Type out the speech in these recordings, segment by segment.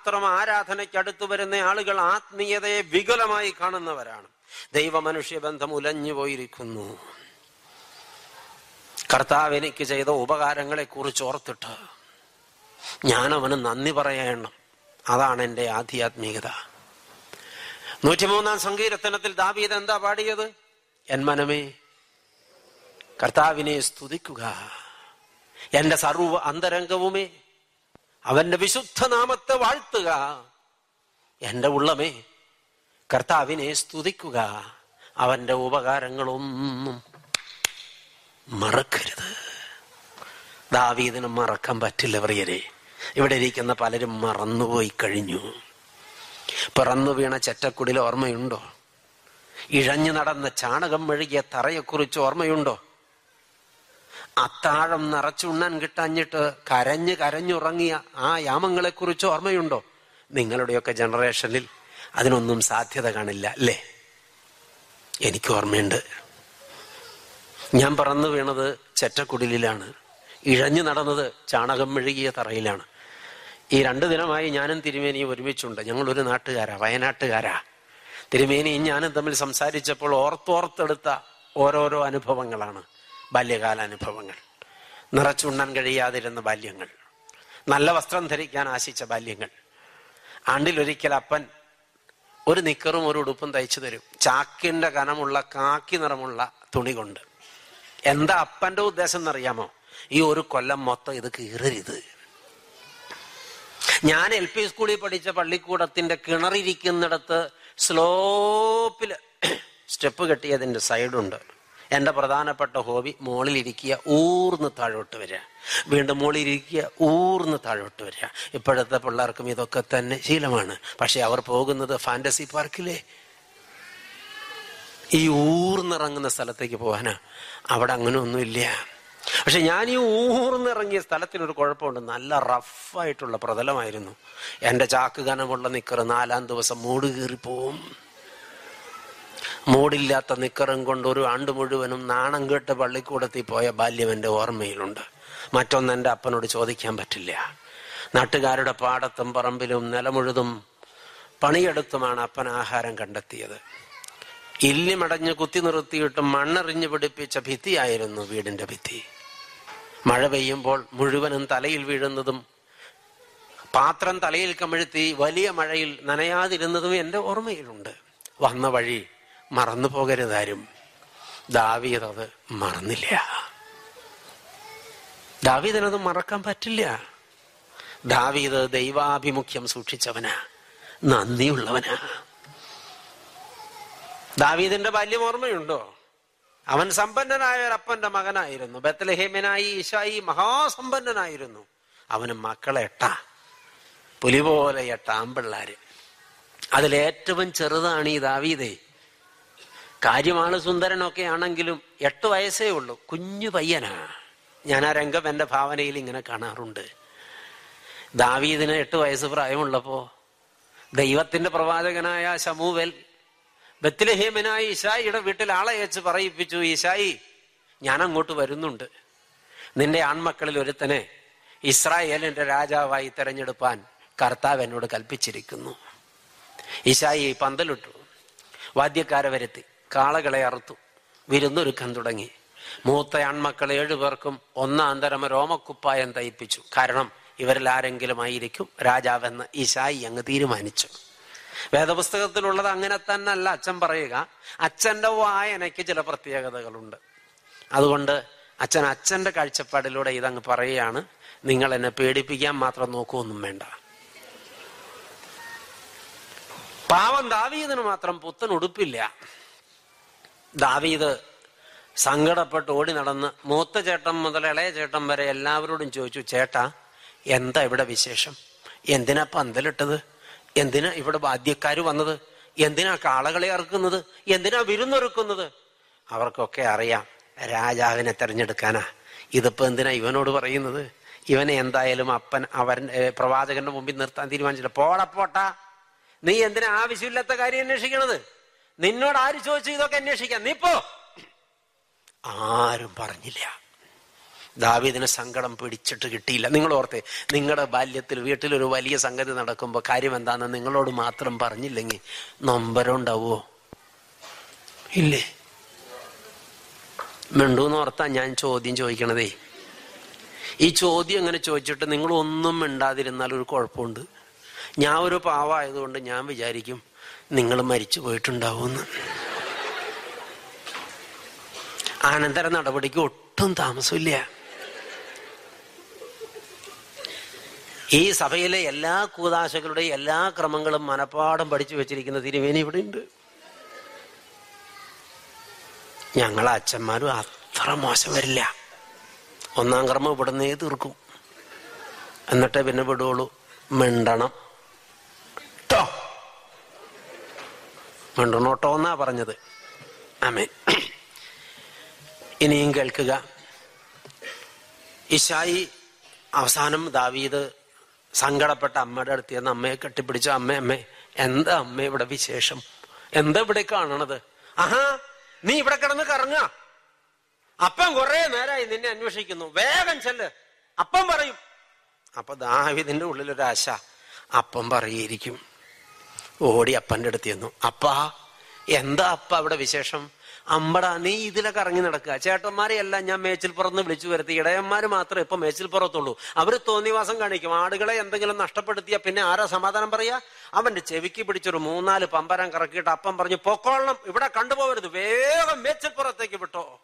മാത്രം ആരാധനയ്ക്ക് അടുത്തു വരുന്ന ആളുകൾ ആത്മീയതയെ വികലമായി കാണുന്നവരാണ്. ദൈവ മനുഷ്യ ബന്ധം ഉലഞ്ഞു പോയിരിക്കുന്നു. കർത്താവ് എനിക്ക് ചെയ്ത ഉപകാരങ്ങളെ കുറിച്ച് ഓർത്തിട്ട് ഞാൻ അവന് നന്ദി പറയണം. അതാണ് എന്റെ ആധ്യാത്മികത. നൂറ്റിമൂന്നാം സങ്കീർത്തനത്തിൽ ദാവീദ് എന്താ പാടിയത്? എൻ മനമേ കർത്താവിനെ സ്തുതിക്കുക. എന്റെ സർവ അന്തരംഗവുമേ അവന്റെ വിശുദ്ധ നാമത്തെ വാഴ്ത്തുക. എന്റെ ഉള്ളമേ കർത്താവിനെ സ്തുതിക്കുക. അവന്റെ ഉപകാരങ്ങളൊന്നും മറക്കരുത്. ദാവീദിന് മറക്കാൻ പറ്റില്ല പ്രിയരെ. ഇവിടെ ഇരിക്കുന്ന പലരും മറന്നുപോയി കഴിഞ്ഞു. പിറന്നു വീണ ചെറ്റക്കുടിൽ ഓർമ്മയുണ്ടോ? ഇഴഞ്ഞു നടന്ന ചാണകം മെഴുകിയ തറയെക്കുറിച്ച് ഓർമ്മയുണ്ടോ? അത്താഴം നിറച്ചുണ്ണാൻ കിട്ടാഞ്ഞിട്ട് കരഞ്ഞ് കരഞ്ഞുറങ്ങിയ ആ യാമങ്ങളെ കുറിച്ച് ഓർമ്മയുണ്ടോ? നിങ്ങളുടെയൊക്കെ ജനറേഷനിൽ അതിനൊന്നും സാധ്യത കാണില്ല അല്ലേ? എനിക്ക് ഓർമ്മയുണ്ട്. ഞാൻ പറന്നു വീണത് ചെറ്റക്കുടിലാണ് ഇഴഞ്ഞു നടന്നത് ചാണകം മെഴുകിയ തറയിലാണ്. ഈ രണ്ടു ദിനമായി ഞാനും തിരുമേനിയും ഒരുമിച്ചുണ്ട്. ഞങ്ങൾ ഒരു നാട്ടുകാരാ വയനാട്ടുകാരാ. തിരുമേനിയും ഞാനും തമ്മിൽ സംസാരിച്ചപ്പോൾ ഓർത്തോർത്തെടുത്ത ഓരോരോ അനുഭവങ്ങളാണ്. ബാല്യകാല അനുഭവങ്ങൾ നിറച്ചുണ്ണാൻ കഴിയാതിരുന്ന ബാല്യങ്ങൾ. നല്ല വസ്ത്രം ധരിക്കാൻ ആശിച്ച ബാല്യങ്ങൾ. ആണ്ടിലൊരിക്കൽ അപ്പൻ ഒരു നിക്കറും ഒരു ഉടുപ്പും തയ്ച്ചു തരും. ചാക്കിന്റെ കനമുള്ള കാക്കി നിറമുള്ള തുണി കൊണ്ട്. എന്താ അപ്പന്റെ ഉദ്ദേശം എന്നറിയാമോ? ഈ ഒരു കൊല്ലം മൊത്തം ഇത് കീറരുത്. ഞാൻ എൽ പി സ്കൂളിൽ പഠിച്ച പള്ളിക്കൂടത്തിന്റെ കിണറിരിക്കുന്നിടത്ത് സ്ലോപ്പിൽ സ്റ്റെപ്പ് കെട്ടിയതിന്റെ സൈഡുണ്ട്. എന്റെ പ്രധാനപ്പെട്ട ഹോബി മുകളിലിരിക്കുക ഊർന്ന് താഴോട്ട് വരിക. വീണ്ടും മുകളിലിരിക്കുക ഊർന്ന് താഴോട്ട് വരിക. ഇപ്പോഴത്തെ പിള്ളേർക്കും ഇതൊക്കെ തന്നെ ശീലമാണ്. പക്ഷെ അവർ പോകുന്നത് ഫാന്റസി പാർക്കിലെ. ഈ ഊർന്നിറങ്ങുന്ന സ്ഥലത്തേക്ക് പോകാനാ അവിടെ അങ്ങനെ ഒന്നുമില്ല. പക്ഷെ ഞാൻ ഈ ഊർന്നിറങ്ങിയ സ്ഥലത്തിനൊരു കുഴപ്പമുണ്ട്. നല്ല റഫായിട്ടുള്ള പ്രതലമായിരുന്നു. എന്റെ ചാക്ക് കനമുള്ള നിക്കറ് നാലാം ദിവസം മൂട് കീറിപ്പോവും. മൂടില്ലാത്ത നിക്കറും കൊണ്ട് ഒരു ആണ്ട് മുഴുവനും നാണം കേട്ട് പള്ളിക്കൂടത്തിൽ പോയ ബാല്യം എന്റെ ഓർമ്മയിലുണ്ട്. മറ്റൊന്ന് എന്റെ അപ്പനോട് ചോദിക്കാൻ പറ്റില്ല. നാട്ടുകാരുടെ പാടത്തും പറമ്പിലും നിലമുഴുതും പണിയെടുത്തുമാണ് അപ്പൻ ആഹാരം കണ്ടെത്തിയത്. ഇല്ലിമടഞ്ഞ് കുത്തി നിർത്തിയിട്ട് മണ്ണെറിഞ്ഞു പിടിപ്പിച്ച ഭിത്തിയായിരുന്നു വീടിന്റെ ഭിത്തി. മഴ പെയ്യുമ്പോൾ മുഴുവനും തലയിൽ വീഴുന്നതും പാത്രം തലയിൽ കമിഴ്ത്തി വലിയ മഴയിൽ നനയാതിരുന്നതും എന്റെ ഓർമ്മയിലുണ്ട്. വന്ന വഴി മറന്നു പോകരുതാരും ദാവീദ് മറന്നില്ല. ദാവീദിനത് മറക്കാൻ പറ്റില്ല. ദാവീദ് ദൈവാഭിമുഖ്യം സൂക്ഷിച്ചവനാ നന്ദിയുള്ളവനാ. ദാവീദിന്റെ ബാല്യം ഓർമ്മയുണ്ടോ? അവൻ സമ്പന്നനായ ഒരു അപ്പന്റെ മകനായിരുന്നു. ബത്തലഹേമനായി ഈശായി മഹാസമ്പന്നനായിരുന്നു. അവന് മക്കളെ എട്ടാ. പുലി പോലെ എട്ട ആമ്പിള്ളാര് അതിലേറ്റവും ചെറുതാണ് ഈ ദാവീദേ. കാര്യമാണ് സുന്ദരനൊക്കെ ആണെങ്കിലും എട്ട് വയസ്സേ ഉള്ളൂ. കുഞ്ഞു പയ്യനാ. ഞാൻ ആ രംഗം എന്റെ ഭാവനയിൽ ഇങ്ങനെ കാണാറുണ്ട്. ദാവീദിന് എട്ട് വയസ്സ് പ്രായമുള്ളപ്പോ ദൈവത്തിന്റെ പ്രവാചകനായ ശമൂവൽ ബത്തിലഹീമനായി ഇഷായിയുടെ വീട്ടിൽ ആളെ അയച്ച് പറയിപ്പിച്ചു ഇഷായി ഞാൻ അങ്ങോട്ട് വരുന്നുണ്ട്. നിന്റെ ആൺമക്കളിൽ ഒരുത്തനെ ഇസ്രായേലിന്റെ രാജാവായി തെരഞ്ഞെടുപ്പാൻ കർത്താവ് എന്നോട് കൽപ്പിച്ചിരിക്കുന്നു. ഇഷായി പന്തലിട്ടു. വാദ്യക്കാരെ വരുത്തി. കാളകളെ അറുത്തു. വിരുന്നൊരുക്കാൻ തുടങ്ങി. മൂത്ത ആൺമക്കൾ ഏഴുപേർക്കും ഒന്നാം തരം രോമക്കുപ്പായം തയ്പ്പിച്ചു. കാരണം ഇവരിൽ ആരെങ്കിലും ആയിരിക്കും രാജാവെന്ന് ഈശായി അങ്ങ് തീരുമാനിച്ചു. വേദപുസ്തകത്തിലുള്ളത് അങ്ങനെ തന്നെ അല്ല അച്ഛൻ പറയുക. അച്ഛന്റെ വായനയ്ക്ക് ചില പ്രത്യേകതകളുണ്ട്. അതുകൊണ്ട് അച്ഛൻ അച്ഛന്റെ കാഴ്ചപ്പാടിലൂടെ ഇതങ്ങ് പറയുകയാണ്. നിങ്ങൾ എന്നെ പേടിപ്പിക്കാൻ മാത്രം നോക്കുമൊന്നും വേണ്ട. പാവം ദാവീദിന് മാത്രം പുത്തൻ ഉടുപ്പില്ല. ദാവീദ് സങ്കടപ്പെട്ട് ഓടി നടന്ന് മൂത്ത ചേട്ടൻ മുതൽ ഇളയ ചേട്ടൻ വരെ എല്ലാവരോടും ചോദിച്ചു ചേട്ടാ എന്താ ഇവിടെ വിശേഷം? എന്തിനാ പന്തലിട്ടത്? എന്തിനാ ഇവിടെ ബാധ്യക്കാർ വന്നത്? എന്തിനാ കാളകളെ അറുക്കുന്നത്? എന്തിനാ വിരുന്നൊരുക്കുന്നത്? അവർക്കൊക്കെ അറിയാം രാജാവിനെ തെരഞ്ഞെടുക്കാനാ. ഇതിപ്പോ എന്തിനാ ഇവനോട് പറയുന്നത്? ഇവനെ എന്തായാലും അപ്പൻ അവൻ പ്രവാചകന്റെ മുമ്പിൽ നിർത്താൻ തീരുമാനിച്ചില്ല. പോടാ നീ എന്തിനാ ആവശ്യമില്ലാത്ത കാര്യം അന്വേഷിക്കണത്? നിന്നോട് ആര് ചോദിച്ചു ഇതൊക്കെ അന്വേഷിക്കാം? നീ പോ. ആരും പറഞ്ഞില്ല. ദാവീദിനെ സങ്കടം പിടിച്ചിട്ട് കിട്ടിയില്ല. നിങ്ങൾ ഓർത്തെ നിങ്ങളുടെ ബാല്യത്തിൽ വീട്ടിൽ ഒരു വലിയ സംഗതി നടക്കുമ്പോൾ കാര്യം എന്താന്ന് നിങ്ങളോട് മാത്രം പറഞ്ഞില്ലെങ്കിൽ നൊമ്പരം ഉണ്ടാവോ ഇല്ലേ? മിണ്ടൂന്ന് ഓർത്താ ഞാൻ ചോദ്യം ചോദിക്കണതേ. ഈ ചോദ്യം അങ്ങനെ ചോദിച്ചിട്ട് നിങ്ങൾ ഒന്നും മിണ്ടാതിരുന്നാൽ ഒരു കുഴപ്പമുണ്ട്. ഞാൻ ഒരു പാവായതുകൊണ്ട് ഞാൻ വിചാരിക്കും നിങ്ങൾ മരിച്ചു പോയിട്ടുണ്ടാവുമെന്ന്. ആനന്തര നടപടിക്ക് ഒട്ടും താമസമില്ല. ഈ സഭയിലെ എല്ലാ കൂതാശകളുടെയും എല്ലാ ക്രമങ്ങളും മനപ്പാടം പഠിച്ചു വെച്ചിരിക്കുന്ന തിരുവേനി ഇവിടെ ഉണ്ട് ഞങ്ങളെ അച്ഛന്മാരും അത്ര മോശം വരില്ല. ഒന്നാം ക്രമം ഇവിടുന്നേ തീർക്കും. എന്നിട്ടേ പിന്നെ വിടുള്ളൂ മിണ്ടണം. ട്ടോ. മിണ്ടണോട്ടോ എന്നാ പറഞ്ഞത്. ആമേ ഇനിയും കേൾക്കുക. ഇഷായി അവസാനം ദാവീദ് സങ്കടപ്പെട്ട അമ്മയുടെ അടുത്ത് ചെന്ന് അമ്മയെ കെട്ടിപ്പിടിച്ച. അമ്മ അമ്മ എന്താ അമ്മ ഇവിടെ വിശേഷം? എന്താ ഇവിടെ കാണണത്? ആഹാ നീ ഇവിടെ കിടന്ന് കറങ്ങുക. അപ്പം കുറെ നേരമായി നിന്നെ അന്വേഷിക്കുന്നു. വേഗം ചെല്ല്. അപ്പം പറയും. അപ്പൊ ദാവിദിന്റെ ആശ അപ്പം പറയിരിക്കും. ഓടി അപ്പന്റെ അടുത്ത് ചെന്നു. അപ്പാ എന്താ അപ്പ അവിടെ വിശേഷം? അമ്പടാ നീ ഇതിലൊക്കെ ഇറങ്ങി നടക്കുക. ചേട്ടന്മാരെ എല്ലാം ഞാൻ മേച്ചിൽപ്പുറത്ത് വിളിച്ചു വരുത്തി. ഇടയന്മാര് മാത്രമേ ഇപ്പൊ മേച്ചിൽപ്പുറത്തുള്ളൂ. അവർ തോന്നിവാസം കാണിക്കും. ആടുകളെ എന്തെങ്കിലും നഷ്ടപ്പെടുത്തിയ പിന്നെ ആരാ സമാധാനം പറയാ? അവന്റെ ചെവിക്ക് പിടിച്ചൊരു മൂന്നാൽ പമ്പരം കറക്കിയിട്ട് അപ്പം പറഞ്ഞു പൊക്കോളണം ഇവിടെ കണ്ടുപോകരുത്. വേഗം മേച്ചിൽപ്പുറത്തേക്ക് വിട്ടോ.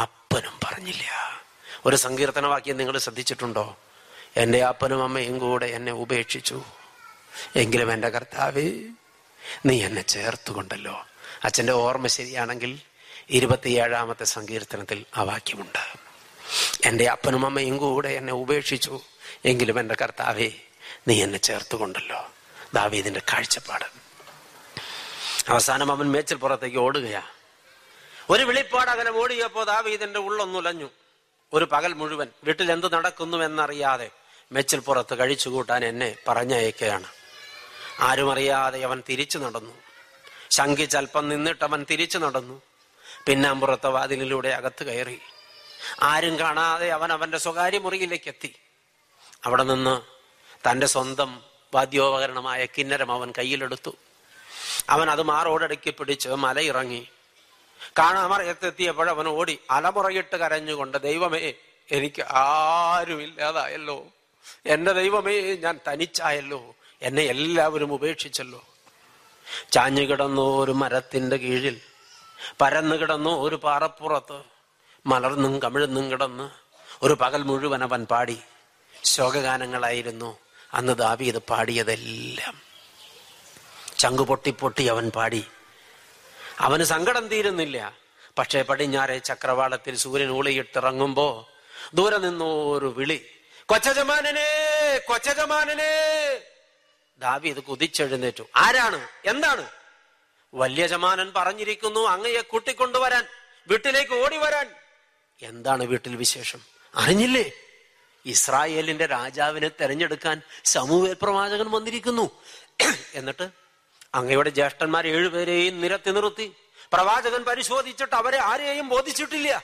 അപ്പനും പറഞ്ഞില്ല. ഒരു സങ്കീർത്തന വാക്യം നിങ്ങൾ ശ്രദ്ധിച്ചിട്ടുണ്ടോ? എന്റെ അപ്പനും അമ്മയും കൂടെ എന്നെ ഉപേക്ഷിച്ചു. എങ്കിലും എന്റെ കർത്താവേ നീ എന്നെ ചേർത്തുകൊണ്ടല്ലോ. അച്ഛന്റെ ഓർമ്മ ശരിയാണെങ്കിൽ ഇരുപത്തിയേഴാമത്തെ സങ്കീർത്തനത്തിൽ ആ വാക്യമുണ്ട്. എന്റെ അപ്പനും അമ്മയും കൂടെ എന്നെ ഉപേക്ഷിച്ചു. എങ്കിലും എന്റെ കർത്താവേ നീ എന്നെ ചേർത്തുകൊണ്ടല്ലോ. ദാവീദിന്റെ കാഴ്ചപ്പാട്. അവസാനം അവൻ മേച്ചിൽ പുറത്തേക്ക് ഓടുകയാ. ഒരു വെളിപ്പാട് അങ്ങനെ ഓടിയപ്പോ ദാവീദിന്റെ ഉള്ളൊന്നുലഞ്ഞു. ഒരു പകൽ മുഴുവൻ വീട്ടിൽ എന്ത് നടക്കുന്നു എന്നറിയാതെ മേച്ചിൽ പുറത്ത് കഴിച്ചു കൂട്ടാൻ എന്നെ പറഞ്ഞയക്കുകയാണ്. ആരും അറിയാതെ അവൻ തിരിച്ചു നടന്നു. ശങ്കിച്ചൽപ്പം നിന്നിട്ട് അവൻ തിരിച്ചു നടന്നു. പിന്നാമ്പുറത്തെ വാതിലിലൂടെ അകത്ത് കയറി. ആരും കാണാതെ അവൻ അവന്റെ സ്വകാര്യ മുറിയിലേക്ക് എത്തി. അവിടെ നിന്ന് തന്റെ സ്വന്തം വാദ്യോപകരണമായ കിന്നരം അവൻ കയ്യിലെടുത്തു. അവൻ അത് മാറോടടുക്കി പിടിച്ച് മലയിറങ്ങി. കാണാമറയത്തെത്തിയപ്പോൾ അവൻ ഓടി അലമുറയിട്ട് കരഞ്ഞുകൊണ്ട് ദൈവമേ എനിക്ക് ആരുമില്ലാതായല്ലോ. എന്റെ ദൈവമേ ഞാൻ തനിച്ചായല്ലോ. എന്നെ എല്ലാവരും ഉപേക്ഷിച്ചല്ലോ. ചാഞ്ഞു കിടന്നു ഒരു മരത്തിന്റെ കീഴിൽ പരന്നു കിടന്നു ഒരു പാറപ്പുറത്ത് മലർന്നും കമിഴ്ന്നും കിടന്ന് ഒരു പകൽ മുഴുവൻ അവൻ പാടി. ശോകഗാനങ്ങളായിരുന്നു അന്ന് ദാവീത് പാടിയതെല്ലാം. ചങ്കു പൊട്ടി പൊട്ടി അവൻ പാടി. അവന് സങ്കടം തീരുന്നില്ല. പക്ഷേ പടിഞ്ഞാറെ ചക്രവാളത്തിൽ സൂര്യൻ ഊളിയിട്ടിറങ്ങുമ്പോ ദൂരെ നിന്നോ ഒരു വിളി. കൊച്ചജമാനനെ കൊച്ചജമാനനെ! ദാവീത് കുതിച്ചെഴുന്നേറ്റു. ആരാണ്? എന്താണ്? വലിയ ജമാനൻ പറഞ്ഞിരിക്കുന്നു അങ്ങയെ കൂട്ടിക്കൊണ്ടുവരാൻ വീട്ടിലേക്ക് ഓടി വരാൻ എന്താണ് വീട്ടിൽ വിശേഷം? അറിഞ്ഞില്ലേ? ഇസ്രായേലിന്റെ രാജാവിനെ തെരഞ്ഞെടുക്കാൻ സമൂഹ പ്രവാചകൻ വന്നിരിക്കുന്നു. എന്നിട്ട് അങ്ങയുടെ ജ്യേഷ്ഠന്മാർ ഏഴുപേരെയും നിരത്തി നിർത്തി. പ്രവാചകൻ പരിശോധിച്ചിട്ട് അവരെ ആരെയും ബോധിച്ചിട്ടില്ല.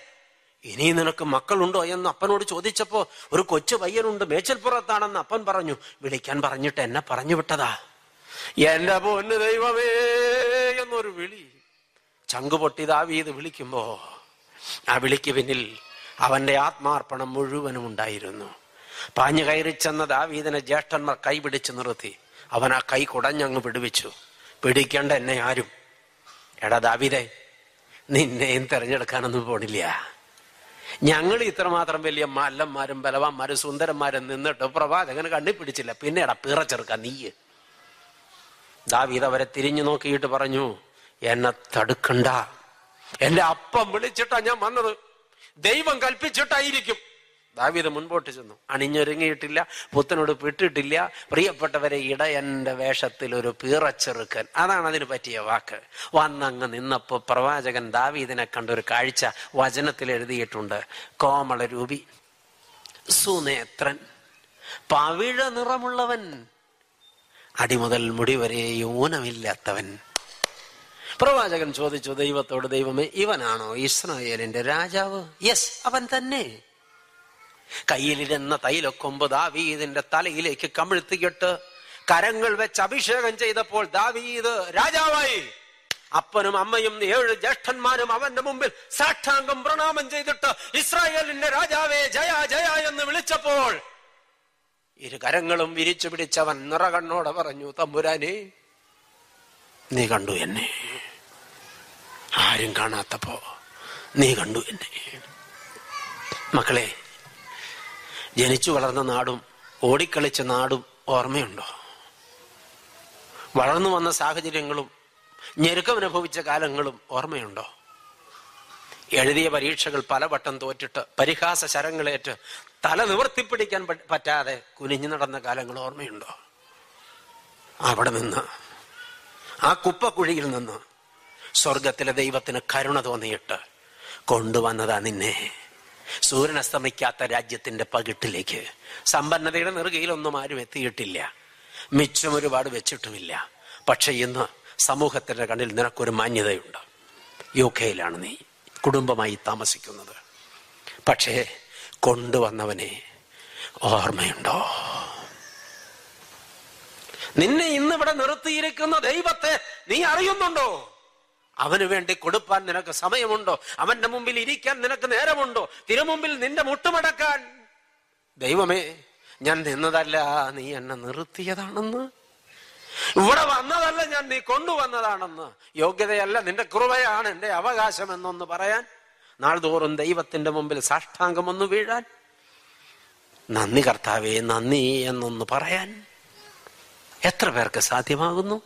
ഇനി നിനക്ക് മക്കളുണ്ടോ എന്ന് അപ്പനോട് ചോദിച്ചപ്പോ ഒരു കൊച്ചു പയ്യനുണ്ട് മേച്ചൽപ്പുറത്താണെന്ന് അപ്പൻ പറഞ്ഞു വിളിക്കാൻ പറഞ്ഞിട്ട് എന്നെ പറഞ്ഞു വിട്ടതാ. എന്റെ പൊന്ന് ദൈവമേ എന്നൊരു വിളി ചങ്കു ചങ്കുപൊട്ടി ദാവീത് വിളിക്കുമ്പോ ആ വിളിക്ക് പിന്നിൽ അവന്റെ ആത്മാർപ്പണം മുഴുവനും ഉണ്ടായിരുന്നു. പാഞ്ഞു കയറി ചെന്ന ദാവീദിനെ ജ്യേഷ്ഠന്മാർ കൈ പിടിച്ചു നിർത്തി. അവൻ ആ കൈ കുടഞ്ഞങ്ങ് പിടിവിച്ചു. പിടിക്കേണ്ട എന്നെ ആരും. എടാ ദാവീദേ നിന്നെയും തെരഞ്ഞെടുക്കാനൊന്നും പോണില്ല. ഞങ്ങൾ ഇത്രമാത്രം വലിയ മല്ലന്മാരും ബലവാന്മാരും സുന്ദരന്മാരും നിന്നിട്ട് പ്രവാചകൻ കണ്ണി പിടിച്ചില്ല. പിന്നെ എടാ പിറച്ചെറുക്ക നീയ് ദാവീദ് അവരെ തിരിഞ്ഞു നോക്കിയിട്ട് പറഞ്ഞു എന്നെ തടുക്കണ്ട. എന്റെ അപ്പം വിളിച്ചിട്ടാ ഞാൻ വന്നത്. ദൈവം കൽപ്പിച്ചിട്ടായിരിക്കും. ദാവീദ് മുൻപോട്ട് ചെന്നു. അണിഞ്ഞൊരുങ്ങിയിട്ടില്ല പുത്തനോട് പെട്ടിട്ടില്ല. പ്രിയപ്പെട്ടവരെ ഇടയന്റെ വേഷത്തിൽ ഒരു പീറച്ചെറുക്കൻ. അതാണ് അതിന് പറ്റിയ വാക്ക്. വന്നങ്ങ് നിന്നപ്പോൾ പ്രവാചകൻ ദാവീദിനെ കണ്ടൊരു കാഴ്ച വചനത്തിൽ എഴുതിയിട്ടുണ്ട്. കോമളരൂപി സുനേത്രൻ പവിഴ നിറമുള്ളവൻ അടിമുതൽ മുടി വരെ ഊനമില്ലാത്തവൻ. പ്രവാചകൻ ചോദിച്ചു ദൈവത്തോട് ദൈവമേ ഇവനാണോ ഇസ്രായേലിന്റെ രാജാവ്? യെസ് അവൻ തന്നെ. കയ്യിലിരുന്ന തൈലക്കൊമ്പ് ദാവീദിന്റെ തലയിലേക്ക് കമിഴ്ത്തിയിട്ട് കരങ്ങൾ വെച്ച് അഭിഷേകം ചെയ്തപ്പോൾ ദാവീദ് രാജാവായി. അപ്പനും അമ്മയും ഏഴ് ജ്യേഷ്ഠന്മാരും അവന്റെ മുമ്പിൽ സാഷ്ടാംഗം പ്രണാമം ചെയ്തിട്ട് ഇസ്രായേലിന്റെ രാജാവേ ജയ ജയ എന്ന് വിളിച്ചപ്പോൾ ഇരു കരങ്ങളും വിരിച്ചു പിടിച്ചവൻ നിറകണ്ണോടെ പറഞ്ഞു തമ്പുരാനെ നീ കണ്ടു എന്നെ. ആരും കാണാത്തപ്പോ നീ കണ്ടു എന്നെ. മക്കളെ ജനിച്ചു വളർന്ന നാടും ഓടിക്കളിച്ച നാടും ഓർമ്മയുണ്ടോ? വളർന്നു വന്ന സാഹചര്യങ്ങളും ഞെരുക്കമനുഭവിച്ച കാലങ്ങളും ഓർമ്മയുണ്ടോ? എഴുതിയ പരീക്ഷകൾ പലവട്ടം തോറ്റിട്ട് പരിഹാസ ശരങ്ങളേറ്റ് തല നിവർത്തിപ്പിടിക്കാൻ പറ്റാതെ കുനിഞ്ഞു നടന്ന കാലങ്ങൾ ഓർമ്മയുണ്ടോ? അവിടെ നിന്ന് ആ കുപ്പക്കുഴിയിൽ നിന്ന് സ്വർഗത്തിലെ ദൈവത്തിന് കരുണ തോന്നിയിട്ട് കൊണ്ടുവന്നതാ നിന്നെ. സൂര്യൻ അസ്തമിക്കാത്ത രാജ്യത്തിന്റെ പകിട്ടിലേക്ക്. സമ്പന്നതയുടെ നെറുകയിലൊന്നും ആരും എത്തിയിട്ടില്ല. മിച്ചം ഒരുപാട് വെച്ചിട്ടുമില്ല. പക്ഷെ ഇന്ന് സമൂഹത്തിന്റെ കണ്ണിൽ നിനക്കൊരു മാന്യതയുണ്ട്. യു കെയിലാണ് നീ കുടുംബമായി താമസിക്കുന്നത്. പക്ഷേ കൊണ്ടുവന്നവനെ ഓർമ്മയുണ്ടോ? നിന്നെ ഇന്നിവിടെ നിർത്തിയിരിക്കുന്ന ദൈവത്തെ നീ അറിയുന്നുണ്ടോ? അവന് വേണ്ടി കൊടുപ്പാൻ നിനക്ക് സമയമുണ്ടോ? അവന്റെ മുമ്പിൽ ഇരിക്കാൻ നിനക്ക് നേരമുണ്ടോ? തിരുമുമ്പിൽ നിന്റെ മുട്ടുമടക്കാൻ. ദൈവമേ ഞാൻ നിന്നതല്ല നീ എന്നെ നിർത്തിയതാണെന്ന്. ഇവിടെ വന്നതല്ല ഞാൻ നീ കൊണ്ടുവന്നതാണെന്ന്. യോഗ്യതയല്ല നിന്റെ കൃപയാണ് എന്റെ അവകാശം എന്നൊന്ന് പറയാൻ. നാൾതോറും ദൈവത്തിന്റെ മുമ്പിൽ സാഷ്ടാംഗം ഒന്ന് വീഴാൻ. നന്ദി കർത്താവേ നന്ദി എന്നൊന്ന് പറയാൻ. എത്ര പേർക്ക് സാധ്യമാകുന്നു?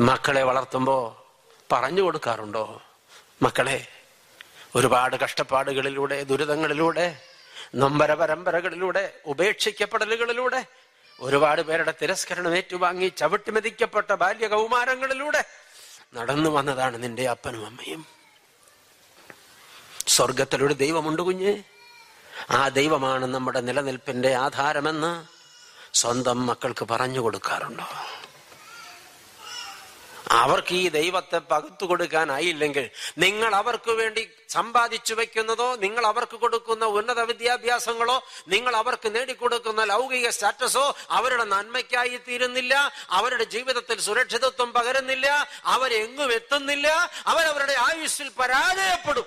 മക്കളെ വളർത്തുമ്പോ പറഞ്ഞു കൊടുക്കാറുണ്ടോ? മക്കളെ ഒരുപാട് കഷ്ടപ്പാടുകളിലൂടെ ദുരിതങ്ങളിലൂടെ നൊമ്പര പരമ്പരകളിലൂടെ ഉപേക്ഷിക്കപ്പെടലുകളിലൂടെ ഒരുപാട് പേരുടെ തിരസ്കരണം ഏറ്റുവാങ്ങി ചവിട്ടിമെതിക്കപ്പെട്ട ബാല്യ കൗമാരങ്ങളിലൂടെ നടന്നു വന്നതാണ് നിന്റെ അപ്പനും അമ്മയും. സ്വർഗത്തിലൊരു ദൈവമുണ്ട് കുഞ്ഞ്. ആ ദൈവമാണ് നമ്മുടെ നിലനിൽപ്പിന്റെ ആധാരമെന്ന് സ്വന്തം മക്കൾക്ക് പറഞ്ഞു കൊടുക്കാറുണ്ടോ? അവർക്ക് ഈ ദൈവത്തെ പകുത്തു കൊടുക്കാനായില്ലെങ്കിൽ നിങ്ങൾ അവർക്ക് വേണ്ടി സമ്പാദിച്ചു വെക്കുന്നതോ നിങ്ങൾ അവർക്ക് കൊടുക്കുന്ന ഉന്നത വിദ്യാഭ്യാസങ്ങളോ നിങ്ങൾ അവർക്ക് നേടിക്കൊടുക്കുന്ന ലൗകിക സ്റ്റാറ്റസോ അവരുടെ നന്മയ്ക്കായി തീരുന്നില്ല അവരുടെ ജീവിതത്തിൽ സുരക്ഷിതത്വം പകരുന്നില്ല അവരെങ്ങും എത്തുന്നില്ല അവരവരുടെ ആയുസ്സിൽ പരാജയപ്പെടും.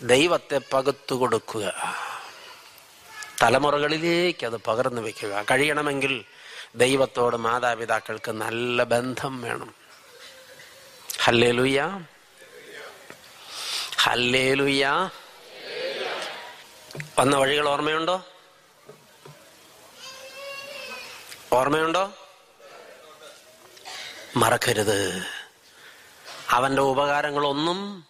ദൈവത്തെ പകുത്തു കൊടുക്കുക. തലമുറകളിലേക്ക് അത് പകർന്നു വെക്കുക കഴിയണമെങ്കിൽ ദൈവത്തോട് മാതാപിതാക്കൾക്ക് നല്ല ബന്ധം വേണം. ഹല്ലേലുയ്യ ഹല്ലേലുയ്യ വന്ന വഴികൾ ഓർമ്മയുണ്ടോ? ഓർമ്മയുണ്ടോ? മറക്കരുത്. അവന്റെ ഉപകാരങ്ങളൊന്നും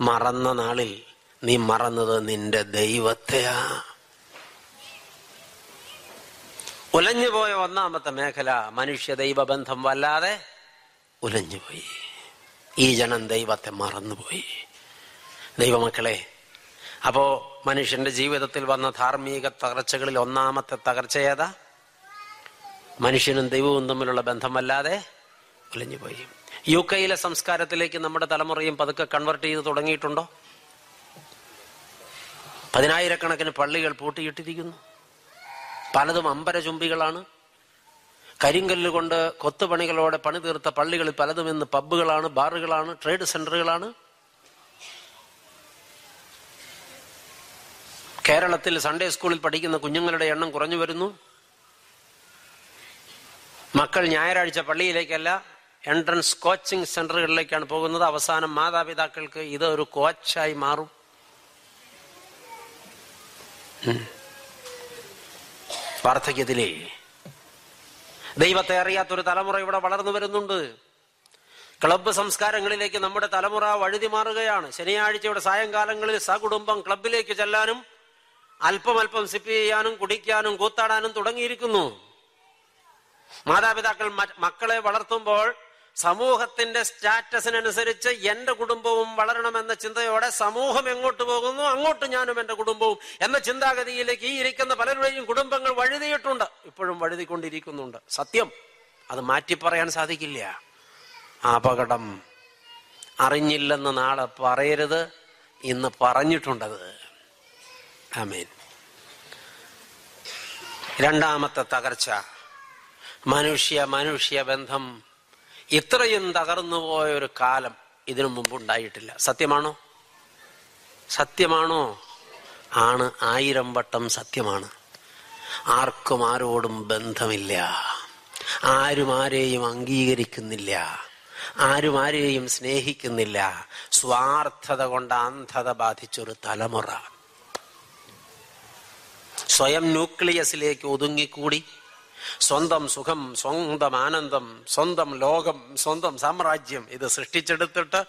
മറന്ന നാളിൽ നീ മറന്നത് നിന്റെ ദൈവത്തെയാ. ഉലഞ്ഞുപോയ ഒന്നാമത്തെ മേഖല മനുഷ്യ ദൈവ ബന്ധം വല്ലാതെ ഉലഞ്ഞുപോയി. ഈ ജനം ദൈവത്തെ മറന്നുപോയി. ദൈവമക്കളെ അപ്പോ മനുഷ്യന്റെ ജീവിതത്തിൽ വന്ന ധാർമ്മിക തകർച്ചകളിൽ ഒന്നാമത്തെ തകർച്ച ഏതാ? മനുഷ്യനും ദൈവവും തമ്മിലുള്ള ബന്ധം വല്ലാതെ ഉലഞ്ഞുപോയി. യു കെയിലെ സംസ്കാരത്തിലേക്ക് നമ്മുടെ തലമുറയും പതുക്കെ കൺവെർട്ട് ചെയ്ത് തുടങ്ങിയിട്ടുണ്ടോ? പതിനായിരക്കണക്കിന് പള്ളികൾ പൂട്ടിയിട്ടിരിക്കുന്നു. പലതും അമ്പരചുംബികളാണ്. കരിങ്കല്ല് കൊണ്ട് കൊത്തുപണികളോടെ പണി തീർത്ത പള്ളികൾ പലതും ഇന്ന് പബ്ബുകളാണ് ബാറുകളാണ് ട്രേഡ് സെന്ററുകളാണ്. കേരളത്തിൽ സൺഡേ സ്കൂളിൽ പഠിക്കുന്ന കുഞ്ഞുങ്ങളുടെ എണ്ണം കുറഞ്ഞു വരുന്നു. മക്കൾ ഞായറാഴ്ച പള്ളിയിലേക്കല്ല എൻട്രൻസ് കോച്ചിങ് സെന്ററുകളിലേക്കാണ് പോകുന്നത്. അവസാനം മാതാപിതാക്കൾക്ക് ഇത് ഒരു കോച്ചായി മാറും. വാർദ്ധക്യത്തിലേ ദൈവത്തെ അറിയാത്തൊരു തലമുറ ഇവിടെ വളർന്നു വരുന്നുണ്ട്. ക്ലബ്ബ് സംസ്കാരങ്ങളിലേക്ക് നമ്മുടെ തലമുറ വഴുതി മാറുകയാണ്. ശനിയാഴ്ചയുടെ സായങ്കാലങ്ങളിൽ സകുടുംബം ക്ലബിലേക്ക് ചെല്ലാനും അല്പം അല്പം സിപ്പ് ചെയ്യാനും കുടിക്കാനും കൂത്താടാനും തുടങ്ങിയിരിക്കുന്നു. മാതാപിതാക്കൾ മക്കളെ വളർത്തുമ്പോൾ സമൂഹത്തിന്റെ സ്റ്റാറ്റസിനനുസരിച്ച് എന്റെ കുടുംബവും വളരണമെന്ന ചിന്തയോടെ സമൂഹം എങ്ങോട്ട് പോകുന്നു അങ്ങോട്ട് ഞാനും എന്റെ കുടുംബവും എന്ന ചിന്താഗതിയിലേക്ക് ഈ ഇരിക്കുന്ന പലരുടെയും കുടുംബങ്ങൾ വഴുതിയിട്ടുണ്ട്. ഇപ്പോഴും വഴുതിക്കൊണ്ടിരിക്കുന്നുണ്ട്. സത്യം. അത് മാറ്റി പറയാൻ സാധിക്കില്ല. അപകടം. അറിഞ്ഞില്ലെന്ന് നാളെ പറയരുത്. ഇന്ന് പറഞ്ഞിട്ടുണ്ടത്. ആമേൻ. രണ്ടാമത്തെ തകർച്ച. മനുഷ്യ മനുഷ്യ ബന്ധം ഇത്രയും തകർന്നു പോയ ഒരു കാലം ഇതിനു മുമ്പ് ഉണ്ടായിട്ടില്ല. സത്യമാണോ? സത്യമാണോ? ആണ്. ആയിരം വട്ടം സത്യമാണ്. ആർക്കും ആരോടും ബന്ധമില്ല. ആരും ആരെയും അംഗീകരിക്കുന്നില്ല. ആരും ആരെയും സ്നേഹിക്കുന്നില്ല. സ്വാർത്ഥത കൊണ്ട് അന്ധത ബാധിച്ചൊരു തലമുറ. സ്വയം ന്യൂക്ലിയസിലേക്ക് ഒതുങ്ങിക്കൂടി. സ്വന്തം സുഖം സ്വന്തം ആനന്ദം സ്വന്തം ലോകം സ്വന്തം സാമ്രാജ്യം ഇത് സൃഷ്ടിച്ചെടുത്തിട്ട്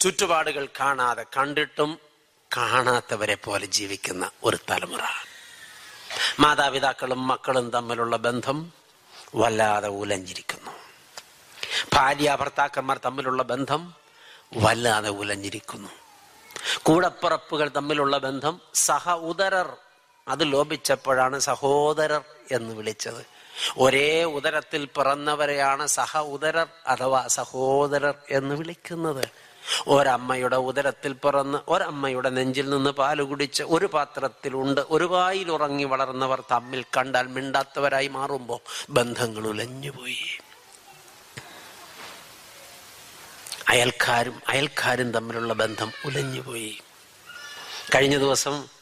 ചുറ്റുപാടുകൾ കാണാതെ കണ്ടിട്ടും കാണാത്തവരെ പോലെ ജീവിക്കുന്ന ഒരു തലമുറ. മാതാപിതാക്കളും മക്കളും തമ്മിലുള്ള ബന്ധം വല്ലാതെ ഉലഞ്ഞിരിക്കുന്നു. ഭാര്യ ഭർത്താക്കന്മാർ തമ്മിലുള്ള ബന്ധം വല്ലാതെ ഉലഞ്ഞിരിക്കുന്നു. കൂടപ്പിറപ്പുകൾ തമ്മിലുള്ള ബന്ധം സഹ ഉദരർ അത് ലോപിച്ചപ്പോഴാണ് സഹോദരർ എന്ന് വിളിച്ചത്. ഒരേ ഉദരത്തിൽ പിറന്നവരെയാണ് സഹ ഉദരർ അഥവാ സഹോദരർ എന്ന് വിളിക്കുന്നത്. ഒരമ്മയുടെ ഉദരത്തിൽ പിറന്ന് ഒരമ്മയുടെ നെഞ്ചിൽ നിന്ന് പാൽ കുടിച്ച് ഒരു പാത്രത്തിലുണ്ട്. ഒരു വായിൽ ഉറങ്ങി വളർന്നവർ തമ്മിൽ കണ്ടാൽ മിണ്ടാത്തവരായി മാറുമ്പോൾ ബന്ധങ്ങൾ ഉലഞ്ഞുപോയി. അയൽക്കാരും അയൽക്കാരും തമ്മിലുള്ള ബന്ധം ഉലഞ്ഞുപോയി. കഴിഞ്ഞ ദിവസം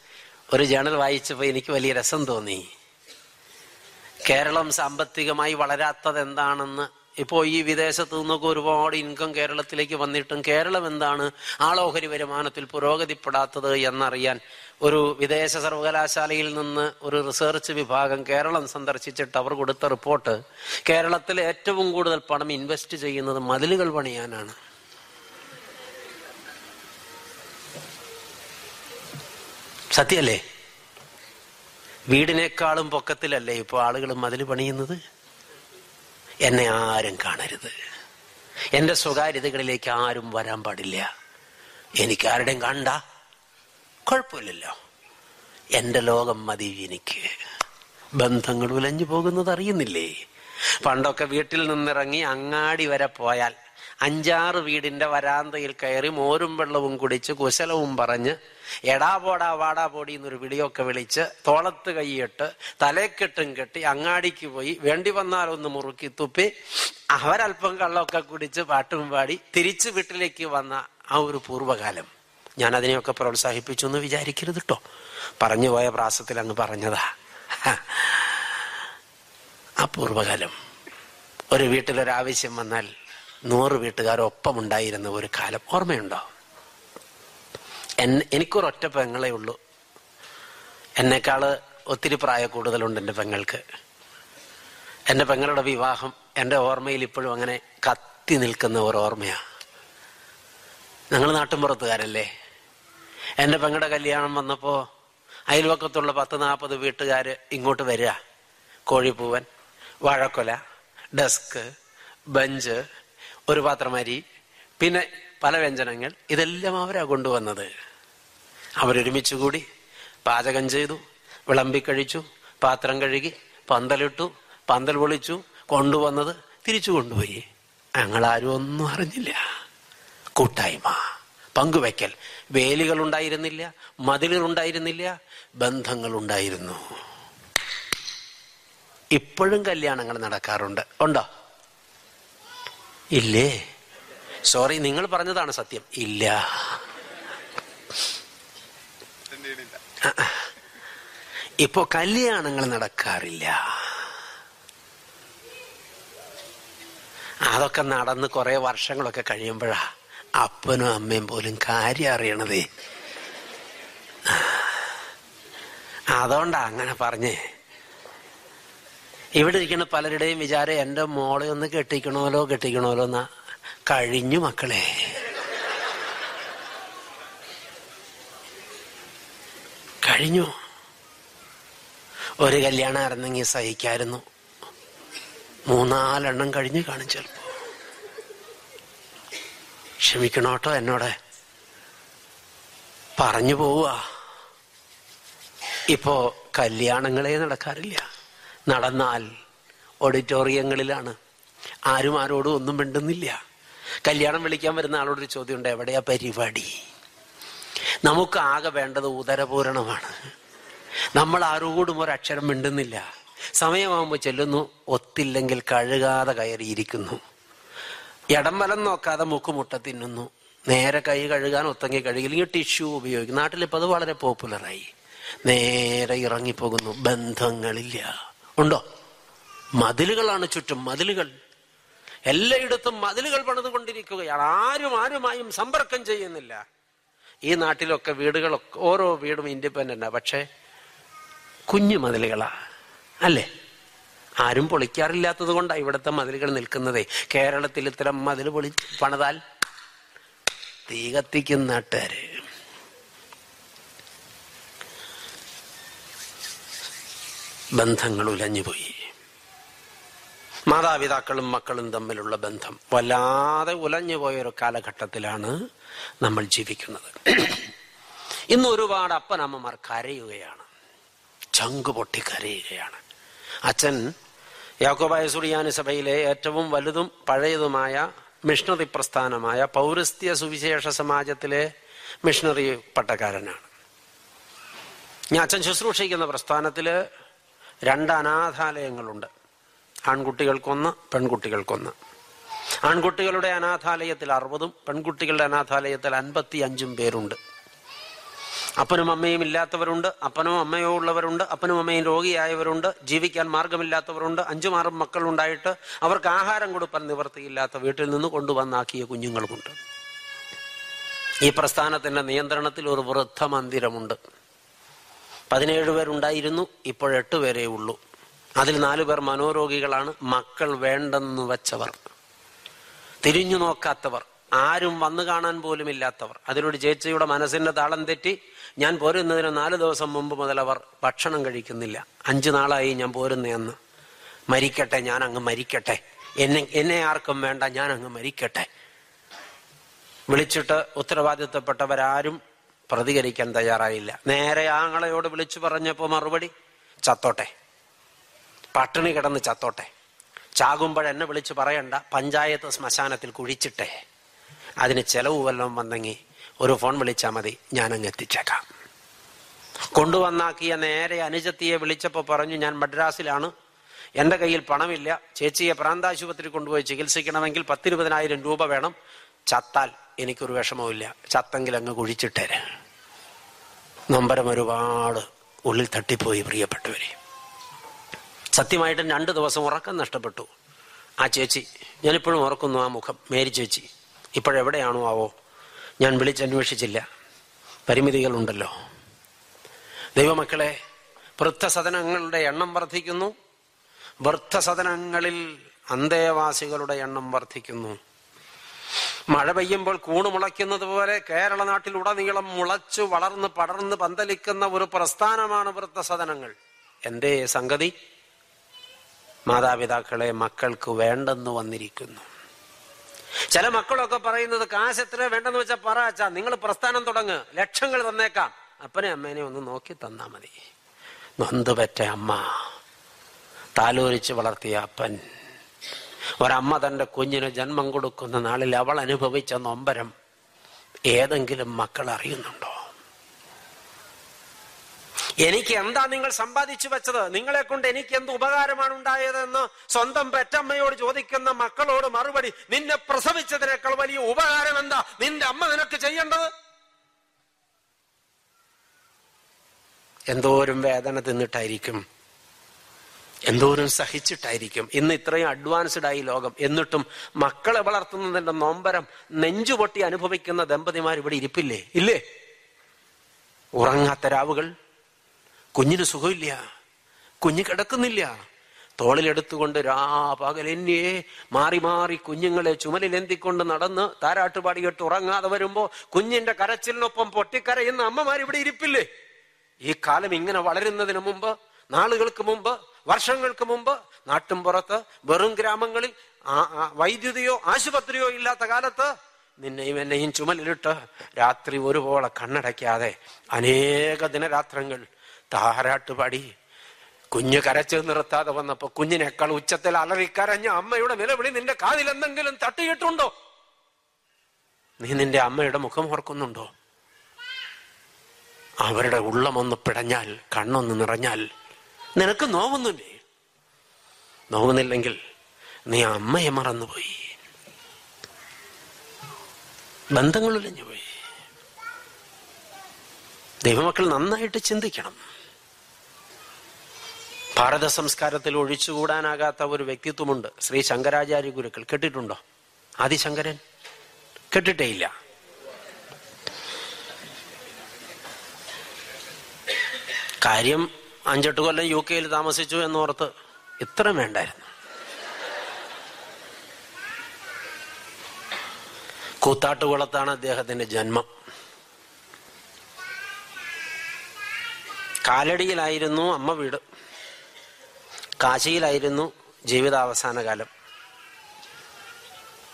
ഒരു ജേണൽ വായിച്ചപ്പോൾ എനിക്ക് വലിയ രസം തോന്നി. കേരളം സാമ്പത്തികമായി വളരാത്തത് എന്താണെന്ന് ഇപ്പോ ഈ വിദേശത്തു നിന്നൊക്കെ ഒരുപാട് ഇൻകം കേരളത്തിലേക്ക് വന്നിട്ടും കേരളം എന്താണ് ആളോഹരി വരുമാനത്തിൽ പുരോഗതിപ്പെടാത്തത് എന്നറിയാൻ ഒരു വിദേശ സർവകലാശാലയിൽ നിന്ന് ഒരു റിസർച്ച് വിഭാഗം കേരളം സന്ദർശിച്ചിട്ട് അവർ കൊടുത്ത റിപ്പോർട്ട് കേരളത്തിൽ ഏറ്റവും കൂടുതൽ പണം ഇൻവെസ്റ്റ് ചെയ്യുന്നത് മതിലുകൾ പണിയാനാണ്. സത്യല്ലേ വീടിനേക്കാളും പൊക്കത്തിലല്ലേ ഇപ്പോൾ ആളുകൾ മതിൽ പണിയുന്നത്? എന്നെ ആരും കാണരുത്. എന്റെ സ്വകാര്യതകളിലേക്ക് ആരും വരാൻ പാടില്ല. എനിക്ക് ആരുടെയും കണ്ട കുഴപ്പമില്ലല്ലോ. എന്റെ ലോകം മതി എനിക്ക്. ബന്ധങ്ങൾ ഉലഞ്ഞു പോകുന്നത് അറിയുന്നില്ലേ? പണ്ടൊക്കെ വീട്ടിൽ നിന്നിറങ്ങി അങ്ങാടി വരെ പോയാൽ അഞ്ചാറ് വീടിന്റെ വരാന്തയിൽ കയറി മോരും വെള്ളവും കുടിച്ച് കുശലവും പറഞ്ഞ് എടാ പോടാ വാടാ പോടി എന്നൊരു വിളിയൊക്കെ വിളിച്ച് തോളത്ത് കൈയിട്ട് തലേക്കെട്ടും കെട്ടി അങ്ങാടിക്ക് പോയി. വേണ്ടി വന്നാലൊന്ന് മുറുക്കി തുപ്പി അവരല്പം കള്ളമൊക്കെ കുടിച്ച് പാട്ടും പാടി തിരിച്ചു വീട്ടിലേക്ക് വന്ന ആ ഒരു പൂർവകാലം. ഞാൻ അതിനെയൊക്കെ പ്രോത്സാഹിപ്പിച്ചു എന്ന് വിചാരിക്കരുത് കേട്ടോ പറഞ്ഞു പോയ പ്രാസത്തിൽ അങ്ങ് പറഞ്ഞതാ. ആ പൂർവകാലം. ഒരു വീട്ടിലൊരാവശ്യം വന്നാൽ നൂറ് വീട്ടുകാരൊപ്പം ഉണ്ടായിരുന്ന ഒരു കാലം ഓർമ്മയുണ്ടോ? എന്നെ എനിക്കൊരൊറ്റ പെങ്ങളെ ഉള്ളൂ. എന്നെക്കാൾ ഒത്തിരി പ്രായ കൂടുതലുണ്ട് എന്റെ പെങ്ങൾക്ക്. എന്റെ പെങ്ങളുടെ വിവാഹം എന്റെ ഓർമ്മയിൽ ഇപ്പോഴും അങ്ങനെ കത്തി നിൽക്കുന്ന ഒരു ഓർമ്മയാ. ഞങ്ങൾ നാട്ടുമ്പുറത്തുകാരല്ലേ? എന്റെ പെങ്ങളുടെ കല്യാണം വന്നപ്പോൾ അയൽവക്കത്തുള്ള പത്ത് നാൽപ്പത് വീട്ടുകാർ ഇങ്ങോട്ട് വരിക. കോഴിപ്പൂവൻ വാഴക്കൊല ഡെസ്ക് ബെഞ്ച് ഒരു പാത്രം അരി പിന്നെ പല വ്യഞ്ജനങ്ങൾ. ഇതെല്ലാം അവരാ കൊണ്ടുവന്നത്. അവരൊരുമിച്ച് കൂടി പാചകം ചെയ്തു വിളമ്പി കഴിച്ചു പാത്രം കഴുകി പന്തലിട്ടു പന്തൽ പൊളിച്ചു കൊണ്ടുവന്നത് തിരിച്ചു കൊണ്ടുപോയി. ആരും ഒന്നും അറിഞ്ഞില്ല. കൂട്ടായ്മ പങ്കുവെക്കൽ വേലികൾ ഉണ്ടായിരുന്നില്ല മതിലുകൾ ഉണ്ടായിരുന്നില്ല ബന്ധങ്ങൾ ഉണ്ടായിരുന്നു ഇപ്പോഴും കല്യാണങ്ങൾ നടക്കാറുണ്ട്. ഉണ്ടോ? ഇല്ലേ? സോറി നിങ്ങൾ പറഞ്ഞതാണ് സത്യം. ഇല്ല. ഇപ്പോ കല്യാണങ്ങൾ നടക്കാറില്ല. അതൊക്കെ നടന്ന് കുറെ വർഷങ്ങളൊക്കെ കഴിയുമ്പോഴാ അപ്പനും അമ്മയും പോലും കാര്യം അറിയണതേ. അതുകൊണ്ടാ അങ്ങനെ പറഞ്ഞേ. ഇവിടെ ഇരിക്കുന്ന പലരുടെയും വിചാരം എന്റെ മോളെ ഒന്ന് കെട്ടിക്കണമല്ലോ കെട്ടിക്കണമല്ലോ എന്നാ കഴിഞ്ഞു മക്കളെ. കഴിഞ്ഞു. ഒരു കല്യാണം ആയിരുന്നെങ്കിൽ സഹിക്കായിരുന്നു. മൂന്നാലെണ്ണം കഴിഞ്ഞ് കാണും ചിലപ്പോ. ക്ഷമിക്കണോട്ടോ എന്നോട്? പറഞ്ഞു പോവുക. ഇപ്പോ കല്യാണങ്ങളെ നടക്കാറില്ല. നടന്നാൽ ഓഡിറ്റോറിയങ്ങളിലാണ്. ആരും ആരോടും ഒന്നും മിണ്ടുന്നില്ല. കല്യാണം വിളിക്കാൻ വരുന്ന ആളോടൊരു ചോദ്യമുണ്ട് എവിടെയാ പരിപാടി? നമുക്ക് ആകെ വേണ്ടത് ഉദരപൂരണമാണ്. നമ്മൾ ആരോടും ഒരക്ഷരം മിണ്ടുന്നില്ല. സമയമാകുമ്പോൾ ചെല്ലുന്നു ഒത്തില്ലെങ്കിൽ കഴുകാതെ കയറിയിരിക്കുന്നു. ഇടം വലം നോക്കാതെ മുക്കുമുട്ട തിന്നുന്നു. നേരെ കൈ കഴുകാൻ ഒത്തങ്ങി കഴുകില്ലെങ്കിൽ ടിഷ്യൂ ഉപയോഗിക്കും നാട്ടിലിപ്പോൾ അത് വളരെ പോപ്പുലറായി. നേരെ ഇറങ്ങിപ്പോകുന്നു ബന്ധങ്ങളില്ല. ഉണ്ടോ? മതിലുകളാണ് ചുറ്റും മതിലുകൾ. എല്ലായിടത്തും മതിലുകൾ പണിതുകൊണ്ടിരിക്കുകയാണ്. ആരും ആരുമായും സമ്പർക്കം ചെയ്യുന്നില്ല. ഈ നാട്ടിലൊക്കെ വീടുകളൊക്കെ ഓരോ വീടും ഇൻഡിപെൻഡന്റാ പക്ഷെ കുഞ്ഞു മതിലുകളാ. അല്ലേ? ആരും പൊളിക്കാറില്ലാത്തത് കൊണ്ടാണ് ഇവിടുത്തെ മതിലുകൾ നിൽക്കുന്നതേ. കേരളത്തിൽ ഇത്തരം മതിൽ പൊളി പണിതാൽ തീ കത്തിക്കുന്ന നാട്ടുകാര്. ബന്ധങ്ങൾ ഉലഞ്ഞുപോയി മാതാപിതാക്കളും മക്കളും തമ്മിലുള്ള ബന്ധം വല്ലാതെ ഉലഞ്ഞു ഒരു കാലഘട്ടത്തിലാണ് നമ്മൾ ജീവിക്കുന്നത്. ഇന്ന് ഒരുപാട് അപ്പനമ്മമാർ കരയുകയാണ്. ചങ്ക് പൊട്ടി കരയുകയാണ്. അച്ഛൻ യാക്കോബായ സുറിയാനി സഭയിലെ ഏറ്റവും വലുതും പഴയതുമായ മിഷണറി പ്രസ്ഥാനമായ പൗരസ്ത്യ സുവിശേഷ സമാജത്തിലെ മിഷണറി പട്ടക്കാരനാണ്. ഞാൻ അച്ഛൻ ശുശ്രൂഷിക്കുന്ന പ്രസ്ഥാനത്തിൽ രണ്ട് അനാഥാലയങ്ങളുണ്ട് ആൺകുട്ടികൾക്കൊന്ന് പെൺകുട്ടികൾക്കൊന്ന്. ആൺകുട്ടികളുടെ അനാഥാലയത്തിൽ അറുപതും പെൺകുട്ടികളുടെ അനാഥാലയത്തിൽ അൻപത്തി അഞ്ചും പേരുണ്ട്. അപ്പനും അമ്മയും ഇല്ലാത്തവരുണ്ട് അപ്പനും അമ്മയോ ഉള്ളവരുണ്ട് അപ്പനും അമ്മയും രോഗിയായവരുണ്ട് ജീവിക്കാൻ മാർഗമില്ലാത്തവരുണ്ട് അഞ്ചു മാറും മക്കളുണ്ടായിട്ട് അവർക്ക് ആഹാരം കൊടുപ്പാൻ നിവർത്തിയില്ലാത്ത വീട്ടിൽ നിന്ന് കൊണ്ടുവന്നാക്കിയ കുഞ്ഞുങ്ങളുമുണ്ട് ഈ പ്രസ്ഥാനത്തിന്റെ നിയന്ത്രണത്തിൽ ഒരു വൃദ്ധ മന്ദിരമുണ്ട് പതിനേഴ് പേരുണ്ടായിരുന്നു. ഇപ്പോൾ എട്ട് പേരേ ഉള്ളൂ. അതിൽ നാലു പേർ മനോരോഗികളാണ്. മക്കൾ വേണ്ടെന്ന് വെച്ചവർ. തിരിഞ്ഞു നോക്കാത്തവർ. ആരും വന്നു കാണാൻ പോലും ഇല്ലാത്തവർ അതിലൊരു ചേച്ചിയുടെ മനസ്സിന്റെ താളം തെറ്റി ഞാൻ പോരുന്നതിന് നാല് ദിവസം മുമ്പ് മുതൽ അവർ ഭക്ഷണം കഴിക്കുന്നില്ല. അഞ്ചു നാളായി ഞാൻ പോരുന്നതെന്ന് മരിക്കട്ടെ ഞാൻ അങ്ങ് മരിക്കട്ടെ. എന്നെ എന്നെ ആർക്കും വേണ്ട ഞാൻ അങ്ങ് മരിക്കട്ടെ. വിളിച്ചിട്ട് ഉത്തരവാദിത്തപ്പെട്ടവരാരും പ്രതികരിക്കാൻ തയ്യാറായില്ല. നേരെ ആങ്ങളയോട് വിളിച്ചു പറഞ്ഞപ്പോ മറുപടി ചത്തോട്ടെ. പട്ടിണി കിടന്ന് ചത്തോട്ടെ. ചാകുമ്പോഴെന്നെ വിളിച്ചു പറയണ്ട. പഞ്ചായത്ത് ശ്മശാനത്തിൽ കുഴിച്ചിട്ടെ. അതിന് ചെലവ് വല്ലതും വന്നെങ്കിൽ ഒരു ഫോൺ വിളിച്ചാൽ മതി. ഞാൻ അങ്ങ് എത്തിച്ചേക്കാം. കൊണ്ടുവന്നാക്കിയ നേരെ അനുജത്തിയെ വിളിച്ചപ്പോൾ പറഞ്ഞു ഞാൻ മദ്രാസിലാണ്. എന്റെ കയ്യിൽ പണമില്ല. ചേച്ചിയെ പ്രാന്താശുപത്രി കൊണ്ടുപോയി ചികിത്സിക്കണമെങ്കിൽ പത്തിരുപതിനായിരം രൂപ വേണം. ചത്താൽ എനിക്കൊരു വിഷമവുമില്ല. ചത്തെങ്കിൽ അങ്ങ് കുഴിച്ചിട്ടേര്. നമ്പരം ഒരുപാട് ഉള്ളിൽ തട്ടിപ്പോയി പ്രിയപ്പെട്ടവരെ. സത്യമായിട്ടും രണ്ടു ദിവസം ഉറക്കം നഷ്ടപ്പെട്ടു. ആ ചേച്ചി ഞാനിപ്പോഴും ഓർക്കുന്നു ആ മുഖം. മേരി ചേച്ചി ഇപ്പോഴെവിടെയാണോ ആവോ? ഞാൻ വിളിച്ചന്വേഷിച്ചില്ല. പരിമിതികളുണ്ടല്ലോ. ദൈവമക്കളെ വൃദ്ധസദനങ്ങളുടെ എണ്ണം വർദ്ധിക്കുന്നു. വൃദ്ധസദനങ്ങളിൽ അന്തേവാസികളുടെ എണ്ണം വർദ്ധിക്കുന്നു. മഴ പെയ്യുമ്പോൾ കൂണ് മുളയ്ക്കുന്നത് പോലെ കേരള നാട്ടിലുടനീളം മുളച്ചു വളർന്ന് പടർന്ന് പന്തലിക്കുന്ന ഒരു പ്രസ്ഥാനമാണ് വൃത്തസദനങ്ങൾ എന്തേ സംഗതി? മാതാപിതാക്കളെ മക്കൾക്ക് വേണ്ടെന്ന് വന്നിരിക്കുന്നു. ചില മക്കളൊക്കെ പറയുന്നത് കാശ് എത്ര വേണ്ടെന്ന് വെച്ചാൽ പറ അച്ഛാ നിങ്ങൾ പ്രസ്ഥാനം തുടങ്ങ് ലക്ഷങ്ങൾ തന്നേക്കാം. അപ്പനെ അമ്മേനെ ഒന്ന് നോക്കി തന്നാ മതി. നൊന്തുപറ്റ അമ്മ. താലോലിച്ച് വളർത്തിയ അപ്പൻ ഒരമ്മ തന്റെ കുഞ്ഞിന് ജന്മം കൊടുക്കുന്ന നാളിൽ അവൾ അനുഭവിച്ച നൊമ്പരം ഏതെങ്കിലും മക്കൾ അറിയുന്നുണ്ടോ? എനിക്ക് എന്താ നിങ്ങൾ സമ്പാദിച്ചു വെച്ചത്? നിങ്ങളെ കൊണ്ട് എനിക്ക് എന്ത് ഉപകാരമാണ് ഉണ്ടായതെന്ന് സ്വന്തം പെറ്റമ്മയോട് ചോദിക്കുന്ന മക്കളോട് മറുപടി നിന്നെ പ്രസവിച്ചതിനേക്കാൾ വലിയ ഉപകാരം എന്താ? നിന്റെ അമ്മ നിനക്ക് ചെയ്യേണ്ടത്? എന്തോരം വേദന തിന്നിട്ടായിരിക്കും എന്തോരം സഹിച്ചിട്ടായിരിക്കും. ഇന്ന് ഇത്രയും അഡ്വാൻസ്ഡ് ആയി ലോകം. എന്നിട്ടും മക്കളെ വളർത്തുന്നതിന്റെ നൊമ്പരം നെഞ്ചുപൊട്ടി അനുഭവിക്കുന്ന ദമ്പതിമാർ ഇവിടെ ഇരിപ്പില്ലേ? ഇല്ലേ? ഉറങ്ങാത്ത രാവുകൾ. കുഞ്ഞിന് സുഖമില്ല. കുഞ്ഞ് കിടക്കുന്നില്ല. തോളിലെടുത്തുകൊണ്ട് രാപകലെന്നെ മാറി മാറി കുഞ്ഞുങ്ങളെ ചുമലിലെന്തിക്കൊണ്ട് നടന്ന് താരാട്ടുപാടിയിട്ട് ഉറങ്ങാതെ വരുമ്പോ കുഞ്ഞിന്റെ കരച്ചിലിനൊപ്പം പൊട്ടിക്കരയുന്ന അമ്മമാർ ഇവിടെ ഇരിപ്പില്ലേ? ഈ കാലം ഇങ്ങനെ വളരുന്നതിന് മുമ്പ് നാളുകൾക്ക് മുമ്പ് വർഷങ്ങൾക്ക് മുമ്പ് നാട്ടുംപുറത്ത് വെറും ഗ്രാമങ്ങളിൽ വൈദ്യുതിയോ ആശുപത്രിയോ ഇല്ലാത്ത കാലത്ത് നിന്നെയും എന്നെയും ചുമലിലിട്ട് രാത്രി ഒരുപോലെ കണ്ണടയ്ക്കാതെ അനേക ദിനരാത്രങ്ങൾ താരാട്ടുപാടി കുഞ്ഞ് കരച്ചു നിർത്താതെ വന്നപ്പോ കുഞ്ഞിനേക്കാൾ ഉച്ചത്തിൽ അലറിക്കരഞ്ഞ അമ്മയുടെ നിലവിളി നിന്റെ കാതിൽ എന്തെങ്കിലും തട്ടിയിട്ടുണ്ടോ? നീ നിന്റെ അമ്മയുടെ മുഖം ഓർക്കുന്നുണ്ടോ? അവരുടെ ഉള്ളമൊന്ന് പിടഞ്ഞാൽ കണ്ണൊന്ന് നിറഞ്ഞാൽ നിനക്ക് നോവുന്നില്ലേ? നോവുന്നില്ലെങ്കിൽ നീ അമ്മയെ മറന്നുപോയി. ബന്ധങ്ങളിലഞ്ഞു പോയി. ദൈവമക്കൾ നന്നായിട്ട് ചിന്തിക്കണം. ഭാരത സംസ്കാരത്തിൽ ഒഴിച്ചുകൂടാനാകാത്ത ഒരു വ്യക്തിത്വമുണ്ട് ശ്രീ ശങ്കരാചാര്യ ഗുരുക്കൾ. കേട്ടിട്ടുണ്ടോ? ആദിശങ്കരൻ? കേട്ടിട്ടേ ഇല്ല. കാര്യം അഞ്ചെട്ട് കൊല്ലം യു കെയിൽ താമസിച്ചു എന്നോർത്ത് ഇത്രയും വേണ്ടായിരുന്നു. കൂത്താട്ടുകുളത്താണ് അദ്ദേഹത്തിന്റെ ജന്മം. കാലടിയിലായിരുന്നു അമ്മ വീട്. കാശിയിലായിരുന്നു ജീവിതാവസാന കാലം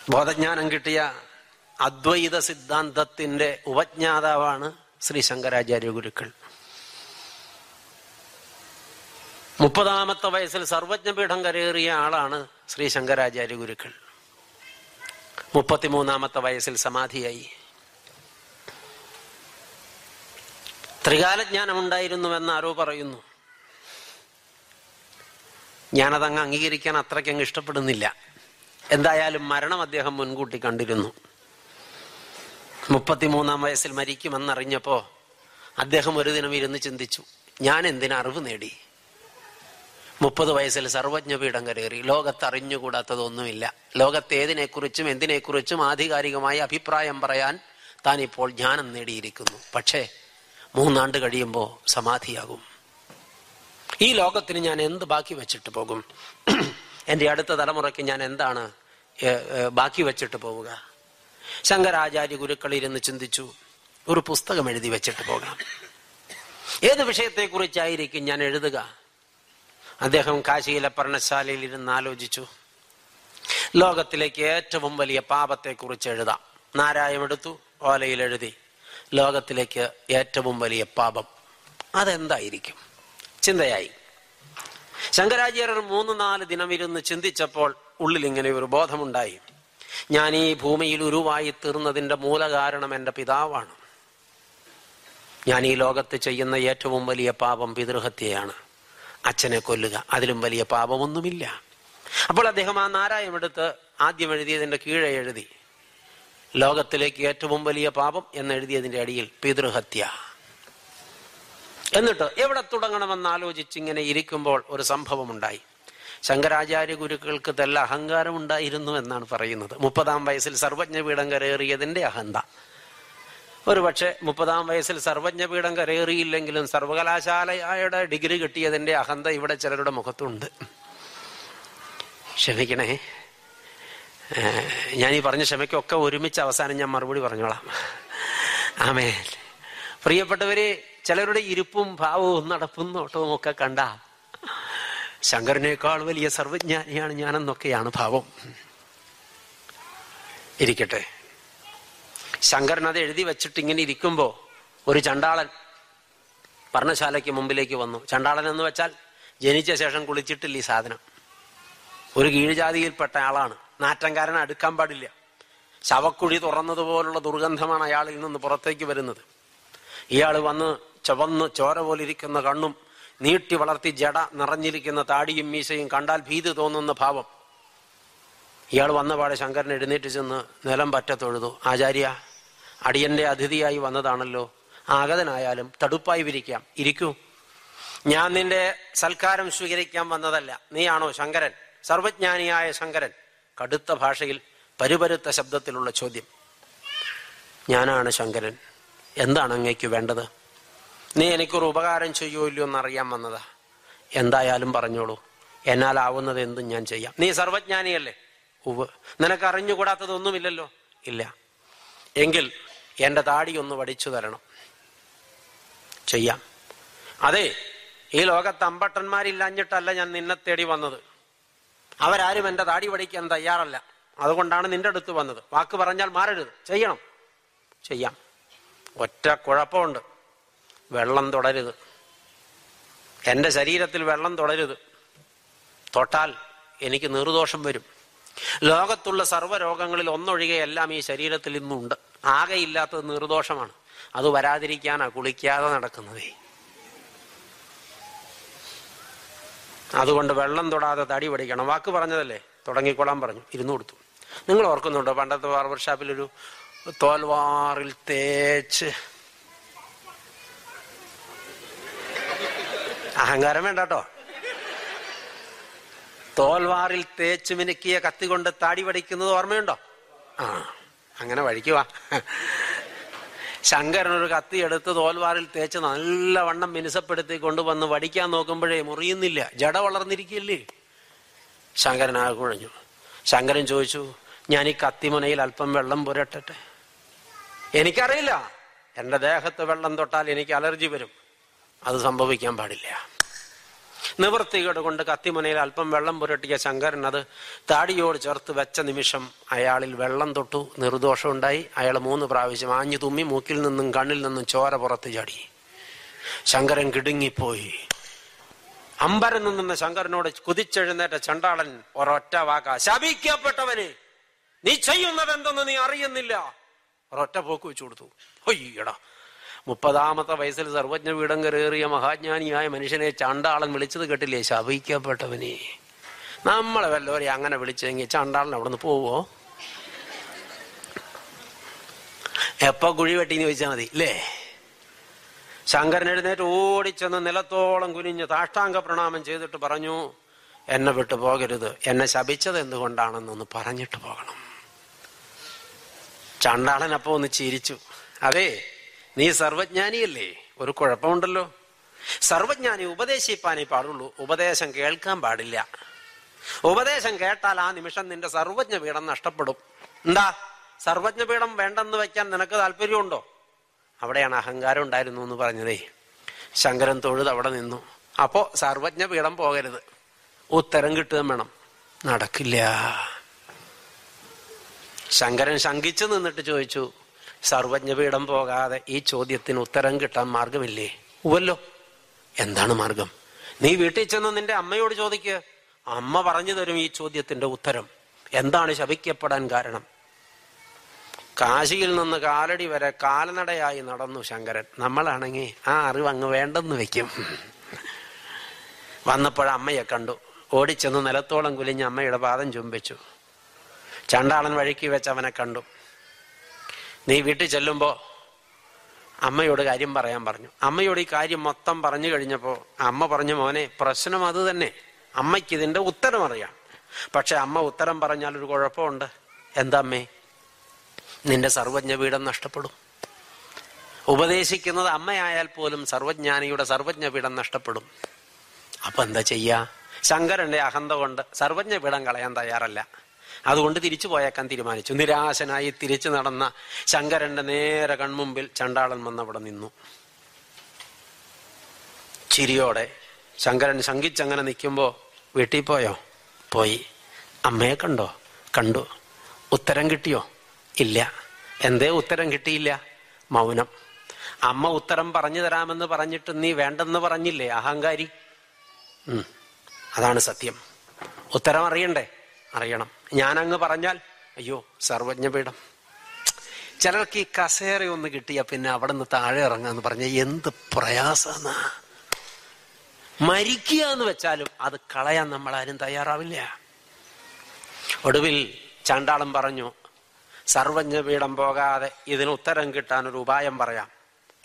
ബോധജ്ഞാനം കിട്ടിയ അദ്വൈത സിദ്ധാന്തത്തിന്റെ ഉപജ്ഞാതാവാണ് ശ്രീ ശങ്കരാചാര്യ ഗുരുക്കൾ. മുപ്പതാമത്തെ വയസ്സിൽ സർവജ്ഞപീഠം കരേറിയ ആളാണ് ശ്രീ ശങ്കരാചാര്യ ഗുരുക്കൾ. മുപ്പത്തിമൂന്നാമത്തെ വയസ്സിൽ സമാധിയായി. ത്രികാലജ്ഞാനമുണ്ടായിരുന്നുവെന്ന് ആരോ പറയുന്നു. ഞാനതങ്ങ് അംഗീകരിക്കാൻ അത്രയ്ക്കങ്ങ് ഇഷ്ടപ്പെടുന്നില്ല. എന്തായാലും മരണം അദ്ദേഹം മുൻകൂട്ടി കണ്ടിരുന്നു. മുപ്പത്തിമൂന്നാം വയസ്സിൽ മരിക്കുമെന്നറിഞ്ഞപ്പോ അദ്ദേഹം ഒരു ദിനം ഇരുന്ന് ചിന്തിച്ചു ഞാൻ എന്തിനാ അറിവ് നേടി? മുപ്പത് വയസ്സിൽ സർവജ്ഞപീഠം അറിഞ്ഞുകൂടാത്തതൊന്നുമില്ല ലോകത്ത് ഏതിനെക്കുറിച്ചും എന്തിനെക്കുറിച്ചും ആധികാരികമായി അഭിപ്രായം പറയാൻ താൻ ഇപ്പോൾ ജ്ഞാനം നേടിയിരിക്കുന്നു. പക്ഷേ മൂന്നാണ്ട് കഴിയുമ്പോൾ സമാധിയാകും. ഈ ലോകത്തിന് ഞാൻ എന്ത് ബാക്കി വെച്ചിട്ട് പോകും? എന്റെ അടുത്ത തലമുറയ്ക്ക് ഞാൻ എന്താണ് ബാക്കി വെച്ചിട്ട് പോവുക? ശങ്കരാചാര്യ ഗുരുക്കൾ ഇരുന്ന് ചിന്തിച്ചു ഒരു പുസ്തകം എഴുതി വെച്ചിട്ട് പോകാം ഏത് വിഷയത്തെക്കുറിച്ചായിരിക്കും ഞാൻ എഴുതുക? അദ്ദേഹം കാശിയിലെ പർണശാലയിൽ ഇരുന്ന് ആലോചിച്ചു. ലോകത്തിലേക്ക് ഏറ്റവും വലിയ പാപത്തെക്കുറിച്ച് എഴുതാം. നാരായം എടുത്തു ഓലയിൽ എഴുതി. ലോകത്തിലേക്ക് ഏറ്റവും വലിയ പാപം. അതെന്തായിരിക്കും? ചിന്തയായി. ശങ്കരാചാര്യർ മൂന്ന് നാല് ദിനം ഇരുന്ന് ചിന്തിച്ചപ്പോൾ ഉള്ളിൽ ഇങ്ങനെ ഒരു ബോധമുണ്ടായി. ഞാൻ ഈ ഭൂമിയിൽ ഉരുവായി തീർന്നതിന്റെ മൂലകാരണം എന്റെ പിതാവാണ്. ഞാൻ ഈ ലോകത്ത് ചെയ്യുന്ന ഏറ്റവും വലിയ പാപം പിതൃഹത്യയാണ്. അച്ഛനെ കൊല്ലുക. അതിലും വലിയ പാപമൊന്നുമില്ല. അപ്പോൾ അദ്ദേഹം ആ നാരായമെടുത്ത് ആദ്യം എഴുതിയതിന്റെ കീഴെ എഴുതി. ലോകത്തിലേക്ക് ഏറ്റവും വലിയ പാപം എന്ന് എഴുതിയതിന്റെ അടിയിൽ പിതൃഹത്യ. എന്നിട്ട് എവിടെ തുടങ്ങണമെന്ന് ആലോചിച്ച് ഇങ്ങനെ ഇരിക്കുമ്പോൾ ഒരു സംഭവം ഉണ്ടായി ശങ്കരാചാര്യ ഗുരുക്കൾക്ക് തെല്ല അഹങ്കാരം ഉണ്ടായിരുന്നു എന്നാണ് പറയുന്നത്. മുപ്പതാം വയസ്സിൽ സർവജ്ഞപീഠം കരേറിയതിന്റെ അഹന്ത. ഒരു പക്ഷെ മുപ്പതാം വയസ്സിൽ സർവജ്ഞപീഠം കരേറിയില്ലെങ്കിലും സർവകലാശാലയുടെ ഡിഗ്രി കിട്ടിയതിന്റെ അഹന്ത ഇവിടെ ചിലരുടെ മുഖത്തുണ്ട്. ക്ഷമിക്കണേ. ഞാൻ ഈ പറഞ്ഞ ക്ഷമയ്ക്കൊക്കെ ഒരുമിച്ച് അവസാനം ഞാൻ മറുപടി പറഞ്ഞോളാം. ആമേ പ്രിയപ്പെട്ടവര് ചിലരുടെ ഇരിപ്പും ഭാവവും നടപ്പും നോട്ടവും ഒക്കെ കണ്ട ശങ്കരനേക്കാൾ വലിയ സർവജ്ഞാനിയാണ് ഞാനെന്നൊക്കെയാണ് ഭാവം. ഇരിക്കട്ടെ. ശങ്കരൻ അത് എഴുതി വെച്ചിട്ട് ഇങ്ങനെ ഇരിക്കുമ്പോ ഒരു ചണ്ടാളൻ പർണശാലയ്ക്ക് മുമ്പിലേക്ക് വന്നു. ചണ്ടാളൻ എന്ന് വെച്ചാൽ ജനിച്ച ശേഷം കുളിച്ചിട്ടില്ല ഈ സാധനം. ഒരു കീഴ്ജാതിയിൽപ്പെട്ട ആളാണ്. നാറ്റംകാരൻ അടുക്കാൻ പാടില്ല. ശവക്കുഴി തുറന്നതുപോലുള്ള ദുർഗന്ധമാണ് അയാളിൽ നിന്ന് പുറത്തേക്ക് വരുന്നത്. ഇയാൾ വന്ന് ചുവന്ന് ചോര പോലിരിക്കുന്ന കണ്ണും നീട്ടി വളർത്തി ജട നിറഞ്ഞിരിക്കുന്ന താടിയും മീശയും കണ്ടാൽ ഭീതി തോന്നുന്ന ഭാവം. ഇയാൾ വന്ന പാടെ ശങ്കരൻ എഴുന്നേറ്റ് ചെന്ന് നിലം പറ്റത്തൊഴുതു. ആചാര്യ അടിയന്റെ അതിഥിയായി വന്നതാണല്ലോ. ആഗതനായാലും തടുപ്പായി വിരിക്കാം. ഇരിക്കൂ. ഞാൻ നിന്റെ സൽക്കാരം സ്വീകരിക്കാൻ വന്നതല്ല. നീയാണോ ശങ്കരൻ? സർവജ്ഞാനിയായ ശങ്കരൻ. കടുത്ത ഭാഷയിൽ പരുപരുത്ത ശബ്ദത്തിലുള്ള ചോദ്യം. ഞാനാണ് ശങ്കരൻ. എന്താണ് അങ്ങേക്ക് വേണ്ടത്? നീ എനിക്കൊരു ഉപകാരം ചെയ്യുമോ ഇല്ലയോ എന്നറിയാൻ വന്നതാ. എന്തായാലും പറഞ്ഞോളൂ. എന്നാലാവുന്നത് എന്തും ഞാൻ ചെയ്യാം. നീ സർവജ്ഞാനിയല്ലേ? ഉവ് നിനക്ക് അറിഞ്ഞുകൂടാത്തതൊന്നുമില്ലല്ലോ? ഇല്ല. എങ്കിൽ എന്റെ താടി ഒന്ന് വടിച്ചു തരണം. ചെയ്യാം. അതെ ഈ ലോകത്ത് അമ്പട്ടന്മാരില്ലാഞ്ഞിട്ടല്ല ഞാൻ നിന്നെ തേടി വന്നത്. അവരാരും എന്റെ താടി വടിക്കാൻ തയ്യാറല്ല. അതുകൊണ്ടാണ് നിന്റെ അടുത്ത് വന്നത്. വാക്ക് പറഞ്ഞാൽ മാറരുത്. ചെയ്യണം. ചെയ്യാം. ഒറ്റ കുഴപ്പമുണ്ട്. വെള്ളം തുടരുത്. എന്റെ ശരീരത്തിൽ വെള്ളം തുടരുത്. തൊട്ടാൽ എനിക്ക് നിർദോഷം വരും. ലോകത്തുള്ള സർവരോഗങ്ങളിൽ ഒന്നൊഴികെ എല്ലാം ഈ ശരീരത്തിൽ ഇന്നുണ്ട്. ആകെ ഇല്ലാത്തത് നിർദോഷമാണ്. അത് വരാതിരിക്കാനാ കുളിക്കാതെ നടക്കുന്നതേ. അതുകൊണ്ട് വെള്ളം തൊടാതെ തടി പഠിക്കണം വാക്ക് പറഞ്ഞതല്ലേ? തുടങ്ങിക്കൊള്ളാൻ പറഞ്ഞു. ഇരുന്നു കൊടുത്തു. നിങ്ങൾ ഓർക്കുന്നുണ്ടോ? പണ്ടത്തെ ബാർബർ ഷാപ്പിലൊരു തോൽവാറിൽ തേച്ച്. അഹങ്കാരം വേണ്ട കേട്ടോ തോൽവാറിൽ തേച്ച് മിനുക്കിയ കത്തി കൊണ്ട് താടി പഠിക്കുന്നത് ഓർമ്മയുണ്ടോ? ആ. അങ്ങനെ വഴിക്കുവാ ശങ്കരൻ ഒരു കത്തി എടുത്ത് തോൽവാറിൽ തേച്ച് നല്ല വണ്ണം മിനുസപ്പെടുത്തി കൊണ്ടുവന്ന് വടിക്കാൻ നോക്കുമ്പോഴേ മുറിയുന്നില്ല. ജട വളർന്നിരിക്കില്ലേ ശങ്കരൻ ആകെ കുഴഞ്ഞു. ശങ്കരൻ ചോദിച്ചു ഞാൻ ഈ കത്തിമുനയിൽ അല്പം വെള്ളം പുരട്ടട്ടെ? എനിക്കറിയില്ല. എന്റെ ദേഹത്ത് വെള്ളം തൊട്ടാൽ എനിക്ക് അലർജി വരും. അത് സംഭവിക്കാൻ പാടില്ല. നിവൃത്തികേട് കൊണ്ട് കത്തിമുനയിൽ അല്പം വെള്ളം പുരട്ടിയ ശങ്കരൻ അത് താടിയോട് ചേർത്ത് വെച്ച നിമിഷം അയാളിൽ വെള്ളം തൊട്ടു. നിർദോഷമുണ്ടായി. അയാൾ മൂന്ന് പ്രാവശ്യം ആഞ്ഞു തുമ്മി മൂക്കിൽ നിന്നും കണ്ണിൽ നിന്നും ചോര പുറത്ത് ചാടി. ശങ്കരൻ കിടുങ്ങിപ്പോയി. അമ്പരന്ന് നിന്ന ശങ്കരനോട് കുതിച്ചെഴുന്നേറ്റ ചണ്ടാളൻ ഒരൊറ്റ വാക്ക ശപിക്കപ്പെട്ടവന് നീ ചെയ്യുന്നത് എന്തെന്ന് നീ അറിയുന്നില്ല. ഒരൊറ്റ പോക്ക് വെച്ചു കൊടുത്തു. ഒയ്യടാ മുപ്പതാമത്തെ വയസ്സിൽ സർവജ്ഞ വീടം കയറിയ മഹാജ്ഞാനിയായ മനുഷ്യനെ ചണ്ടാളൻ വിളിച്ചത് കേട്ടില്ലേ? ശപിക്കപ്പെട്ടവനെ. നമ്മളെ വല്ലവരെ അങ്ങനെ വിളിച്ചെങ്കിൽ ചണ്ടാളൻ അവിടെ നിന്ന് പോവോ? എപ്പോ കുഴി വെട്ടിന്ന് ചോദിച്ചാൽ മതി അല്ലേ ശങ്കരൻ എഴുന്നേറ്റ് ഓടിച്ചെന്ന് നിലത്തോളം കുനിഞ്ഞ് താഷ്ടാംഗ പ്രണാമം ചെയ്തിട്ട് പറഞ്ഞു എന്നെ വിട്ടു പോകരുത്. എന്നെ ശപിച്ചത് എന്തുകൊണ്ടാണെന്നൊന്ന് പറഞ്ഞിട്ട് പോകണം. ചണ്ടാളൻ അപ്പോൾ ഒന്ന് ചിരിച്ചു. അതെ നീ സർവജ്ഞാനിയല്ലേ? ഒരു കുഴപ്പമുണ്ടല്ലോ. സർവജ്ഞാനി ഉപദേശിപ്പാനേ പാടുള്ളൂ. ഉപദേശം കേൾക്കാൻ പാടില്ല. ഉപദേശം കേട്ടാൽ ആ നിമിഷം നിന്റെ സർവജ്ഞ പീഠം നഷ്ടപ്പെടും. എന്താ? സർവജ്ഞ പീഠം വേണ്ടെന്ന് വെക്കാൻ നിനക്ക് താല്പര്യമുണ്ടോ അവിടെയാണ് അഹങ്കാരം ഉണ്ടായിരുന്നു എന്ന് പറഞ്ഞതേ. ശങ്കരൻ തൊഴുത് അവിടെ നിന്നു. അപ്പോ സർവജ്ഞ പീഠം പോകരുത്. ഉത്തരം കിട്ടുകയും വേണം. നടക്കില്ല. ശങ്കരൻ ശങ്കിച്ചു നിന്നിട്ട് ചോദിച്ചു സർവജ്ഞപീഠം പോകാതെ ഈ ചോദ്യത്തിന് ഉത്തരം കിട്ടാൻ മാർഗമില്ലേ? ഉവല്ലോ എന്താണ് മാർഗം? നീ വീട്ടിൽ ചെന്ന് നിന്റെ അമ്മയോട് ചോദിക്ക്. അമ്മ പറഞ്ഞു തരും ഈ ചോദ്യത്തിന്റെ ഉത്തരം. എന്താണ് ശപിക്കപ്പെടാൻ കാരണം? കാശിയിൽ നിന്ന് കാലടി വരെ കാൽനടയായി നടന്നു ശങ്കരൻ. നമ്മളാണെങ്കിൽ ആ അറിവ് അങ്ങ് വേണ്ടെന്ന് വെക്കും. വന്നപ്പോൾ അമ്മയെ കണ്ടു. ഓടിച്ചെന്ന് നിലത്തോളം കുലിഞ്ഞ് അമ്മയുടെ പാദം ചുംബിച്ചു. ചണ്ടാളൻ വഴിക്ക് വെച്ച് അവനെ കണ്ടു. നീ വീട്ടിൽ ചെല്ലുമ്പോ അമ്മയോട് കാര്യം പറയാൻ പറഞ്ഞു. അമ്മയോട് ഈ കാര്യം മൊത്തം പറഞ്ഞു കഴിഞ്ഞപ്പോ അമ്മ പറഞ്ഞു മോനെ പ്രശ്നം അത് തന്നെ. അമ്മയ്ക്ക് ഇതിന്റെ ഉത്തരം അറിയാം. പക്ഷെ അമ്മ ഉത്തരം പറഞ്ഞാൽ ഒരു കുഴപ്പമുണ്ട്. എന്താ അമ്മേ? നിന്റെ സർവജ്ഞ പീഠം നഷ്ടപ്പെടും. ഉപദേശിക്കുന്നത് അമ്മയായാൽ പോലും സർവജ്ഞാനിയുടെ സർവജ്ഞ പീഠം നഷ്ടപ്പെടും. അപ്പൊ എന്താ ചെയ്യാ? ശങ്കരന്റെ അഹന്ത കൊണ്ട് സർവജ്ഞ പീഠം കളയാൻ തയ്യാറല്ല. അതുകൊണ്ട് തിരിച്ചു പോയേക്കാൻ തീരുമാനിച്ചു. നിരാശനായി തിരിച്ചു നടന്ന ശങ്കരന്റെ നേരെ കൺമുമ്പിൽ ചണ്ടാളൻ വന്നവിടെ നിന്നു. ചിരിയോടെ ശങ്കരൻ ശങ്കിച്ചങ്ങനെ നിൽക്കുമ്പോ വീട്ടിൽ പോയോ? പോയി. അമ്മയെ കണ്ടോ? കണ്ടു. ഉത്തരം കിട്ടിയോ? ഇല്ല. എന്തേ ഉത്തരം കിട്ടിയില്ല? മൗനം. അമ്മ ഉത്തരം പറഞ്ഞു തരാമെന്ന് പറഞ്ഞിട്ട് നീ വേണ്ടെന്ന് പറഞ്ഞില്ലേ അഹങ്കാരി? അതാണ് സത്യം. ഉത്തരം അറിയണ്ടേ? അറിയണം. ഞാനങ്ങ് പറഞ്ഞാൽ അയ്യോ സർവജ്ഞപീഠം. ചിലർക്ക് ഈ കസേര ഒന്ന് കിട്ടിയ പിന്നെ അവിടെ നിന്ന് താഴെ ഇറങ്ങാന്ന് പറഞ്ഞ എന്ത് പ്രയാസന്നാ മരിക്കുക എന്ന് വെച്ചാലും അത് കളയാൻ നമ്മൾ ആരും തയ്യാറാവില്ല. ഒടുവിൽ ചണ്ടാളം പറഞ്ഞു സർവജ്ഞപീഠം പോകാതെ ഇതിന് ഉത്തരം കിട്ടാൻ ഒരു ഉപായം പറയാം.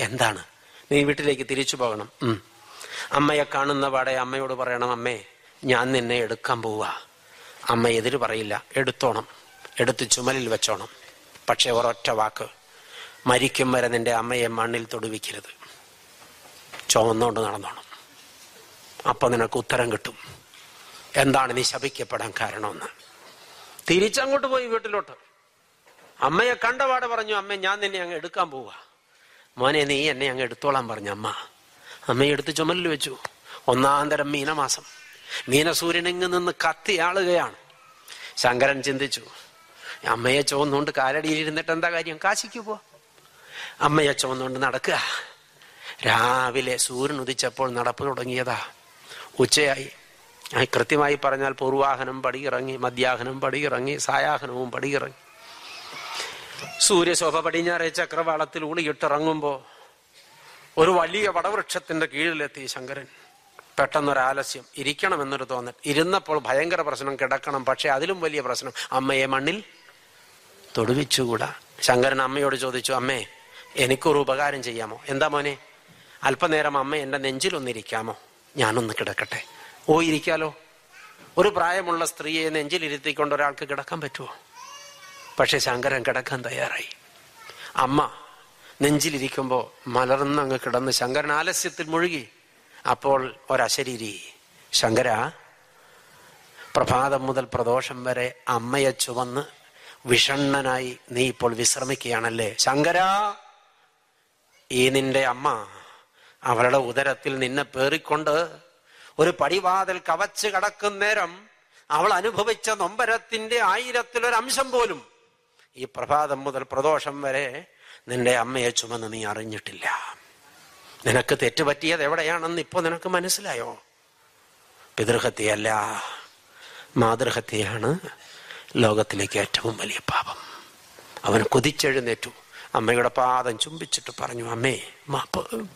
എന്താണ്? നീ വീട്ടിലേക്ക് തിരിച്ചു പോകണം. അമ്മയെ കാണുന്ന പാടെ അമ്മയോട് പറയണം അമ്മേ ഞാൻ നിന്നെ എടുക്കാൻ പോവാ. അമ്മ എതിര് പറയില്ല. എടുത്തോണം. എടുത്ത് ചുമലിൽ വെച്ചോണം. പക്ഷെ ഒരൊറ്റ വാക്ക്. മരിക്കും വരെ നിന്റെ അമ്മയെ മണ്ണിൽ തൊടുവിക്കരുത്. ചുമന്നുകൊണ്ട് നടന്നോണം. അപ്പൊ നിനക്ക് ഉത്തരം കിട്ടും. എന്താണ് നീ ശപിക്കപ്പെടാൻ കാരണമെന്ന്. തിരിച്ചങ്ങോട്ട് പോയി വീട്ടിലോട്ട്. അമ്മയെ കണ്ടപാട് പറഞ്ഞു അമ്മ ഞാൻ നിന്നെ അങ്ങ് എടുക്കാൻ പോവാ. മോനെ നീ എന്നെ അങ്ങ് എടുത്തോളാൻ പറഞ്ഞു അമ്മ. അമ്മയെ എടുത്ത് ചുമലിൽ വെച്ചു. ഒന്നാം തരം മീനമാസം. മീനസൂര്യനെങ്ങ് നിന്ന് കത്തിയാളുകയാണ്. ശങ്കരൻ ചിന്തിച്ചു അമ്മയെ ചുവന്നുകൊണ്ട് കാലടിയിൽ ഇരുന്നിട്ട് എന്താ കാര്യം? കാശിക്ക് പോ. അമ്മയെ ചുവന്നുകൊണ്ട് നടക്കുക. രാവിലെ സൂര്യൻ ഉദിച്ചപ്പോൾ നടപ്പ് തുടങ്ങിയതാ. ഉച്ചയായി. കൃത്യമായി പറഞ്ഞാൽ പൂർവാഹനം പടിയിറങ്ങി മധ്യാഹനം പടിയിറങ്ങി സായാഹനവും പടിയിറങ്ങി. സൂര്യശോഭ പടിഞ്ഞാറെ ചക്രവാളത്തിൽ ഊളിയിട്ടിറങ്ങുമ്പോ ഒരു വലിയ വടവൃക്ഷത്തിന്റെ കീഴിലെത്തി ശങ്കരൻ. പെട്ടെന്നൊരാലസ്യം ഇരിക്കണമെന്നൊരു തോന്നൽ. ഇരുന്നപ്പോൾ ഭയങ്കര പ്രശ്നം കിടക്കണം പക്ഷെ അതിലും വലിയ പ്രശ്നം. അമ്മയെ മണ്ണിൽ തൊടുവിച്ചുകൂടാ? ശങ്കരൻ അമ്മയോട് ചോദിച്ചു അമ്മേ എനിക്കൊരു ഉപകാരം ചെയ്യാമോ? എന്താ മോനെ? അല്പനേരം അമ്മ എന്റെ നെഞ്ചിലൊന്നിരിക്കാമോ? ഞാനൊന്ന് കിടക്കട്ടെ. ഓ ഇരിക്കാലോ. ഒരു പ്രായമുള്ള സ്ത്രീയെ നെഞ്ചിലിരുത്തിക്കൊണ്ട് ഒരാൾക്ക് കിടക്കാൻ പറ്റുമോ? പക്ഷെ ശങ്കരൻ കിടക്കാൻ തയ്യാറായി. അമ്മ നെഞ്ചിലിരിക്കുമ്പോൾ മലർന്നങ്ങ് കിടന്ന് ശങ്കരൻ ആലസ്യത്തിൽ മുഴുകി. അപ്പോൾ ഒരശരീരി ശങ്കര. പ്രഭാതം മുതൽ പ്രദോഷം വരെ അമ്മയെ ചുവന്ന് വിഷണ്ണനായി നീ ഇപ്പോൾ വിശ്രമിക്കുകയാണല്ലേ? ശങ്കര ഈ നിന്റെ അമ്മ അവളുടെ ഉദരത്തിൽ നിന്നെ പേറിക്കൊണ്ട് ഒരു പടിവാതിൽ കവച്ച് കടക്കും നേരം അവൾ അനുഭവിച്ച നൊമ്പരത്തിന്റെ ആയിരത്തിലൊരു അംശം പോലും ഈ പ്രഭാതം മുതൽ പ്രദോഷം വരെ നിന്റെ അമ്മയെ ചുമന്ന് നീ അറിഞ്ഞിട്ടില്ല. നിനക്ക് തെറ്റുപറ്റിയത് എവിടെയാണെന്ന് ഇപ്പൊ നിനക്ക് മനസ്സിലായോ? പിതൃഹത്യയല്ല മാതൃഹത്യയാണ് ലോകത്തിലേക്ക് ഏറ്റവും വലിയ പാപം. അവൻ കൊതിച്ചെഴുന്നേറ്റു. അമ്മയുടെ പാദം ചുംബിച്ചിട്ട് പറഞ്ഞു അമ്മേ മാപ്പ്.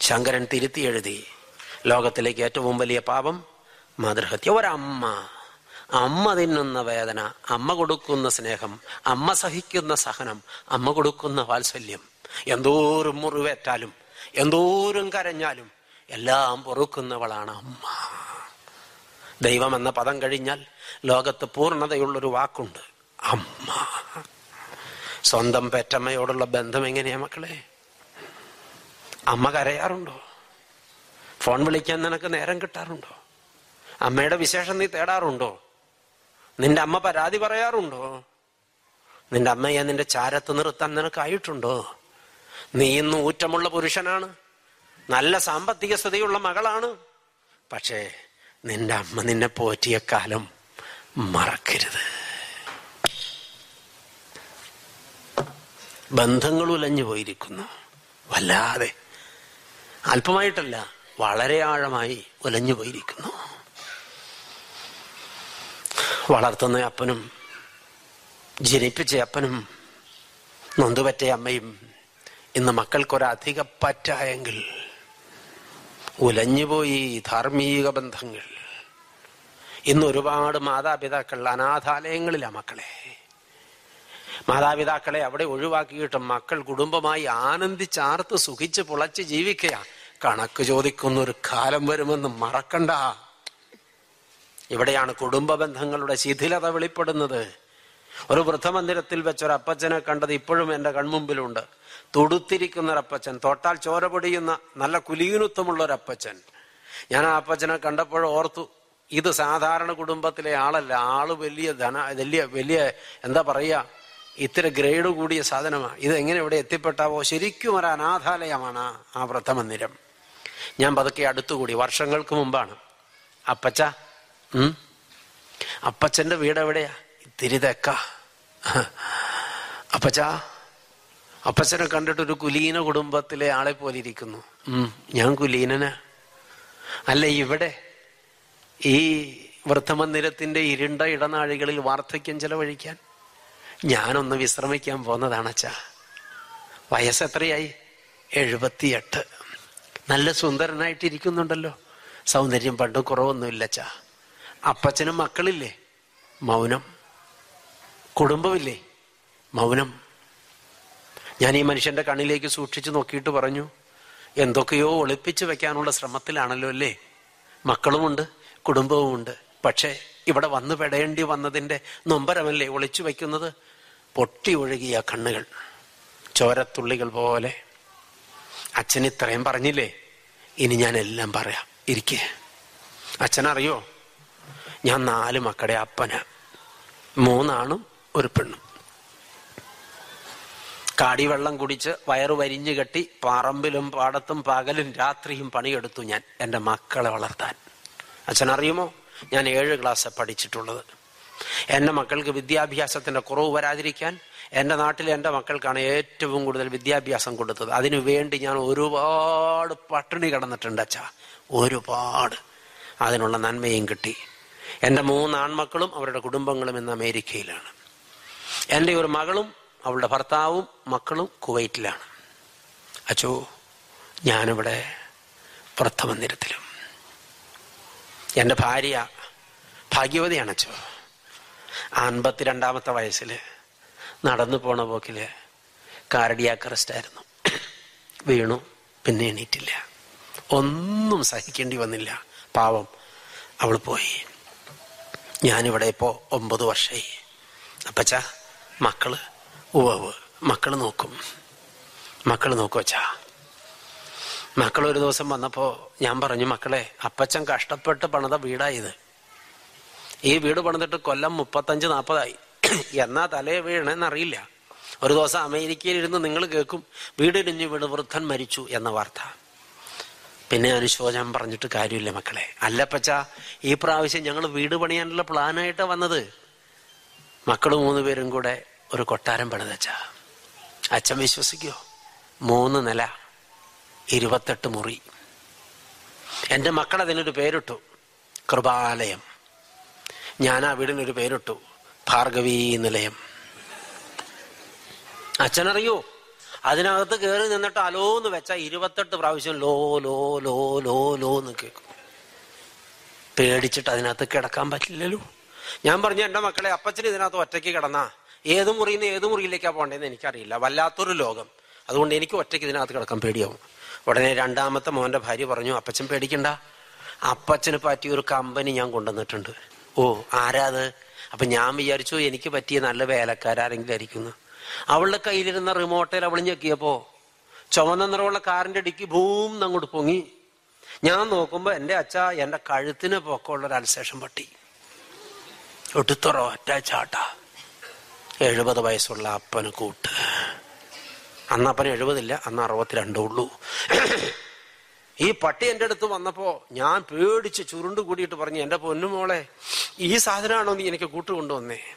ശങ്കരൻ തിരുത്തി എഴുതി ലോകത്തിലേക്ക് ഏറ്റവും വലിയ പാപം മാതൃഹത്യ. ഒരമ്മ അമ്മ തിന്നുന്ന വേദന അമ്മ കൊടുക്കുന്ന സ്നേഹം അമ്മ സഹിക്കുന്ന സഹനം അമ്മ കൊടുക്കുന്ന വാത്സല്യം എന്തോരം മുറിവേറ്റാലും എന്തോരം കരഞ്ഞാലും എല്ലാം പൊറുക്കുന്നവളാണ് അമ്മ. ദൈവം എന്ന പദം കഴിഞ്ഞാൽ ലോകത്ത് പൂർണതയുള്ളൊരു വാക്കുണ്ട് അമ്മ. സ്വന്തം പെറ്റമ്മയോടുള്ള ബന്ധം എങ്ങനെയാ മക്കളെ? അമ്മ കരയാറുണ്ടോ? ഫോൺ വിളിക്കാൻ നിനക്ക് നേരം കിട്ടാറുണ്ടോ? അമ്മയുടെ വിശേഷം നീ തേടാറുണ്ടോ? നിന്റെ അമ്മ പരാതി പറയാറുണ്ടോ? നിന്റെ അമ്മയെ നിന്റെ ചാരത്ത് നിർത്താൻ നിനക്കായിട്ടുണ്ടോ? നീ ഇന്ന് ഊറ്റമുള്ള പുരുഷനാണ്. നല്ല സാമ്പത്തിക സ്ഥിതിയുള്ള മകളാണ്. പക്ഷേ നിന്റെ അമ്മ നിന്നെ പോറ്റിയ കാലം മറക്കരുത്. ബന്ധങ്ങൾ ഉലഞ്ഞു പോയിരിക്കുന്നു. വല്ലാതെ. അല്പമായിട്ടല്ല വളരെ ആഴമായി ഉലഞ്ഞു പോയിരിക്കുന്നു. വളർത്തുന്ന അപ്പനും ജനിപ്പിച്ച അപ്പനും നൊന്തുപറ്റ അമ്മയും ഇന്ന് മക്കൾക്കൊരധിക പറ്റായെങ്കിൽ ഉലഞ്ഞുപോയി ധാർമ്മിക ബന്ധങ്ങൾ. ഇന്ന് ഒരുപാട് മാതാപിതാക്കൾ അനാഥാലയങ്ങളിലാ മക്കളെ. മാതാപിതാക്കളെ അവിടെ ഒഴിവാക്കിയിട്ട് മക്കൾ കുടുംബമായി ആനന്ദിച്ചാർത്ത് സുഖിച്ച് പുളച്ച് ജീവിക്കുക. കണക്ക് ചോദിക്കുന്ന ഒരു കാലം വരുമെന്ന് മറക്കണ്ട. ഇവിടെയാണ് കുടുംബ ബന്ധങ്ങളുടെ ശിഥിലത വെളിപ്പെടുന്നത്. ഒരു വൃദ്ധമന്ദിരത്തിൽ വെച്ചൊരു അപ്പച്ചനെ കണ്ടത് ഇപ്പോഴും എന്റെ കൺമുമ്പിലുണ്ട്. തുടുത്തിരിക്കുന്ന ഒരപ്പച്ചൻ തൊട്ടാൽ ചോര പൊടിയുന്ന നല്ല കുലീനുത്വമുള്ള അപ്പച്ചൻ ഞാൻ ആ അപ്പച്ചനെ കണ്ടപ്പോൾ ഓർത്തു ഇത് സാധാരണ കുടുംബത്തിലെ ആളല്ല ആൾ വലിയ ധന വലിയ വലിയ എന്താ പറയുക ഇത്തിരി ഗ്രേഡ് കൂടിയ സാധനമാണ് ഇത് എങ്ങനെ ഇവിടെ എത്തിപ്പെട്ടാവോ? ശരിക്കും ഒരു അനാഥാലയമാണ് ആ വ്രതമന്ദിരം. ഞാൻ പതുക്കെ അടുത്തുകൂടി വർഷങ്ങൾക്ക് മുമ്പാണ്. അപ്പച്ച ഉം? അപ്പച്ചന്റെ വീട് എവിടെയാ ഇത്തിരി തെക്ക. അപ്പച്ച അപ്പച്ചനെ കണ്ടിട്ട് ഒരു കുലീന കുടുംബത്തിലെ ആളെ പോലെ ഇരിക്കുന്നു. ഞാൻ കുലീനനാ. അല്ല ഇവിടെ ഈ വൃദ്ധമന്ദിരത്തിന്റെ ഇരുണ്ട ഇടനാഴികളിൽ വാർദ്ധക്യം ചെലവഴിക്കാൻ ഞാനൊന്ന് വിശ്രമിക്കാൻ പോന്നതാണച്ചാ. വയസ്സ് എത്രയായി എഴുപത്തിയെട്ട്. നല്ല സുന്ദരനായിട്ടിരിക്കുന്നുണ്ടല്ലോ. സൗന്ദര്യം പണ്ട് കുറവൊന്നുമില്ല അച്ഛാ അപ്പച്ചനും മക്കളില്ലേ? മൗനം. കുടുംബമില്ലേ? മൗനം. ഞാൻ ഈ മനുഷ്യന്റെ കണ്ണിലേക്ക് സൂക്ഷിച്ചു നോക്കിയിട്ട് പറഞ്ഞു എന്തൊക്കെയോ ഒളിപ്പിച്ചു വെക്കാനുള്ള ശ്രമത്തിലാണല്ലോ അല്ലേ? മക്കളുമുണ്ട് കുടുംബവുമുണ്ട്. പക്ഷേ ഇവിടെ വന്നു പെടേണ്ടി വന്നതിന്റെ നൊമ്പരമല്ലേ ഒളിച്ചു വെക്കുന്നത്? പൊട്ടി ഒഴുകിയ കണ്ണുകൾ ചോരത്തുള്ളികൾ പോലെ. അച്ഛൻ ഇത്രയും പറഞ്ഞില്ലേ? ഇനി ഞാൻ എല്ലാം പറയാം. ഇരിക്കേ. അച്ഛനറിയോ? ഞാൻ നാല് മക്കളുടെ അപ്പന മൂന്നാണും ഒരു പെണ്ണും. കാടി വെള്ളം കുടിച്ച് വയറു വരിഞ്ഞു കെട്ടി പറമ്പിലും പാടത്തും പകലും രാത്രിയും പണിയെടുത്തു ഞാൻ എന്റെ മക്കളെ വളർത്താൻ. അച്ഛനറിയുമോ? ഞാൻ ഏഴ് ക്ലാസ് പഠിച്ചിട്ടുള്ളത്. എന്റെ മക്കൾക്ക് വിദ്യാഭ്യാസത്തിന്റെ കുറവ് വരാതിരിക്കാൻ എന്റെ നാട്ടിലെ എന്റെ മക്കൾക്കാണ് ഏറ്റവും കൂടുതൽ വിദ്യാഭ്യാസം കൊടുത്തത്. അതിനു വേണ്ടി ഞാൻ ഒരുപാട് പട്ടിണി കിടന്നിട്ടുണ്ട് അച്ഛാ. ഒരുപാട്. അതിനുള്ള നന്മയും കിട്ടി. എന്റെ മൂന്ന് ആൺമക്കളും അവരുടെ കുടുംബങ്ങളും ഇന്ന് അമേരിക്കയിലാണ്. എന്റെ ഒരു മകളും അവളുടെ ഭർത്താവും മക്കളും കുവൈറ്റിലാണ്. അച്ചോ ഞാനിവിടെ വൃദ്ധമന്ദിരത്തിലും എന്റെ ഭാര്യ ഭാഗ്യവതിയാണ് അച്ചോ. അൻപത്തിരണ്ടാമത്തെ വയസ്സിൽ നടന്നു പോണ പോക്കിൽ കാർഡിയാക്ക് അറസ്റ്റായിരുന്നു. വീണു പിന്നെ എണീറ്റില്ല. ഒന്നും സഹിക്കേണ്ടി വന്നില്ല. പാവം അവൾ പോയി. ഞാനിവിടെ ഇപ്പോൾ ഒമ്പത് വർഷമായി അപ്പച്ച മക്കൾ ഉവ്വ് മക്കൾ നോക്കും. മക്കൾ നോക്കുവച്ചാ മക്കൾ ഒരു ദിവസം വന്നപ്പോ ഞാൻ പറഞ്ഞു മക്കളെ അപ്പച്ചൻ കഷ്ടപ്പെട്ട് പണിത വീടായത് ഈ വീട് പണിതിട്ട് കൊല്ലം മുപ്പത്തഞ്ച് നാൽപ്പതായി എന്നാ തലേ വീണെന്നറിയില്ല. ഒരു ദിവസം അമേരിക്കയിൽ ഇരുന്ന് നിങ്ങൾ കേൾക്കും വീടിടിഞ്ഞ് വീട് വൃദ്ധൻ മരിച്ചു എന്ന വാർത്ത. പിന്നെ അനുശോചനം പറഞ്ഞിട്ട് കാര്യമില്ല മക്കളെ. അല്ലപ്പച്ച ഈ പ്രാവശ്യം ഞങ്ങൾ വീട് പണിയാനുള്ള പ്ലാനായിട്ടാണ് വന്നത്. മക്കൾ മൂന്ന് പേരും കൂടെ ഒരു കൊട്ടാരം പണിതച്ച. അച്ഛൻ വിശ്വസിക്കോ? മൂന്ന് നില ഇരുപത്തെട്ട് മുറി. എന്റെ മക്കൾ അതിനൊരു പേരിട്ടു. കൃപാലയം. ഞാൻ ആ വീടിനൊരു പേരിട്ടു. ഭാർഗവീ നിലയം. അച്ഛനറിയോ? അതിനകത്ത് കയറി നിന്നിട്ട് അലോന്ന് വെച്ച ഇരുപത്തെട്ട് പ്രാവശ്യം ലോ ലോ ലോ ലോ ലോ എന്ന് കേൾക്കും. പേടിച്ചിട്ട് അതിനകത്ത് കിടക്കാൻ പറ്റില്ലല്ലോ. ഞാൻ പറഞ്ഞു എന്റെ മക്കളെ അപ്പച്ചന് ഇതിനകത്ത് ഒറ്റയ്ക്ക് കിടന്നാ. ഏത് മുറിയിൽ നിന്ന് ഏത് മുറിയിലേക്കാണ് പോകേണ്ടതെന്ന് എനിക്കറിയില്ല. വല്ലാത്തൊരു ലോകം. അതുകൊണ്ട് എനിക്ക് ഒറ്റയ്ക്ക് ഇതിനകത്ത് കിടക്കാൻ പേടിയാവും. ഉടനെ രണ്ടാമത്തെ മോന്റെ ഭാര്യ പറഞ്ഞു അപ്പച്ചൻ പേടിക്കണ്ട. അപ്പച്ചന് പറ്റിയ ഒരു കമ്പനി ഞാൻ കൊണ്ടുവന്നിട്ടുണ്ട്. ഓ ആരാത്? അപ്പൊ ഞാൻ വിചാരിച്ചു എനിക്ക് പറ്റിയ നല്ല വേലക്കാരെങ്കിലും ആയിരിക്കുന്നു അവളുടെ കയ്യിലിരുന്ന റിമോട്ടിൽ അവൾ ഞെക്കിയപ്പോ ചുവന്ന നിറമുള്ള കാറിന്റെ ഡിക്കി ഭൂം അങ്ങോട്ട് പൊങ്ങി. ഞാൻ നോക്കുമ്പോൾ എന്റെ അച്ഛ എന്റെ കഴുത്തിന് പൊക്കമുള്ള ഒരു അൽസേഷൻ പട്ടി. ഒട്ടുത്തുറ അറ്റാച്ചാട്ടാ ചാട്ട. എഴുപത് വയസ്സുള്ള അപ്പന് കൂട്ട്. അന്ന് അപ്പന് എഴുപതില്ല അന്ന് അറുപത്തിരണ്ടേ ഉള്ളൂ. ഈ പട്ടി എന്റെ അടുത്ത് വന്നപ്പോ ഞാൻ പേടിച്ച് ചുരുണ്ട് കൂടിയിട്ട് പറഞ്ഞു എന്റെ പൊന്നുമോളെ ഈ സാധനമാണോ നീ എനിക്ക് കൂട്ട് കൊണ്ടുവന്നേ?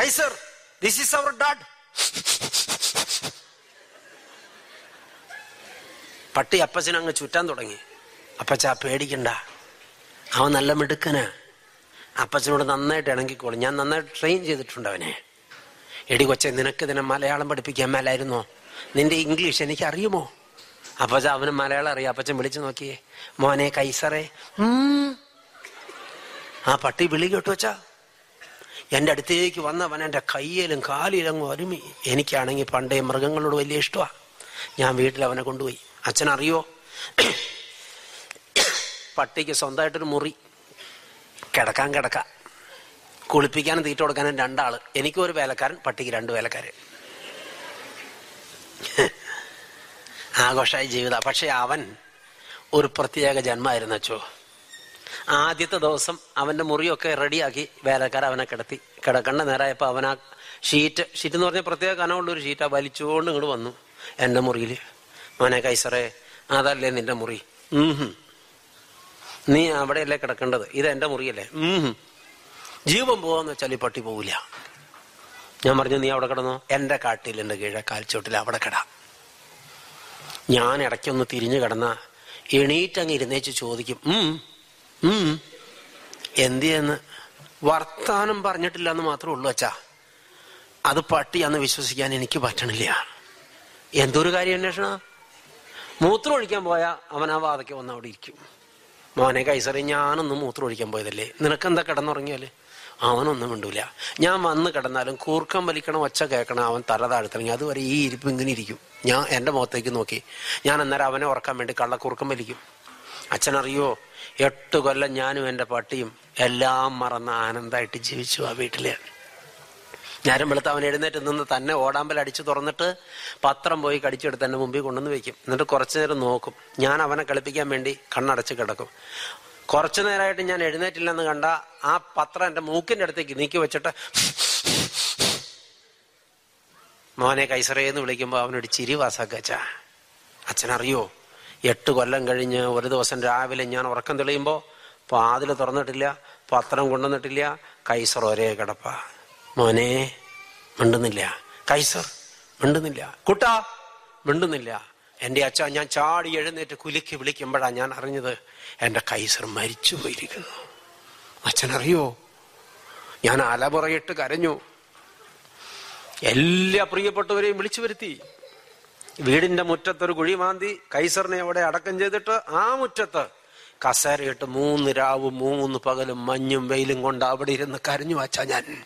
Kaiser this is our dad പട്ടി അപ്പച്ചനങ്ങ് ചുറ്റാൻ തുടങ്ങി. അപ്പച്ച പേടിക്കണ്ട. അവൻ നല്ല മിടുക്കനാ. അപ്പച്ചനോട് നന്നായിട്ട് ഇണങ്ങിക്കോളും. ഞാൻ നന്നായിട്ട് ട്രെയിൻ ചെയ്തിട്ടുണ്ട് അവനെ. എടി കൊച്ചെ നിനക്ക് ഇതിനെ മലയാളം പഠിപ്പിക്കാൻ മേലായിരുന്നോ? നിന്റെ ഇംഗ്ലീഷ് എനിക്ക് അറിയുമോ അപ്പച്ച അവന് മലയാളം അറിയാം. അപ്പച്ചൻ വിളിച്ചു നോക്കിയേ. മോനെ കൈസറേ. ആ പട്ടി വിളി കേട്ടു വച്ചാ എന്റെ അടുത്തേക്ക് വന്നവൻ എന്റെ കയ്യിലും കാലിലും ഒരുമി. എനിക്കാണെങ്കിൽ പണ്ടേ മൃഗങ്ങളോട് വലിയ ഇഷ്ടമാ. ഞാൻ വീട്ടിൽ അവനെ കൊണ്ടുപോയി. അച്ഛൻ അറിയോ പട്ടിക്ക് സ്വന്തമായിട്ടൊരു മുറി. കിടക്കാൻ കിടക്ക. കുളിപ്പിക്കാനും തീറ്റ കൊടുക്കാനും രണ്ടാൾ. എനിക്കും ഒരു വേലക്കാരൻ പട്ടിക്ക് രണ്ട് വേലക്കാര്. ആഘോഷമായ ജീവിത. പക്ഷെ അവൻ ഒരു പ്രത്യേക ജന്മായിരുന്നു അച്ചോ. ആദ്യത്തെ ദിവസം അവന്റെ മുറിയൊക്കെ റെഡിയാക്കി വേലക്കാരൻ അവനെ കിടത്തി. കിടക്കേണ്ട നേരമായപ്പോ അവൻ ആ ഷീറ്റ് ഷീറ്റ് എന്ന് പറഞ്ഞ പ്രത്യേക കനമുള്ള ഒരു ഷീറ്റ് ആ വലിച്ചുകൊണ്ട് ഇങ്ങോട്ട് വന്നു എന്റെ മുറിയിൽ മോനെ കൈസറേ അതല്ലേ നിന്റെ മുറി. നീ അവിടെയല്ലേ കിടക്കേണ്ടത്? ഇത് എന്റെ മുറിയല്ലേ? ജീവൻ പോവാന്ന് വെച്ചാൽ ഈ പട്ടി പോവില്ല. ഞാൻ പറഞ്ഞു നീ അവിടെ കിടന്നോ? എന്റെ കാട്ടിലുണ്ട് കീഴെ കാൽച്ചോട്ടിൽ അവിടെ കിടാ. ഞാൻ ഇടയ്ക്കൊന്ന് തിരിഞ്ഞു കിടന്ന എണീറ്റങ്ങ് ഇരുന്നേച്ച് ചോദിക്കും എന്തിയെന്ന് വർത്താനം പറഞ്ഞിട്ടില്ല എന്ന്? മാത്രമേ ഉള്ളൂ അച്ഛാ. അത് പട്ടിയാന്ന് വിശ്വസിക്കാൻ എനിക്ക് പറ്റണില്ല. എന്തൊരു കാര്യം അന്വേഷണ? മൂത്രം ഒഴിക്കാൻ പോയാൽ അവൻ ആ വാതയ്ക്ക് വന്ന് അവിടെ ഇരിക്കും. മോനെ കൈസറി ഞാനൊന്നും മൂത്രം ഒഴിക്കാൻ പോയതല്ലേ? നിനക്ക് നിനക്കെന്താ കിടന്നുറങ്ങിയാൽ? അവനൊന്നും മിണ്ടൂല. ഞാൻ വന്ന് കിടന്നാലും കൂർക്കം വലിക്കണം ഒച്ച കേൾക്കണം അവൻ തല താഴ്ത്തിറങ്ങി. അതുവരെ ഈ ഇരിപ്പ് ഇങ്ങനെ ഇരിക്കും. ഞാൻ എന്റെ മുഖത്തേക്ക് നോക്കി. ഞാൻ അന്നേരം അവനെ ഉറക്കാൻ വേണ്ടി കള്ളക്കൂർക്കം വലിക്കും. അച്ഛനറിയോ എട്ട് കൊല്ലം ഞാനും എന്റെ പട്ടിയും എല്ലാം മറന്ന് ആനന്ദമായിട്ട് ജീവിച്ചു ആ വീട്ടിൽ. ഞാനും വെളുത്ത് അവൻ എഴുന്നേറ്റ് നിന്ന് തന്നെ ഓടാമ്പൽ അടിച്ചു തുറന്നിട്ട് പത്രം പോയി കടിച്ചെടുത്ത് എന്റെ മുമ്പിൽ കൊണ്ടുവന്ന് വെക്കും. എന്നിട്ട് കുറച്ചു നേരം നോക്കും. ഞാൻ അവനെ കളിപ്പിക്കാൻ വേണ്ടി കണ്ണടച്ച് കിടക്കും. കുറച്ചു നേരമായിട്ട് ഞാൻ എഴുന്നേറ്റില്ലെന്ന് കണ്ട ആ പത്രം എന്റെ മൂക്കിന്റെ അടുത്തേക്ക് നീക്കി വെച്ചിട്ട് മോനെ കൈസറേന്ന് വിളിക്കുമ്പോൾ അവനൊരു ചിരി വാസാക്കച്ച അച്ഛനറിയോ? എട്ട് കൊല്ലം കഴിഞ്ഞ് ഒരു ദിവസം രാവിലെ ഞാൻ ഉറക്കം തെളിയുമ്പോ വാതിൽ തുറന്നിട്ടില്ല പത്രം കൊണ്ടുവന്നിട്ടില്ല കൈസർ ഒരേ കിടപ്പ. മോനെ മിണ്ടുന്നില്ല. കൈസർ മിണ്ടുന്നില്ല. കുട്ട മിണ്ടുന്നില്ല. എന്റെ അച്ഛ ഞാൻ ചാടി എഴുന്നേറ്റ് കുലുക്കി വിളിക്കുമ്പോഴാ ഞാൻ അറിഞ്ഞത് എന്റെ കൈസർ മരിച്ചു പോയിരിക്കുന്നു. അച്ഛനറിയോ? ഞാൻ അലമുറയിട്ട് കരഞ്ഞു. എല്ലാ പ്രിയപ്പെട്ടവരെയും വിളിച്ചു വരുത്തി. വീടിന്റെ മുറ്റത്തൊരു കുഴി മാന്തി കൈസറിനെ അവിടെ അടക്കം ചെയ്തിട്ട് ആ മുറ്റത്ത് കസേരയിട്ട് മൂന്ന് രാവും മൂന്ന് പകലും മഞ്ഞും വെയിലും കൊണ്ട് അവിടെ ഇരുന്ന് കരഞ്ഞു വച്ച ഞാൻ.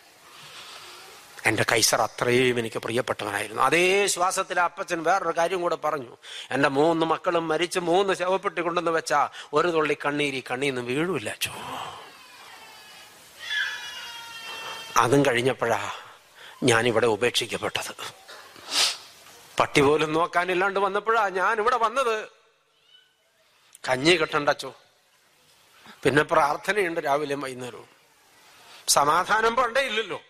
എന്റെ കൈസർ അത്രയും എനിക്ക് പ്രിയപ്പെട്ടവനായിരുന്നു. അതേ ശ്വാസത്തിൽ അപ്പച്ചൻ വേറൊരു കാര്യം കൂടെ പറഞ്ഞു. എന്റെ മൂന്ന് മക്കളും മരിച്ച് മൂന്ന് ശവപ്പെട്ടി കൊണ്ടെന്ന് വെച്ചാ ഒരു തുള്ളി കണ്ണീരി കണ്ണീന്ന് വീഴുമില്ല ചോ അതും കഴിഞ്ഞപ്പോഴാ ഞാനിവിടെ ഉപേക്ഷിക്കപ്പെട്ടത്. പട്ടി പോലും നോക്കാനില്ലാണ്ട് വന്നപ്പോഴാ ഞാൻ ഇവിടെ വന്നത്. കഞ്ഞി കിട്ടണ്ടച്ചോ പിന്നെ പ്രാർത്ഥനയുണ്ട് രാവിലെ വൈകുന്നേരവും. സമാധാനം പണ്ടേ ഇല്ലല്ലോ.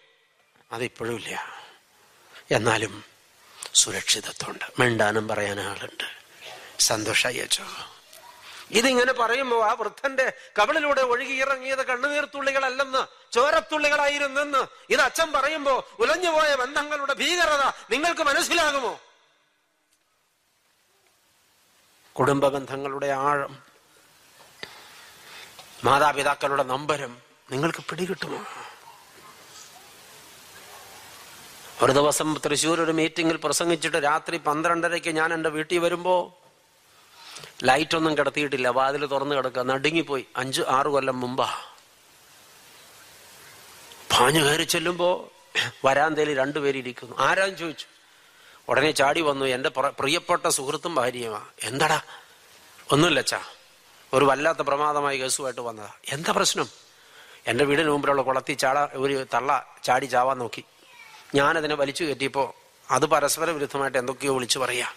അതിപ്പോഴും ഇല്ല. എന്നാലും സുരക്ഷിതത്വമുണ്ട്. മിണ്ടാനും പറയാൻ ആളുണ്ട് സന്തോഷമായി അച്ഛോ ഇതിങ്ങനെ പറയുമ്പോ ആ വൃദ്ധന്റെ കവളിലൂടെ ഒഴുകിയിറങ്ങിയത് കണ്ണുനീർത്തുള്ളികളല്ലെന്ന് ചോരത്തുള്ളികളായിരുന്നെന്ന് ഇത് അച്ഛൻ പറയുമ്പോ ഉലഞ്ഞുപോയ ബന്ധങ്ങളുടെ ഭീകരത നിങ്ങൾക്ക് മനസ്സിലാകുമോ? കുടുംബ ബന്ധങ്ങളുടെ ആഴം മാതാപിതാക്കളുടെ നമ്പരം നിങ്ങൾക്ക് പിടികിട്ടുമോ? ഒരു ദിവസം തൃശ്ശൂർ ഒരു മീറ്റിംഗിൽ പ്രസംഗിച്ചിട്ട് രാത്രി പന്ത്രണ്ടരയ്ക്ക് ഞാൻ എന്റെ വീട്ടിൽ വരുമ്പോ ലൈറ്റ് ഒന്നും കിടത്തിയിട്ടില്ല. വാതിൽ തുറന്നു കിടക്കുക. നടുങ്ങിപ്പോയി. അഞ്ച് ആറ് കൊല്ലം മുമ്പാ. പാഞ്ഞു കയറി ചെല്ലുമ്പോ വരാന്തയിൽ രണ്ടുപേരിയിരിക്കുന്നു ആരാന്ന് ചോദിച്ചു. ഉടനെ ചാടി വന്നു. എന്റെ പ്രിയപ്പെട്ട സുഹൃത്തും ഭാര്യയുമാ. എന്താടാ? ഒന്നുമില്ലച്ചാ ഒരു വല്ലാത്ത പ്രമാദമായ കേസുമായിട്ട് വന്നതാ. എന്താ പ്രശ്നം? എന്റെ വീടിന് മുമ്പിലുള്ള കുളത്തി ചാട ഒരു തള്ള ചാടി ചാവാൻ നോക്കി. ഞാനതിനെ വലിച്ചു കയറ്റിയപ്പോ അത് പരസ്പര വിരുദ്ധമായിട്ട് എന്തൊക്കെയോ വിളിച്ചു പറയാ.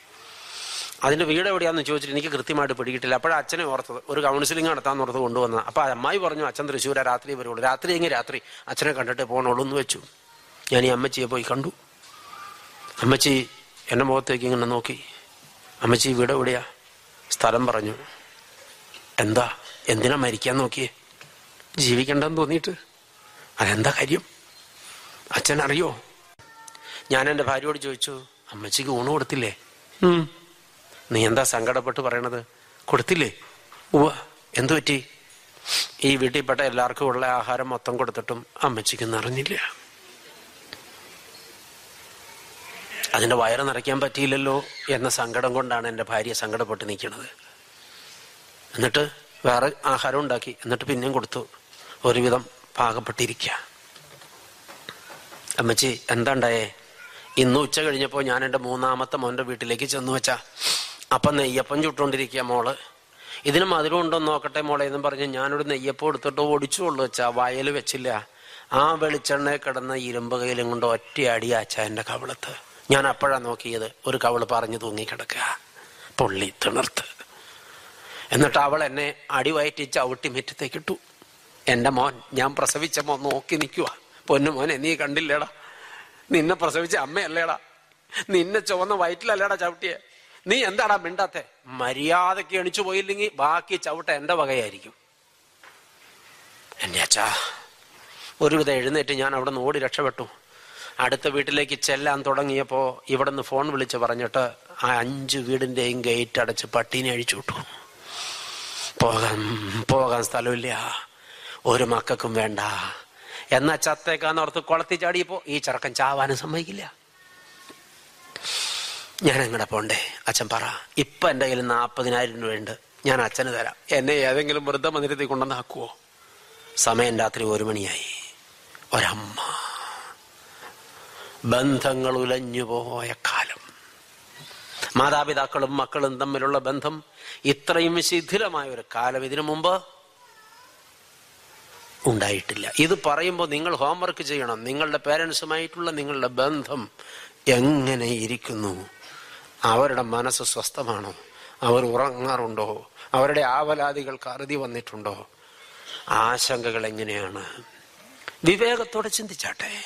അതിന്റെ വീട് എവിടെയാന്ന് ചോദിച്ചിട്ട് എനിക്ക് കൃത്യമായിട്ട് പിടികിട്ടില്ല. അപ്പോഴാണ് അച്ഛനെ ഓർത്തത്. ഒരു കൗൺസിലിംഗ് നടത്താൻ ഓർത്ത് കൊണ്ടുവന്നത് അപ്പൊ അമ്മായി പറഞ്ഞു അച്ഛൻ തൃശ്ശൂര രാത്രി വരുള്ളൂ രാത്രി എങ്കിൽ രാത്രി അച്ഛനെ കണ്ടിട്ട് പോകണുള്ളൂ എന്ന് വെച്ചു. ഞാൻ ഈ അമ്മച്ചിയെ പോയി കണ്ടു. അമ്മച്ചി എന്റെ മുഖത്തേക്ക് ഇങ്ങനെ നോക്കി. അമ്മച്ചി വീട് എവിടെയാ? സ്ഥലം പറഞ്ഞു. എന്താ? എന്തിനാ മരിക്കാൻ നോക്കിയേ? ജീവിക്കണ്ടെന്ന് തോന്നിയിട്ട്. അതെന്താ കാര്യം? അച്ഛൻ അറിയോ ഞാൻ എന്റെ ഭാര്യയോട് ചോദിച്ചു അമ്മച്ചിക്ക് ഊണ് കൊടുത്തില്ലേ? നീ എന്താ സങ്കടപ്പെട്ട് പറയണത്? കൊടുത്തില്ലേ. ഉവ എന്തു പറ്റി? ഈ വീട്ടിൽപ്പെട്ട എല്ലാവർക്കും ഉള്ള ആഹാരം മൊത്തം കൊടുത്തിട്ടും അമ്മച്ചിക്ക് നിറഞ്ഞില്ല. അതിന്റെ വയറ് നിറയ്ക്കാൻ പറ്റിയില്ലല്ലോ എന്ന സങ്കടം കൊണ്ടാണ് എന്റെ ഭാര്യ സങ്കടപ്പെട്ട് നിൽക്കുന്നത്. എന്നിട്ട് വേറെ ആഹാരം ഉണ്ടാക്കി എന്നിട്ട് പിന്നെയും കൊടുത്തു. ഒരുവിധം പാകപ്പെട്ടിരിക്കുക അമ്മച്ചി എന്താ ഉണ്ടായേ? ഇന്ന് ഉച്ച കഴിഞ്ഞപ്പോൾ ഞാൻ എന്റെ മൂന്നാമത്തെ മോന്റെ വീട്ടിലേക്ക് ചെന്നു വെച്ചാ. അപ്പം നെയ്യപ്പം ചുട്ടുകൊണ്ടിരിക്കുക മോൾ. ഇതിന് മധുരം ഉണ്ടോ നോക്കട്ടെ മോളെ എന്നും പറഞ്ഞ് ഞാനൊരു നെയ്യപ്പം എടുത്തിട്ട് ഒടിച്ചുകൊള്ളു വെച്ചാ വയൽ വെച്ചില്ല. ആ വെളിച്ചെണ്ണ കിടന്ന ഇരുമ്പ് കയ്യിലും കൊണ്ട് ഒറ്റയടി അച്ഛ എന്റെ കവിളത്ത്. ഞാൻ അപ്പോഴാ നോക്കിയത്. ഒരു കവൾ പറഞ്ഞു തൂങ്ങിക്കിടക്കുക പുള്ളി തിണർത്ത്. എന്നിട്ട് അവൾ എന്നെ അടിവയറ്റി ചവിട്ടി മുറ്റത്തേക്കിട്ടു. എന്റെ മോൻ ഞാൻ പ്രസവിച്ച മോൻ നോക്കി നിൽക്കുക പൊന്നു മോനെ നീ കണ്ടില്ലേടാ. നിന്നെ പ്രസവിച്ച അമ്മയല്ലേടാ. നിന്നെ ചുവന്ന വയറ്റിലല്ലേടാ ചവിട്ടിയെ. നീ എന്താടാ മിണ്ടാത്തെ? മര്യാദയ്ക്ക് എണിച്ചു പോയില്ലെങ്കിൽ ബാക്കി ചവിട്ട എന്റെ വകയായിരിക്കും. എന്റെ അച്ഛാ ഒരുവിധം എഴുന്നേറ്റ് ഞാൻ അവിടെ നിന്ന് ഓടി രക്ഷപ്പെട്ടു. അടുത്ത വീട്ടിലേക്ക് ചെല്ലാൻ തുടങ്ങിയപ്പോ ഇവിടെ നിന്ന് ഫോൺ വിളിച്ച് പറഞ്ഞിട്ട് ആ അഞ്ച് വീടിന്റെയും ഗേറ്റ് അടച്ച് പട്ടീനെ അഴിച്ചു വിട്ടു. പോകാൻ പോകാൻ സ്ഥലമില്ല. ഒരു മക്കൾക്കും വേണ്ട. എന്നാ ചത്തേക്കാന്ന് ഓർത്ത് കുളത്തി ചാടിയപ്പോ ഈ ചെറുക്കൻ ചാവാനും സമ്മതിക്കില്ല. ഞാൻ എങ്ങടെ പോണ്ടേ? അച്ഛൻ പറ. ഇപ്പൊ എന്റെ കയ്യിൽ നാപ്പതിനായിരം രൂപയുണ്ട്. ഞാൻ അച്ഛന് തരാം. എന്നെ ഏതെങ്കിലും വൃദ്ധ മന്ദിരത്തിൽ കൊണ്ടുവന്നാക്കുവോ? സമയം രാത്രി ഒരു മണിയായി. ഒരമ്മ. ബന്ധങ്ങൾ ഉലഞ്ഞുപോയ കാലം. മാതാപിതാക്കളും മക്കളും തമ്മിലുള്ള ബന്ധം ഇത്രയും ശിഥിലമായ ഒരു കാലം. ഇതിനു മുമ്പ് ഉണ്ടായിട്ടില്ല. ഇത് പറയുമ്പോൾ നിങ്ങൾ ഹോംവർക്ക് ചെയ്യണം. നിങ്ങളുടെ പേരൻസുമായിട്ടുള്ള നിങ്ങളുടെ ബന്ധം എങ്ങനെ ഇരിക്കുന്നു? അവരുടെ മനസ്സ് സ്വസ്ഥമാണോ? അവർ ഉറങ്ങാറുണ്ടോ? അവരുടെ ആവലാദികൾക്ക് അറുതി വന്നിട്ടുണ്ടോ? ആശങ്കകൾ എങ്ങനെയാണ്? വിവേകത്തോടെ ചിന്തിച്ചാട്ടെ.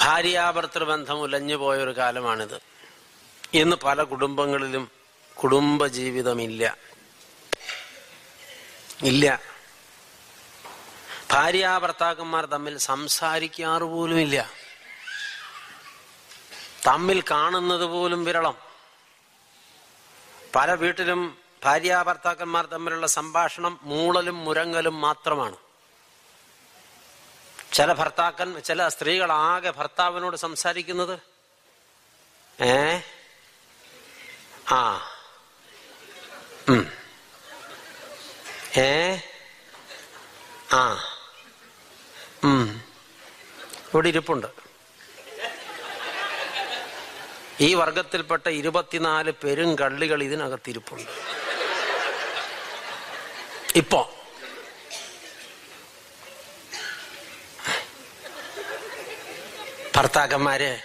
ഭാര്യാഭർത്തൃ ബന്ധം ഉലഞ്ഞു പോയൊരു കാലമാണിത്. ഇന്ന് പല കുടുംബങ്ങളിലും കുടുംബ ജീവിതമില്ല ഭാര്യ ഭർത്താക്കന്മാർ തമ്മിൽ സംസാരിക്കാറ് പോലുമില്ല തമ്മിൽ കാണുന്നത് പോലും വിരളം. പല വീട്ടിലും ഭാര്യ ഭർത്താക്കന്മാർ തമ്മിലുള്ള സംഭാഷണം മൂളലും മുരങ്ങലും മാത്രമാണ്. ചില ഭർത്താക്കൻ ചില സ്ത്രീകൾ ആകെ ഭർത്താവിനോട് സംസാരിക്കുന്നത്? ഏ? ആ. ഉം. ഏ? ആ. ഉം. ഇവിടെ ഇരിപ്പുണ്ട്. ഈ വർഗത്തിൽപ്പെട്ട ഇരുപത്തിനാല് പെരും കള്ളികൾ ഇതിനകത്ത് ഇതിനകത്തിരിപ്പുണ്ട് ഇപ്പോ. ഭർത്താക്കന്മാര്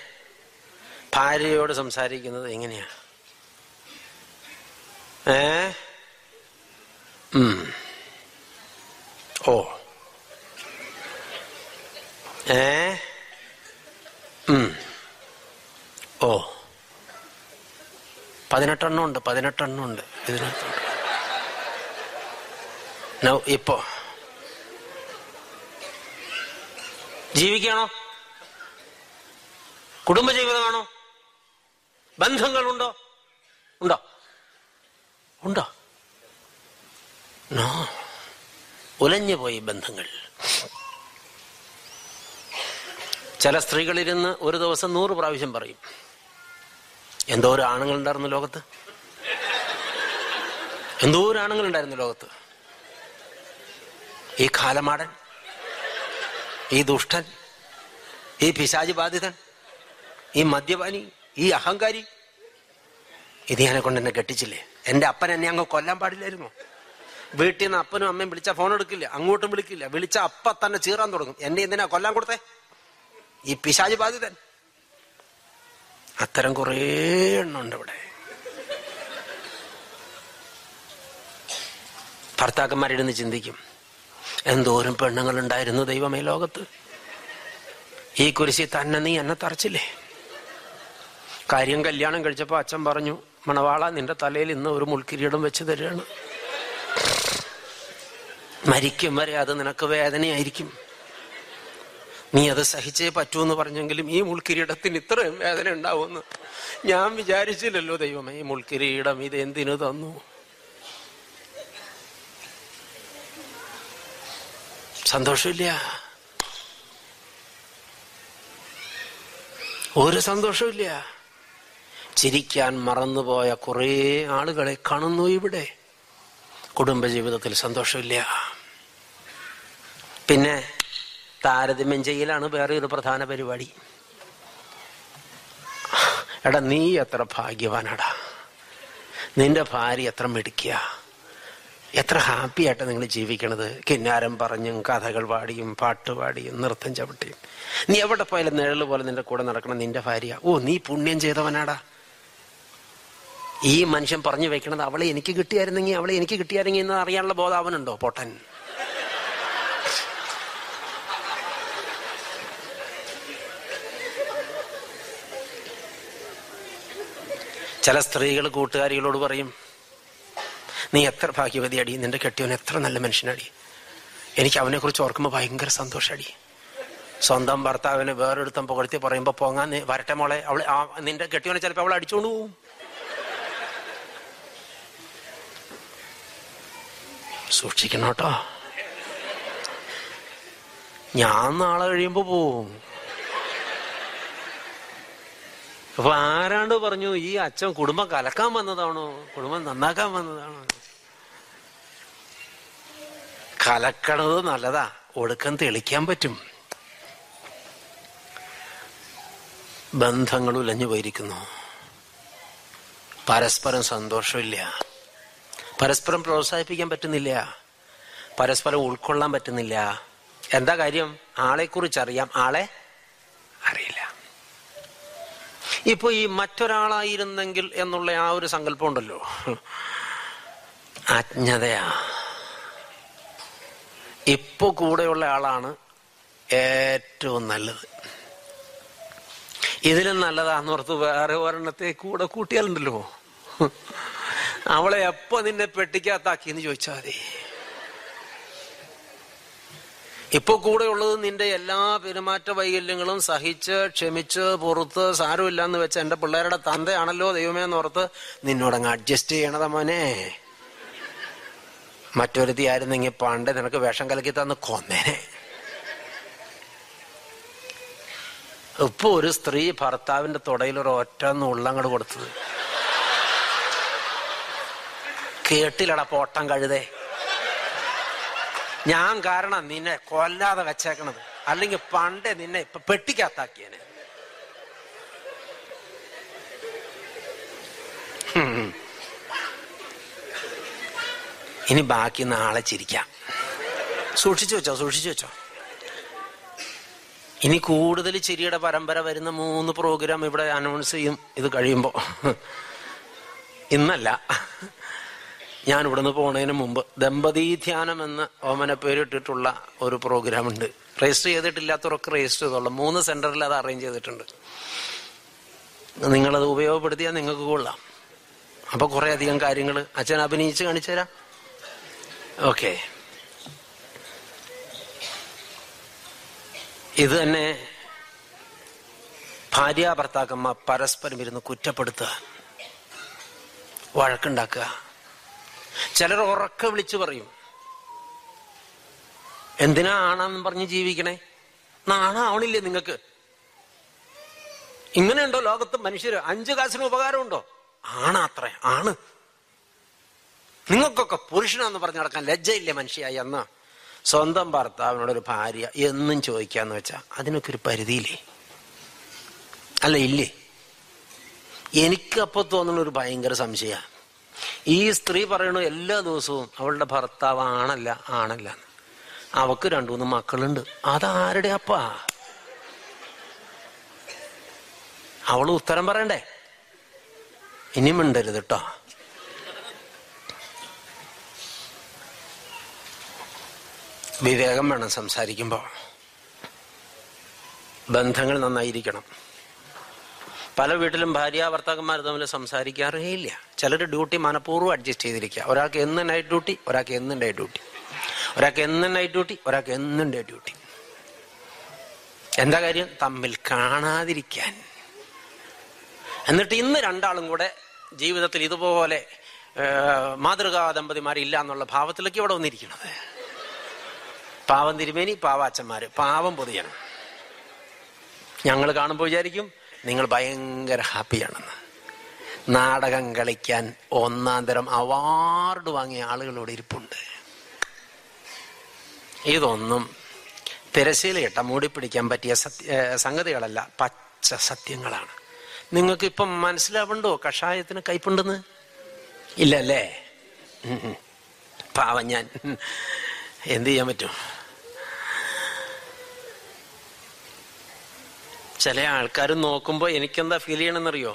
ഭാര്യയോട് സംസാരിക്കുന്നത് എങ്ങനെയാ? ഏ? ഉം. ഓ ഏ ഉം. ഓ പതിനെട്ടെണ്ണം ഉണ്ട് പതിനെട്ടെണ്ണം ഉണ്ട് ഇതിനകത്തുണ്ട് നൗ ഇപ്പോ ജീവിക്കണോ കുടുംബജീവിതമാണോ ബന്ധങ്ങളുണ്ടോ? ഉണ്ടോ? ഉണ്ടോ? നോ. ഉലഞ്ഞു പോയി ബന്ധങ്ങൾ. ചില സ്ത്രീകളിരുന്ന് ഒരു ദിവസം നൂറ് പ്രാവശ്യം പറയും എന്തോ ഒരു ആണുങ്ങൾ ഉണ്ടായിരുന്നു ലോകത്ത്? എന്തോ ഒരു ആണുങ്ങൾ ഉണ്ടായിരുന്നു ലോകത്ത്? ഈ കാലമാടൻ ഈ ദുഷ്ടൻ ഈ പിശാചി ബാധിതൻ ഈ മദ്യപാനി ഈ അഹങ്കാരി ഇത് ഞാനെ കൊണ്ട് എന്നെ കെട്ടിച്ചില്ലേ? എന്റെ അപ്പൻ എന്നെ അങ്ങ് കൊല്ലാൻ പാടില്ലായിരുന്നോ? വീട്ടിൽ നിന്ന് അപ്പനും അമ്മയും വിളിച്ച ഫോൺ എടുക്കില്ല അങ്ങോട്ടും വിളിക്കില്ല. വിളിച്ച അപ്പ തന്നെ ചീറാൻ തുടങ്ങും. എന്നെ എന്തിനാ കൊല്ലാൻ കൊടുത്തേ? ഈ പിശാജ് ബാധിതൻ. അത്തരം കുറേ എണ്ണുണ്ട് ഇവിടെ. ഭർത്താക്കന്മാരിടുന്ന് ചിന്തിക്കും എന്തോരം പെണ്ണുങ്ങൾ ഉണ്ടായിരുന്നു ദൈവമേ ലോകത്ത്? ഈ കുരിശി തന്നെ നീ എന്നെ തറച്ചില്ലേ? കാര്യം കല്യാണം കഴിച്ചപ്പോ അച്ഛൻ പറഞ്ഞു മണവാള നിന്റെ തലയിൽ ഇന്ന് ഒരു മുൾക്കിരീടം വെച്ച് തരികയാണ്. മരിക്കും വരെ അത് നിനക്ക് വേദനയായിരിക്കും. നീ അത് സഹിച്ചേ പറ്റൂ എന്ന് പറഞ്ഞെങ്കിലും ഈ മുൾക്കിരീടത്തിന് ഇത്രയും വേദന ഉണ്ടാവുമെന്ന് ഞാൻ വിചാരിച്ചില്ലല്ലോ ദൈവമേ ഈ മുൾക്കിരീടം ഇത് എന്തിനു തന്നു? സന്തോഷമില്ല. ഒരു സന്തോഷമില്ല. ചിരിക്കാൻ മറന്നുപോയ കുറേ ആളുകളെ കാണുന്നു ഇവിടെ. കുടുംബജീവിതത്തിൽ സന്തോഷമില്ല. പിന്നെ താരതമ്യം ചെയ്യലാണ് വേറെ ഒരു പ്രധാന പരിപാടി. എടാ നീ എത്ര ഭാഗ്യവാനടാ. നിന്റെ ഭാര്യ എത്ര മിടുക്കിയ. എത്ര ഹാപ്പി ആയിട്ട് നിങ്ങൾ ജീവിക്കണത്. കിന്നാരം പറഞ്ഞും കഥകൾ പാടിയും പാട്ട് പാടിയും നൃത്തം ചവിട്ടിയും. നീ എവിടെ പോയാലും നിഴൽ പോലെ നിന്റെ കൂടെ നടക്കണം നിന്റെ ഭാര്യ. ഓ നീ പുണ്യം ചെയ്തവനാടാ. ഈ മനുഷ്യൻ പറഞ്ഞു വെക്കണത് അവളെ എനിക്ക് കിട്ടിയായിരുന്നെങ്കിൽ അവളെ എനിക്ക് കിട്ടിയായിരുന്നെങ്കിൽ എന്ന് അറിയാനുള്ള ബോധാവനുണ്ടോ പൊട്ടൻ? ചില സ്ത്രീകൾ കൂട്ടുകാരികളോട് പറയും നീ എത്ര ഭാഗ്യവതി അടി? നിന്റെ കെട്ടിയവൻ എത്ര നല്ല മനുഷ്യനടി? എനിക്ക് അവനെ കുറിച്ച് ഓർക്കുമ്പോൾ ഭയങ്കര സന്തോഷടി. സ്വന്തം ഭർത്താവിനെ വേറൊരുത്തം പുകഴ്ത്തി പറയുമ്പോ പോങ്ങാ വരട്ടെ മോളെ അവൾ നിന്റെ കെട്ടിയവനെ ചിലപ്പോ അവൾ അടിച്ചോണ്ട് പോവും. സൂക്ഷിക്കണം കേട്ടോ. ഞാൻ നാളെ കഴിയുമ്പോ പോവും. അപ്പൊ ആരാണ്ട് പറഞ്ഞു ഈ അച്ഛൻ കുടുംബം കലക്കാൻ വന്നതാണോ? കുടുംബം നന്നാക്കാൻ വന്നതാണോ? കലക്കണത് നല്ലതാ. ഒടുക്കം തെളിക്കാൻ പറ്റും. ബന്ധങ്ങൾ ഉലഞ്ഞു പോയിരിക്കുന്നു. പരസ്പരം സന്തോഷമില്ല. പരസ്പരം പ്രോത്സാഹിപ്പിക്കാൻ പറ്റുന്നില്ല. പരസ്പരം ഉൾക്കൊള്ളാൻ പറ്റുന്നില്ല. എന്താ കാര്യം? ആളെക്കുറിച്ച് അറിയാം ആളെ ഇപ്പൊ ഈ മറ്റൊരാളായിരുന്നെങ്കിൽ എന്നുള്ള ആ ഒരു സങ്കല്പം ഉണ്ടല്ലോ അജ്ഞതയാ. ഇപ്പൊ കൂടെയുള്ള ആളാണ് ഏറ്റവും നല്ലത്. ഇതിലും നല്ലതാന്ന് ഓർത്ത് വേറെ ഒരെണ്ണത്തെ കൂടെ കൂട്ടിയാലുണ്ടല്ലോ. അവളെ എപ്പോ നിന്നെ പെട്ടിക്കകത്താക്കി എന്ന് ചോദിച്ചാൽ മതി. ഇപ്പൊ കൂടെ ഉള്ളത് നിന്റെ എല്ലാ പെരുമാറ്റ വൈകല്യങ്ങളും സഹിച്ച് ക്ഷമിച്ച് പുറത്ത് സാരമില്ല എന്ന് വെച്ച എന്റെ പിള്ളേരുടെ തന്തയാണല്ലോ ദൈവമേ എന്നോർത്ത് നിന്നോടങ്ങ് അഡ്ജസ്റ്റ് ചെയ്യണതാ മോനെ. മറ്റൊരുത്തി ആയിരുന്നെങ്കിൽ പണ്ട് നിനക്ക് വേഷം കലക്കി തന്ന് കൊന്നേനെ. ഇപ്പൊ ഒരു സ്ത്രീ ഭർത്താവിന്റെ തുടയിൽ ഒരു ഒറ്റ ഉള്ളങ്ങട് കൊടുത്തത്. കേട്ടില്ലടാ പോട്ടം കഴുതേ. ഞാൻ കാരണം നിന്നെ കൊല്ലാതെ വെച്ചേക്കണത്. അല്ലെങ്കിൽ പണ്ടേ നിന്നെ ഇപ്പൊ പെട്ടിക്കകത്താക്കിയനെ. ഇനി ബാക്കി നാളെ ചിരിക്കാം. സൂക്ഷിച്ചു വെച്ചോ സൂക്ഷിച്ചു വെച്ചോ. ഇനി കൂടുതൽ ചിരിയുടെ പരമ്പര വരുന്ന മൂന്ന് പ്രോഗ്രാം ഇവിടെ അനൗൺസ് ചെയ്യും. ഇത് കഴിയുമ്പോ. ഇന്നല്ല. ഞാൻ ഇവിടുന്ന് പോണതിന് മുമ്പ് ദമ്പതി ധ്യാനം എന്ന് ഓമന പേരിട്ടിട്ടുള്ള ഒരു പ്രോഗ്രാം ഉണ്ട് രജിസ്റ്റർ ചെയ്തിട്ടില്ലാത്തവരൊക്കെ രജിസ്റ്റർ ചെയ്തോളൂ. മൂന്ന് സെന്ററിൽ അത് അറേഞ്ച് ചെയ്തിട്ടുണ്ട്. നിങ്ങളത് ഉപയോഗപ്പെടുത്തിയാൽ നിങ്ങൾക്ക് കൊള്ളാം. അപ്പൊ കുറെ അധികം കാര്യങ്ങൾ അച്ഛൻ അഭിനയിച്ച് കാണിച്ചു തരാം. ഓക്കെ. ഇത് തന്നെ ഭാര്യ ഭർത്താക്കന്മാർ പരസ്പരം ഇരുന്ന് കുറ്റപ്പെടുത്തുക വഴക്കുണ്ടാക്കുക. ചിലർ ഉറക്കെ വിളിച്ചു പറയും. എന്തിനാ ആണെന്ന് പറഞ്ഞ് ജീവിക്കണേ? നാണാവണില്ലേ നിങ്ങൾക്ക്? ഇങ്ങനെയുണ്ടോ ലോകത്ത് മനുഷ്യര്? അഞ്ചു കാശിന് ഉപകാരമുണ്ടോ? ആണാത്രേ ആണ്. നിങ്ങൾക്കൊക്കെ പുരുഷനാന്ന് പറഞ്ഞു നടക്കാൻ ലജ്ജയില്ലേ മനുഷ്യായി എന്ന് സ്വന്തം ഭർത്താവിനോടൊരു ഭാര്യ എന്നും ചോദിക്കാന്ന് വെച്ചാ അതിനൊക്കെ ഒരു പരിധിയില്ലേ? അല്ല ഇല്ലേ? എനിക്ക് അപ്പൊ തോന്നുന്ന ഒരു ഭയങ്കര സംശയ. ഈ സ്ത്രീ പറയണു എല്ലാ ദിവസവും അവളുടെ ഭർത്താവ് ആണല്ല. ആണല്ല. അവക്ക് രണ്ടു മൂന്ന് മക്കളുണ്ട്. അതാരുടെ അപ്പാ? അവൾ ഉത്തരം പറയണ്ടേ? ഇനി മിണ്ടരുത് കേട്ടോ വിവേകം വേണം സംസാരിക്കുമ്പോൾ ബന്ധങ്ങൾ നന്നായിരിക്കണം. പല വീട്ടിലും ഭാര്യ ഭർത്താക്കന്മാർ തമ്മിൽ സംസാരിക്കാറേ ഇല്ല ചിലർ ഡ്യൂട്ടി മനഃപൂർവം അഡ്ജസ്റ്റ് ചെയ്തിരിക്കുക. ഒരാൾക്ക് എന്ന് നൈറ്റ് ഡ്യൂട്ടി ഒരാൾക്ക് എന്നും ഡേ ഡ്യൂട്ടി ഒരാൾക്ക് എന്നും നൈറ്റ് ഡ്യൂട്ടി ഒരാൾക്ക് എന്നും ഡേ ഡ്യൂട്ടി എന്താ കാര്യം? തമ്മിൽ കാണാതിരിക്കാൻ. എന്നിട്ട് ഇന്ന് രണ്ടാളും കൂടെ ജീവിതത്തിൽ ഇതുപോലെ മാതൃകാ ദമ്പതിമാരില്ല എന്നുള്ള ഭാവത്തിലേക്ക് ഇവിടെ വന്നിരിക്കുന്നത് പാവം തിരുമേനി പാവാച്ചന്മാര് പാവം പൊതുജനം ഞങ്ങൾ കാണുമ്പോൾ വിചാരിക്കും നിങ്ങൾ ഭയങ്കര ഹാപ്പിയാണെന്ന്. നാടകം കളിക്കാൻ ഒന്നാം തരം അവാർഡ് വാങ്ങിയ ആളുകളോട് ഇരിപ്പുണ്ട്. ഇതൊന്നും തിരശ്ശീലയിട്ട മൂടിപ്പിടിക്കാൻ പറ്റിയ സത്യ സംഗതികളല്ല പച്ച സത്യങ്ങളാണ്. നിങ്ങൾക്ക് ഇപ്പം മനസ്സിലാവണ്ടോ കഷായത്തിന് കയ്പുണ്ടെന്ന്? ഇല്ലല്ലേ. പാവം ഞാൻ. എന്ത് ചെയ്യാൻ പറ്റും? ചില ആൾക്കാർ നോക്കുമ്പോൾ എനിക്കെന്താ ഫീൽ ചെയ്യണമെന്നറിയോ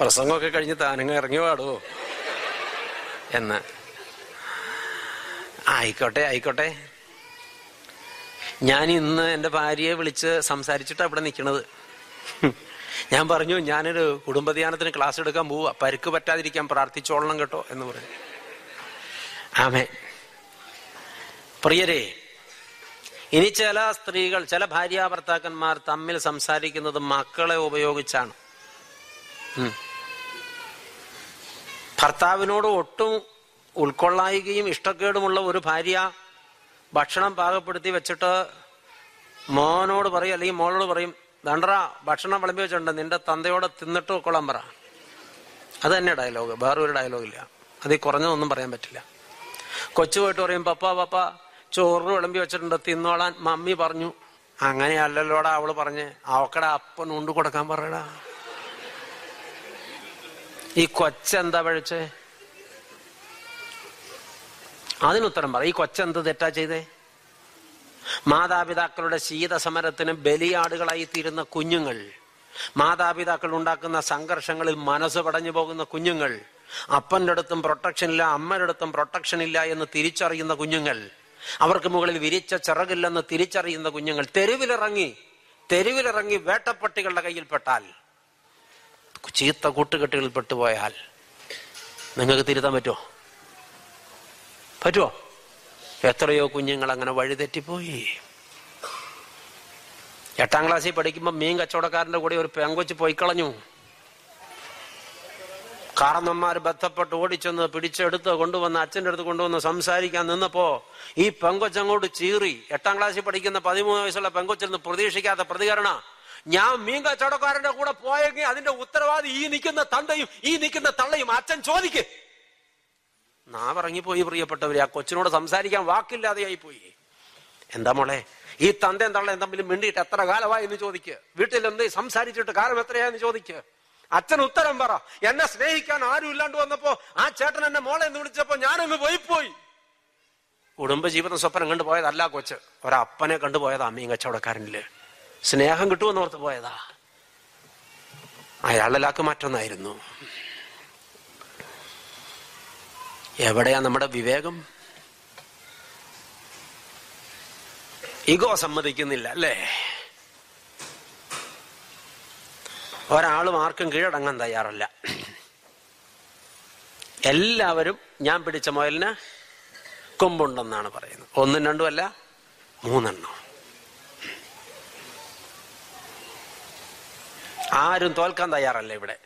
പ്രസംഗമൊക്കെ കഴിഞ്ഞ് താനങ്ങ് ഇറങ്ങി പാടോ എന്ന്. ആയിക്കോട്ടെ ആയിക്കോട്ടെ. ഞാൻ ഇന്ന് എന്റെ ഭാര്യയെ വിളിച്ച് സംസാരിച്ചിട്ടാ അവിടെ നിൽക്കണത് ഞാൻ പറഞ്ഞു ഞാനൊരു കുടുംബധ്യാനത്തിന് ക്ലാസ് എടുക്കാൻ പോവാ പരുക്ക് പറ്റാതിരിക്കാൻ പ്രാർത്ഥിച്ചോളണം കേട്ടോ എന്ന് പറഞ്ഞു. ആമേ പ്രിയരെ ഇനി ചില സ്ത്രീകൾ ചില ഭാര്യ ഭർത്താക്കന്മാർ തമ്മിൽ സംസാരിക്കുന്നത് മക്കളെ ഉപയോഗിച്ചാണ്. ഭർത്താവിനോട് ഒട്ടും ഉൾക്കൊള്ളായികയും ഇഷ്ടക്കേടുമുള്ള ഒരു ഭാര്യ ഭക്ഷണം പാകപ്പെടുത്തി വെച്ചിട്ട് മോനോട് പറയും അല്ലെങ്കിൽ മോളോട് പറയും ദണ്ടറ ഭക്ഷണം വിളമ്പി വെച്ചിട്ടുണ്ട് നിന്റെ തന്തയോട് തിന്നിട്ട് കൊള്ളാൻ പറ. അത് തന്നെ ഡയലോഗ് വേറൊരു ഡയലോഗ് ഡയലോഗില്ല അതിൽ കുറഞ്ഞതൊന്നും പറയാൻ പറ്റില്ല. കൊച്ചു പോയിട്ട് പറയും പപ്പ പപ്പ ചോറ് വിളമ്പി വെച്ചിട്ടുണ്ട്. തിന്നോളാൻ മമ്മി പറഞ്ഞു. അങ്ങനെയല്ലല്ലോടാ അവൾ പറഞ്ഞ്. അവക്കടെ അപ്പൻ ഉണ്ട് കൊടുക്കാൻ പറയടാ. ഈ കൊച്ചെന്താ പഴിച്ചേ? അതിനുത്തരം പറ. ഈ കൊച്ചെന്ത് തെറ്റാ ചെയ്തേ? മാതാപിതാക്കളുടെ ശീത സമരത്തിന് ബലിയാടുകളായി തീരുന്ന കുഞ്ഞുങ്ങൾ മാതാപിതാക്കൾ ഉണ്ടാക്കുന്ന സംഘർഷങ്ങളിൽ മനസ്സ് പടഞ്ഞു പോകുന്ന കുഞ്ഞുങ്ങൾ അപ്പന്റെ അടുത്തും പ്രൊട്ടക്ഷൻ ഇല്ല അമ്മയുടെ അടുത്തും പ്രൊട്ടക്ഷൻ ഇല്ല എന്ന് തിരിച്ചറിയുന്ന കുഞ്ഞുങ്ങൾ അവർക്ക് മുകളിൽ വിരിച്ച ചിറകില്ലെന്ന് തിരിച്ചറിയുന്ന കുഞ്ഞുങ്ങൾ തെരുവിലിറങ്ങി തെരുവിലിറങ്ങി വേട്ടപ്പട്ടികളുടെ കയ്യിൽപ്പെട്ടാൽ ചീത്ത കൂട്ടുകെട്ടുകളിൽ പെട്ടുപോയാൽ നിങ്ങൾക്ക് തിരുത്താൻ പറ്റുമോ? പറ്റുമോ? എത്രയോ കുഞ്ഞുങ്ങൾ അങ്ങനെ വഴിതെറ്റിപ്പോയി എട്ടാം ക്ലാസ്സിൽ പഠിക്കുമ്പോൾ മീൻ കച്ചവടക്കാരന്റെ കൂടെ ഒരു പെങ്കൊച്ച് പോയി കളഞ്ഞു. കാരണന്മാർ ബന്ധപ്പെട്ട് ഓടിച്ചെന്ന് പിടിച്ചെടുത്ത് കൊണ്ടുവന്ന് അച്ഛന്റെ അടുത്ത് കൊണ്ടുവന്ന് സംസാരിക്കാൻ നിന്നപ്പോ ഈ പെങ്കൊച്ചങ്ങോട്ട് ചീറി എട്ടാം ക്ലാസ്സിൽ പഠിക്കുന്ന പതിമൂന്ന് വയസ്സുള്ള പെങ്കൊച്ചിൽ നിന്ന് പ്രതീക്ഷിക്കാത്ത പ്രതികരണ ഞാൻ മീൻ കച്ചവടക്കാരന്റെ കൂടെ പോയെങ്കിൽ അതിന്റെ ഉത്തരവാദി ഈ നിൽക്കുന്ന തണ്ടയും ഈ നിൽക്കുന്ന തള്ളയും അച്ഛൻ ചോദിക്ക്. നാവിറങ്ങിപ്പോയി പ്രിയപ്പെട്ടവരെ ആ കൊച്ചിനോട് സംസാരിക്കാൻ വാക്കില്ലാതെയായി പോയി എന്താ മോളെ ഈ തന്തയും തള്ളയും തമ്മിൽ മിണ്ടിയിട്ട് എത്ര കാലമായി എന്ന് ചോദിക്കുക വീട്ടിൽ എന്ത് സംസാരിച്ചിട്ട് കാലം എത്രയാന്ന് ചോദിക്കുക അച്ഛൻ ഉത്തരം പറ. എന്നെ സ്നേഹിക്കാൻ ആരും ഇല്ലാണ്ട് വന്നപ്പോ ആ ചേട്ടൻ എന്നെ മോളെ എന്ന് വിളിച്ചപ്പോ ഞാനങ്ങ് പോയി പോയി കുടുംബജീവിത സ്വപ്നം കണ്ടുപോയതല്ല കൊച്ച്. ഒരപ്പനെ കണ്ടുപോയതാ അമ്മയും കച്ചവടക്കാരനിൽ. സ്നേഹം കിട്ടുമെന്ന് ഓർത്ത് പോയതാ. അയാളുടെ ലാക്ക് മറ്റൊന്നായിരുന്നു. എവിടെയാ നമ്മുടെ വിവേകം? ഇഗോ സമ്മതിക്കുന്നില്ല അല്ലേ? ഒരാളും ആർക്കും കീഴടങ്ങാൻ തയ്യാറല്ല. എല്ലാവരും ഞാൻ പിടിച്ച മുയലിന് കൊമ്പുണ്ടെന്നാണ് പറയുന്നത്. ഒന്നും രണ്ടും അല്ല മൂന്നെണ്ണം. ആരും തോൽക്കാൻ തയ്യാറല്ല ഇവിടെ.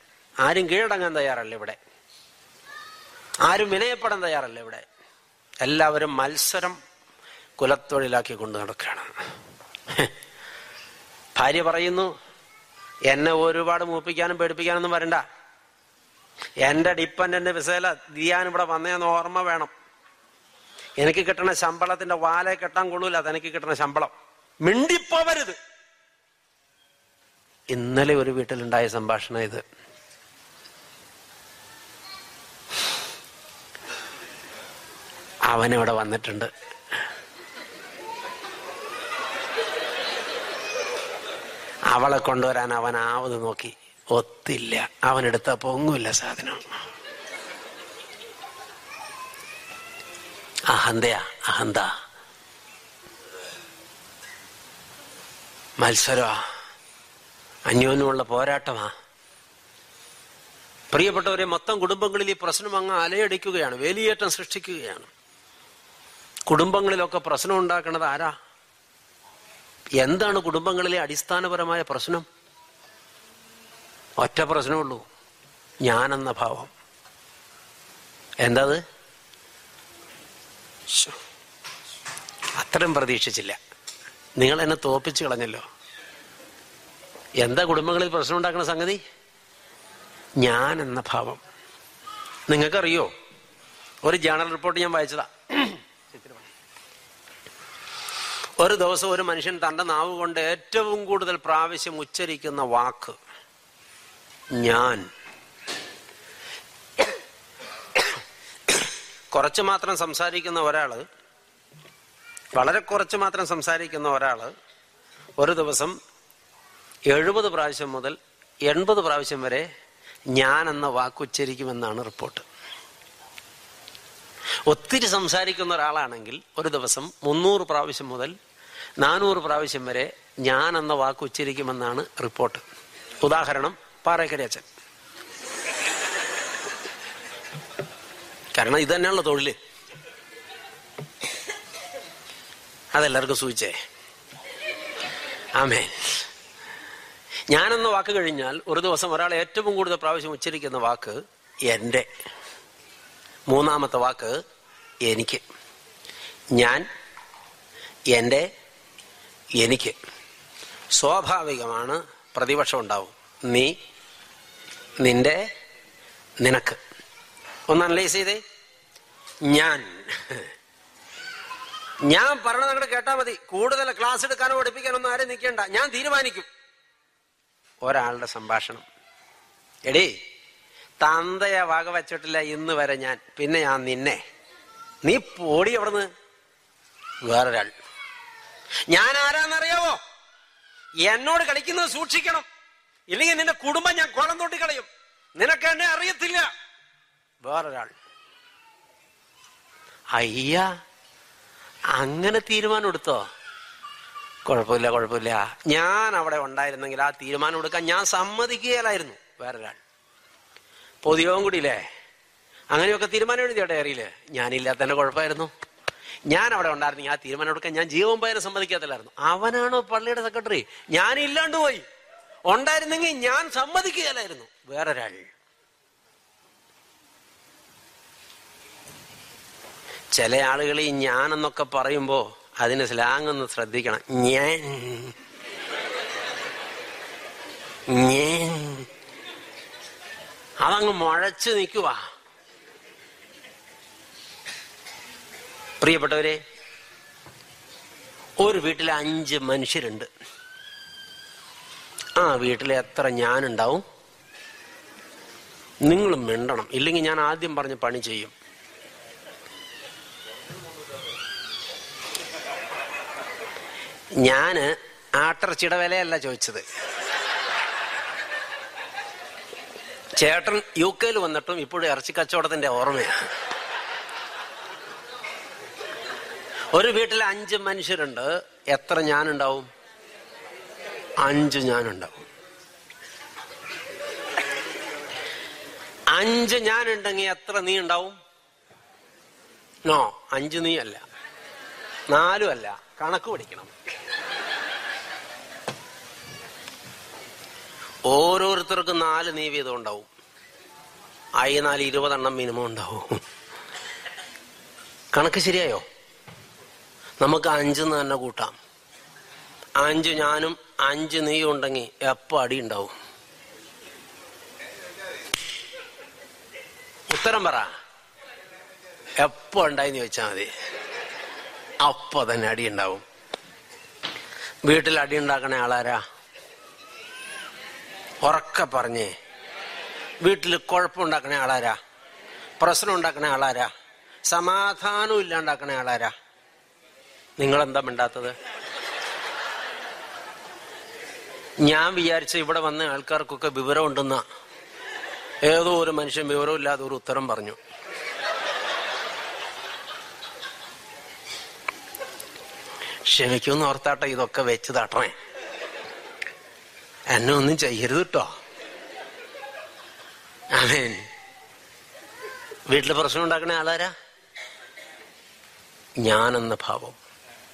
ആരും കീഴടങ്ങാൻ തയ്യാറല്ല ഇവിടെ. ആരും വിനയപ്പെടാൻ തയ്യാറല്ല ഇവിടെ. എല്ലാവരും മത്സരം കുലത്തൊഴിലാക്കി കൊണ്ട് നടക്കുകയാണ്. ഭാര്യ പറയുന്നു എന്നെ ഒരുപാട് മൂപ്പിക്കാനും പേടിപ്പിക്കാനൊന്നും വരണ്ട. എന്റെ ഡിപ്പൻഡന്റ് വിസയില ദിയാൻ ഇവിടെ വന്നേന്ന് ഓർമ്മ വേണം. എനിക്ക് കിട്ടണ ശമ്പളത്തിന്റെ വാലെ കെട്ടാൻ കൊള്ളൂല. അതെനിക്ക് കിട്ടണ ശമ്പളം. മിണ്ടിപ്പോവരുത്. ഇന്നലെ ഒരു വീട്ടിലുണ്ടായ സംഭാഷണം ഇത്. അവനവിടെ വന്നിട്ടുണ്ട്. അവളെ കൊണ്ടുവരാൻ അവൻ ആവത് നോക്കി. ഒത്തില്ല. അവനെടുത്ത പൊങ്ങുമില്ല സാധനം. അഹന്തയാ അഹന്ത. മത്സരമാ. അന്യോന്യമുള്ള പോരാട്ടമാ. പ്രിയപ്പെട്ടവരെ മൊത്തം കുടുംബങ്ങളിൽ ഈ പ്രശ്നം അങ്ങ് അലയടിക്കുകയാണ് വേലിയേറ്റം സൃഷ്ടിക്കുകയാണ്. കുടുംബങ്ങളിലൊക്കെ പ്രശ്നം ഉണ്ടാക്കുന്നത് ആരാ? എന്താണ് കുടുംബങ്ങളിലെ അടിസ്ഥാനപരമായ പ്രശ്നം? ഒറ്റ പ്രശ്നമുള്ളൂ ഞാനെന്ന ഭാവം. എന്തത്. അത്രയും പ്രതീക്ഷിച്ചില്ല. നിങ്ങൾ എന്നെ തോപ്പിച്ചു കളഞ്ഞല്ലോ. എന്താ കുടുംബങ്ങളിൽ പ്രശ്നം ഉണ്ടാക്കുന്ന സംഗതി? ഞാൻ എന്ന ഭാവം. നിങ്ങൾക്കറിയോ? ഒരു ജേണൽ റിപ്പോർട്ട് ഞാൻ വായിച്ചതാ. ഒരു ദിവസം ഒരു മനുഷ്യൻ തന്റെ നാവ് കൊണ്ട് ഏറ്റവും കൂടുതൽ പ്രാവശ്യം ഉച്ചരിക്കുന്ന വാക്ക് ഞാൻ. കുറച്ച് മാത്രം സംസാരിക്കുന്ന ഒരാൾ വളരെ കുറച്ച് മാത്രം സംസാരിക്കുന്ന ഒരാൾ ഒരു ദിവസം എഴുപത് പ്രാവശ്യം മുതൽ എൺപത് പ്രാവശ്യം വരെ ഞാൻ എന്ന വാക്കുച്ചരിക്കുമെന്നാണ് റിപ്പോർട്ട്. ഒത്തിരി സംസാരിക്കുന്ന ഒരാളാണെങ്കിൽ ഒരു ദിവസം മുന്നൂറ് പ്രാവശ്യം മുതൽ നാനൂറ് പ്രാവശ്യം വരെ ഞാൻ എന്ന വാക്ക് ഉച്ചരിക്കുമെന്നാണ് റിപ്പോർട്ട്. ഉദാഹരണം പാറേക്കരി അച്ഛൻ. കാരണം ഇത് തന്നെയാണല്ലോ തൊഴിൽ. അതെല്ലാവർക്കും സൂചിച്ചേ. ആമേ ഞാനെന്ന വാക്ക് കഴിഞ്ഞാൽ ഒരു ദിവസം ഒരാൾ ഏറ്റവും കൂടുതൽ പ്രാവശ്യം ഉച്ചരിക്കുന്ന വാക്ക് എന്റെ. മൂന്നാമത്തെ വാക്ക് എനിക്ക്. ഞാൻ എന്റെ എനിക്ക്. സ്വാഭാവികമാണ് പ്രതിപക്ഷം ഉണ്ടാവും. നീ നിന്റെ നിനക്ക്. ഒന്ന് അനലൈസ് ചെയ്തേ. ഞാൻ. ഞാൻ പറഞ്ഞത് അങ്ങോട്ട് കേട്ടാ മതി. കൂടുതൽ ക്ലാസ് എടുക്കാനോ പഠിപ്പിക്കാനൊന്നും ആരും നിൽക്കേണ്ട. ഞാൻ തീരുമാനിക്കും. ഒരാളുടെ സംഭാഷണം. എടീ തന്തയെ വക വച്ചിട്ടില്ല ഇന്ന് വരെ ഞാൻ. പിന്നെ ഞാൻ നിന്നെ. നീ പോടി അവിടുന്ന് വേറൊരാൾ. ഞാൻ ആരാന്നറിയാവോ? എന്നോട് കളിക്കുന്നത് സൂക്ഷിക്കണം. ഇല്ലെങ്കിൽ നിന്റെ കുടുംബം ഞാൻ കുളം തൊട്ടി കളയും. നിനക്ക് എന്നെ അറിയത്തില്ല. വേറൊരാൾ. അയ്യ അങ്ങനെ തീരുമാനം എടുത്തോ? കുഴപ്പമില്ല കുഴപ്പമില്ല. ഞാൻ അവിടെ ഉണ്ടായിരുന്നെങ്കിൽ ആ തീരുമാനം എടുക്കാൻ ഞാൻ സമ്മതിക്കുകയില്ലായിരുന്നു. വേറൊരാൾ. പൊതിയവും കൂടിയില്ലേ? അങ്ങനെയൊക്കെ തീരുമാനം എഴുതിയോ ഡയറിയിൽ ഞാനില്ലാത്തതിന്റെ കുഴപ്പമായിരുന്നു. ഞാൻ അവിടെ ഉണ്ടായിരുന്നെങ്കിൽ ആ തീരുമാനം എടുക്കാൻ ഞാൻ ജീവൻ പോയതിനെ സമ്മതിക്കാത്തില്ലായിരുന്നു. അവനാണോ പള്ളിയുടെ സെക്രട്ടറി? ഞാൻ ഇല്ലാണ്ട് പോയി. ഉണ്ടായിരുന്നെങ്കിൽ ഞാൻ സമ്മതിക്കുകയല്ലായിരുന്നു. വേറൊരാൾ. ചില ആളുകൾ ഈ ഞാൻ എന്നൊക്കെ പറയുമ്പോ അതിന് സ്ലാങ് ഒന്ന് ശ്രദ്ധിക്കണം. ഞാൻ. ഞേ. അതങ്ങ് മുഴച്ചു നിൽക്കുക പ്രിയപ്പെട്ടവരെ ഒരു വീട്ടിൽ അഞ്ച് മനുഷ്യരുണ്ട്. ആ വീട്ടിൽ എത്ര ഞാനുണ്ടാവും? നിങ്ങളും മിണ്ടണം. ഇല്ലെങ്കിൽ ഞാൻ ആദ്യം പറഞ്ഞ് പണി ചെയ്യും. ഞാൻ ആട്ടിറച്ചിയുടെ വിലയല്ല ചോദിച്ചത്. ചേട്ടൻ യു കെയിൽ വന്നിട്ടും ഇപ്പോഴും ഇറച്ചി കച്ചവടത്തിന്റെ ഓർമ്മയാണ്. ഒരു വീട്ടിൽ അഞ്ച് മനുഷ്യരുണ്ട്. എത്ര ഞാനുണ്ടാവും? അഞ്ച് ഞാനുണ്ടാവും. അഞ്ച് ഞാനുണ്ടെങ്കിൽ എത്ര നീ ഉണ്ടാവും? നോ അഞ്ച് നീ അല്ല. നാലും അല്ല. കണക്ക് പഠിക്കണം. ഓരോരുത്തർക്കും നാല് നീ വീതം ഉണ്ടാവും. ആയി നാല് ഇരുപതെണ്ണം മിനിമം ഉണ്ടാവും. കണക്ക് ശരിയായോ? നമുക്ക് അഞ്ചെന്ന് തന്നെ കൂട്ടാം. അഞ്ച് ഞാനും അഞ്ച് നീയും ഉണ്ടെങ്കിൽ എപ്പോ അടി ഉണ്ടാവും? ഉത്തരം പറ. എപ്പോ ഉണ്ടായിന്ന് ചോദിച്ചാൽ മതി. അപ്പൊ തന്നെ അടി ഉണ്ടാവും. വീട്ടിൽ അടി ഉണ്ടാക്കണ ആളാരാ? ഉറക്ക പറഞ്ഞേ വീട്ടിൽ കുഴപ്പമുണ്ടാക്കണ ആളാരാ? പ്രശ്നം ഉണ്ടാക്കണ ആളാരാ? സമാധാനം ഇല്ലാണ്ടാക്കണ ആളാരാ? നിങ്ങൾ എന്താ മിണ്ടാത്തത്? ഞാൻ വിചാരിച്ച ഇവിടെ വന്ന ആൾക്കാർക്കൊക്കെ വിവരം ഉണ്ടെന്ന ഏതോ ഒരു മനുഷ്യൻ വിവരമില്ലാതെ ഒരു ഉത്തരം പറഞ്ഞു. ക്ഷമിക്കുമെന്ന് ഓർത്താട്ടെ ഇതൊക്കെ വെച്ച് തട്ടണേ. എന്നെ ഒന്നും ചെയ്യരുത് കേട്ടോ. അമേൻ. വീട്ടിൽ പ്രശ്നം ഉണ്ടാക്കണ ആളാരാ? ഞാനെന്ന ഭാവം.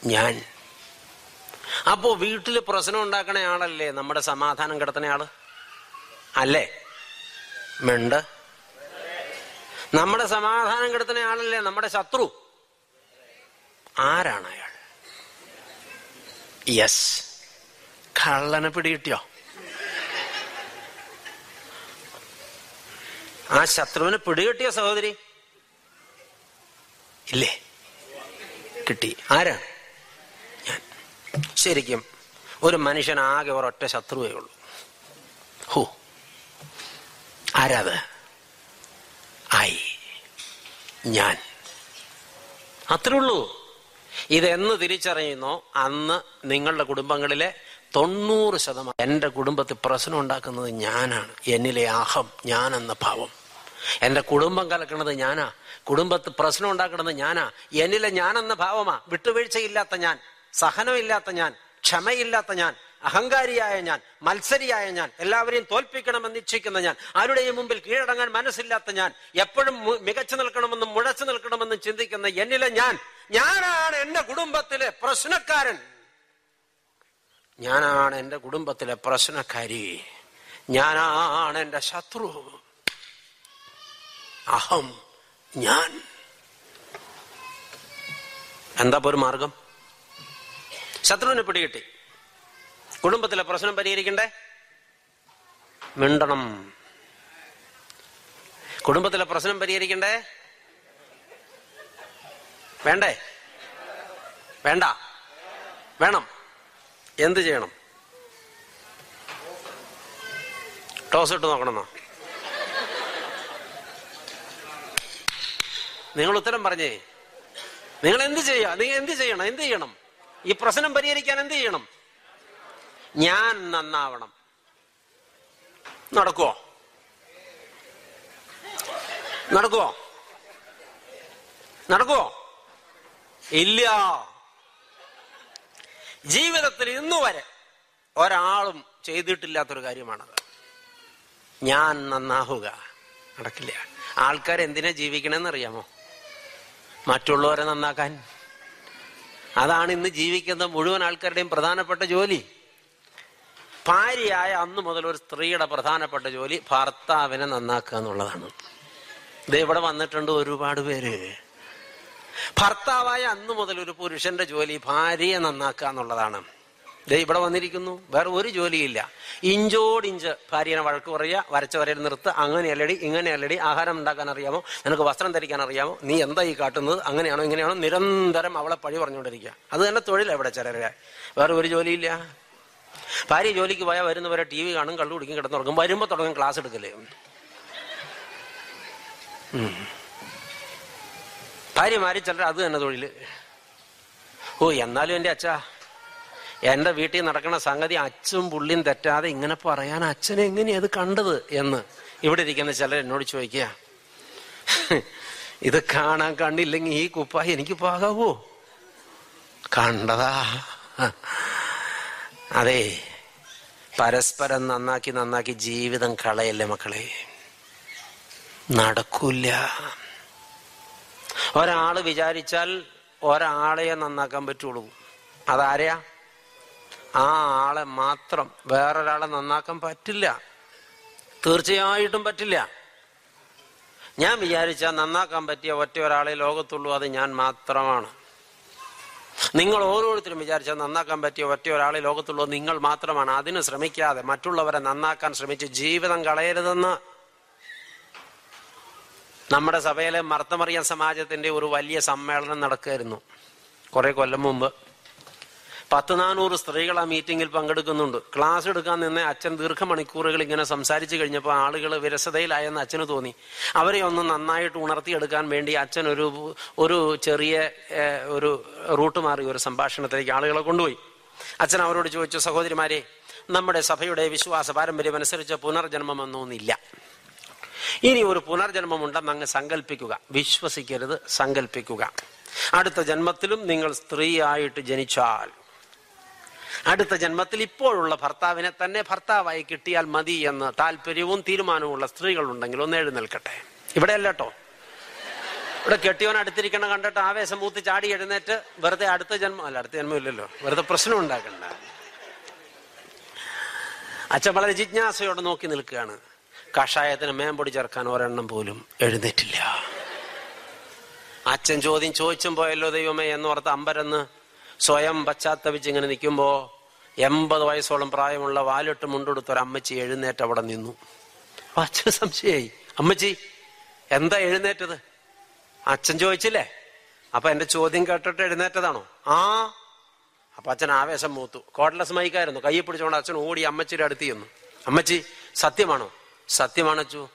ഞാൻ. അപ്പോ വീട്ടിൽ പ്രശ്നം ഉണ്ടാക്കണ ആളല്ലേ നമ്മുടെ സമാധാനം കിടത്തണ ആൾ? അല്ലേ? മിണ്ട്. നമ്മുടെ സമാധാനം കിടത്തുന്ന ആളല്ലേ നമ്മുടെ ശത്രു? ആരാണ് അയാൾ? യെസ്. കള്ളനെ പിടികിട്ടിയോ? ആ ശത്രുവിന് പിടികിട്ടിയ സഹോദരി? ഇല്ലേ? കിട്ടി. ആരാണ് ഞാൻ. ശരിക്കും ഒരു മനുഷ്യൻ ആകെ ഒരൊറ്റ ശത്രുവേ ഉള്ളൂ. ഹോ. ആരാത്? ആയി. ഞാൻ. അത്രേ ഉള്ളൂ. ഇതെന്ന് തിരിച്ചറിയുന്നോ? അന്ന് നിങ്ങളുടെ കുടുംബങ്ങളിലെ തൊണ്ണൂറ് ശതമാനം എന്റെ കുടുംബത്തിൽ പ്രശ്നം ഉണ്ടാക്കുന്നത് ഞാനാണ്. എന്നിലെ അഹം ഞാൻ എന്ന ഭാവം. എന്റെ കുടുംബം കലക്കണത് ഞാനാ. കുടുംബത്ത് പ്രശ്നം ഉണ്ടാക്കണത് ഞാനാ. എന്നിലെ ഞാനെന്ന ഭാവമാ. വിട്ടുവീഴ്ചയില്ലാത്ത ഞാൻ സഹനമില്ലാത്ത ഞാൻ ക്ഷമയില്ലാത്ത ഞാൻ അഹങ്കാരിയായ ഞാൻ മത്സരിയായ ഞാൻ എല്ലാവരെയും തോൽപ്പിക്കണമെന്ന് ഇച്ഛിക്കുന്ന ഞാൻ ആരുടെയും മുമ്പിൽ കീഴടങ്ങാൻ മനസ്സില്ലാത്ത ഞാൻ എപ്പോഴും മികച്ചു നിൽക്കണമെന്നും മുഴച്ചു നിൽക്കണമെന്നും ചിന്തിക്കുന്ന എന്നിലെ ഞാൻ ഞാനാണ് എന്റെ കുടുംബത്തിലെ പ്രശ്നക്കാരൻ. ഞാനാണ് എന്റെ കുടുംബത്തിലെ പ്രശ്നക്കാരി. ഞാനാണ് എന്റെ ശത്രു. അഹം ഞാൻ. എന്താ ഒരു മാർഗം? ശത്രുവിനെ പിടികിട്ടി. കുടുംബത്തിലെ പ്രശ്നം പരിഹരിക്കണ്ടേ? മിണ്ടണം. കുടുംബത്തിലെ പ്രശ്നം പരിഹരിക്കണ്ടേ? വേണ്ടേ? വേണ്ട. വേണം. എന്ത് ചെയ്യണം? ടോസ് ഇട്ട് നോക്കണമെന്നോ? നിങ്ങൾ ഉത്തരം പറഞ്ഞേ. നിങ്ങൾ എന്ത് ചെയ്യാ? നിങ്ങൾ എന്ത് ചെയ്യണം? എന്ത് ചെയ്യണം? ഈ പ്രശ്നം പരിഹരിക്കാൻ എന്ത് ചെയ്യണം? ഞാൻ നന്നാവണം. നടക്കുവോ? നടക്കുവോ? നടക്കുവോ? ഇല്ല. ജീവിതത്തിൽ ഇന്നു വരെ ഒരാളും ചെയ്തിട്ടില്ലാത്തൊരു കാര്യമാണത്. ഞാൻ നന്നാവുക. നടക്കില്ല. ആൾക്കാർ എന്തിനാ ജീവിക്കണമെന്ന് അറിയാമോ മറ്റുള്ളവരെ നന്നാക്കാൻ. അതാണ് ഇന്ന് ജീവിക്കുന്ന മുഴുവൻ ആൾക്കാരുടെയും പ്രധാനപ്പെട്ട ജോലി. ഭാര്യയായ അന്ന് മുതൽ ഒരു സ്ത്രീയുടെ പ്രധാനപ്പെട്ട ജോലി ഭർത്താവിനെ നന്നാക്കുക എന്നുള്ളതാണ്. ഇത് ഇവിടെ വന്നിട്ടുണ്ട് ഒരുപാട് പേര്. ഭർത്താവായ അന്ന് മുതൽ ഒരു പുരുഷന്റെ ജോലി ഭാര്യയെ നന്നാക്കുക എന്നുള്ളതാണ്. ദേ ഇവിടെ വന്നിരിക്കുന്നു. വേറെ ഒരു ജോലിയില്ല. ഇഞ്ചോടിഞ്ച് ഭാര്യനെ വഴക്ക് പറയുക വരച്ച വരയിൽ നിർത്ത് ഇങ്ങനെ അല്ലടി ആഹാരം ഉണ്ടാക്കാൻ അറിയാമോ? നിനക്ക് വസ്ത്രം ധരിക്കാൻ അറിയാമോ? നീ എന്താ ഈ കാട്ടുന്നത്? അങ്ങനെയാണോ ഇങ്ങനെയാണോ? നിരന്തരം അവളെ പഴി പറഞ്ഞുകൊണ്ടിരിക്കുക. അത് തന്നെ തൊഴിലാണ് ഇവിടെ ചിലരെ. വേറെ ഒരു ജോലിയില്ല. ഭാര്യ ജോലിക്ക് പോയാൽ വരുന്നവരെ ടി വി കാണും കള്ളു കുടിക്കും കിടന്നുറങ്ങും. വരുമ്പോൾ തുടങ്ങും ക്ലാസ് എടുക്കലേ. ഭാര്യ ഭാര്യമാര് ചിലർ അത് തന്നെ തൊഴിൽ. ഓ എന്നാലും എന്റെ അച്ഛാ എന്റെ വീട്ടിൽ നടക്കുന്ന സംഗതി അച്ഛനും പുള്ളിയും തെറ്റാതെ ഇങ്ങനെ പറയാൻ അച്ഛനെ എങ്ങനെയാ കണ്ടത് എന്ന് ഇവിടെ ഇരിക്കുന്ന ചിലർ എന്നോട് ചോദിക്കുക. ഇത് കാണാൻ കണ്ടില്ലെങ്കിൽ ഈ കുപ്പായി എനിക്ക് പാകാവോ? കണ്ടതാ. അതെ പരസ്പരം നന്നാക്കി നന്നാക്കി ജീവിതം കളയല്ലേ മക്കളെ? നടക്കൂല. ഒരാൾ വിചാരിച്ചാൽ ഒരാളെ നന്നാക്കാൻ പറ്റുള്ളൂ. അതാരെയാ? ആ ആളെ മാത്രം വേറൊരാളെ നന്നാക്കാൻ പറ്റില്ല. തീർച്ചയായിട്ടും പറ്റില്ല. ഞാൻ വിചാരിച്ച നന്നാക്കാൻ പറ്റിയ ഒറ്റ ഒരാളെ ലോകത്തുള്ളൂ അത് ഞാൻ മാത്രമാണ്. നിങ്ങൾ ഓരോരുത്തരും വിചാരിച്ച നന്നാക്കാൻ പറ്റിയ ഒറ്റ ഒരാളെ ലോകത്തുള്ളൂ നിങ്ങൾ മാത്രമാണ്. അതിന് ശ്രമിക്കാതെ മറ്റുള്ളവരെ നന്നാക്കാൻ ശ്രമിച്ച് ജീവിതം കളയരുതെന്ന്. നമ്മുടെ സഭയിലെ മർത്തമറിയ സമാജത്തിന്റെ ഒരു വലിയ സമ്മേളനം നടക്കുകയായിരുന്നു. കുറെ കൊല്ലം മുമ്പ്. പത്ത് നാനൂറ് സ്ത്രീകൾ ആ മീറ്റിംഗിൽ പങ്കെടുക്കുന്നുണ്ട്. ക്ലാസ് എടുക്കാൻ നിന്ന് അച്ഛൻ ദീർഘമണിക്കൂറുകൾ ഇങ്ങനെ സംസാരിച്ചു കഴിഞ്ഞപ്പോൾ ആളുകൾ വിരസതയിലായെന്ന് അച്ഛന് തോന്നി. അവരെ ഒന്ന് നന്നായിട്ട് ഉണർത്തിയെടുക്കാൻ വേണ്ടി അച്ഛൻ ഒരു ഒരു ചെറിയ ഒരു റൂട്ട് മാറി ഒരു സംഭാഷണത്തിലേക്ക് ആളുകളെ കൊണ്ടുപോയി. അച്ഛൻ അവരോട് ചോദിച്ചു സഹോദരിമാരെ നമ്മുടെ സഭയുടെ വിശ്വാസ പാരമ്പര്യം അനുസരിച്ച് പുനർജന്മം എന്നൊന്നില്ല. ഇനി ഒരു പുനർജന്മം ഉണ്ടെന്ന് അങ്ങ് സങ്കല്പിക്കുക വിശ്വസിക്കരുത് സങ്കല്പിക്കുക അടുത്ത ജന്മത്തിലും നിങ്ങൾ സ്ത്രീയായിട്ട് ജനിച്ചാൽ അടുത്ത ജന്മത്തിൽ ഇപ്പോഴുള്ള ഭർത്താവിനെ തന്നെ ഭർത്താവായി കിട്ടിയാൽ മതി എന്ന് താല്പര്യവും തീരുമാനവുമുള്ള സ്ത്രീകളുണ്ടെങ്കിൽ ഒന്ന് എഴുന്നേൽക്കട്ടെ. ഇവിടെ അല്ലട്ടോ ഇവിടെ കെട്ടിയവൻ അടുത്തിരിക്കണ കണ്ടിട്ട് ആവേശം മൂത്ത് ചാടി എഴുന്നേറ്റ് വെറുതെ അടുത്ത ജന്മം അല്ല അടുത്ത ജന്മം ഇല്ലല്ലോ. വെറുതെ പ്രശ്നം ഉണ്ടാക്കണ്ട. അച്ഛൻ വളരെ ജിജ്ഞാസയോടെ നോക്കി നിൽക്കുകയാണ്. കഷായത്തിന് മേമ്പൊടി ചേർക്കാൻ ഒരെണ്ണം പോലും എഴുന്നേറ്റില്ല. അച്ഛൻ ചോദ്യം ചോദിച്ചും പോയല്ലോ ദൈവമേ എന്നോർത്ത് അമ്പരന്ന് സ്വയം പശ്ചാത്തപിച്ച് ഇങ്ങനെ നിൽക്കുമ്പോൾ എൺപത് വയസ്സോളം പ്രായമുള്ള വാലിട്ട് മുണ്ടെടുത്ത ഒരു അമ്മച്ചി എഴുന്നേറ്റ് അവിടെ നിന്നു. അച്ഛൻ സംശയായി അമ്മച്ചി എന്താ എഴുന്നേറ്റത്? അച്ഛൻ ചോദിച്ചില്ലേ? അപ്പൊ എന്റെ ചോദ്യം കേട്ടിട്ട് എഴുന്നേറ്റതാണോ? ആ. അപ്പൊ അച്ഛൻ ആവേശം മൂത്തു. കോട്ടലസ് മൈക്കായിരുന്നു. കൈ പിടിച്ചുകൊണ്ട് അച്ഛൻ ഓടി അമ്മച്ചിയുടെ അടുത്ത് ചെന്നു. അമ്മച്ചി സത്യമാണോ? സത്യമാണ് അച്ചു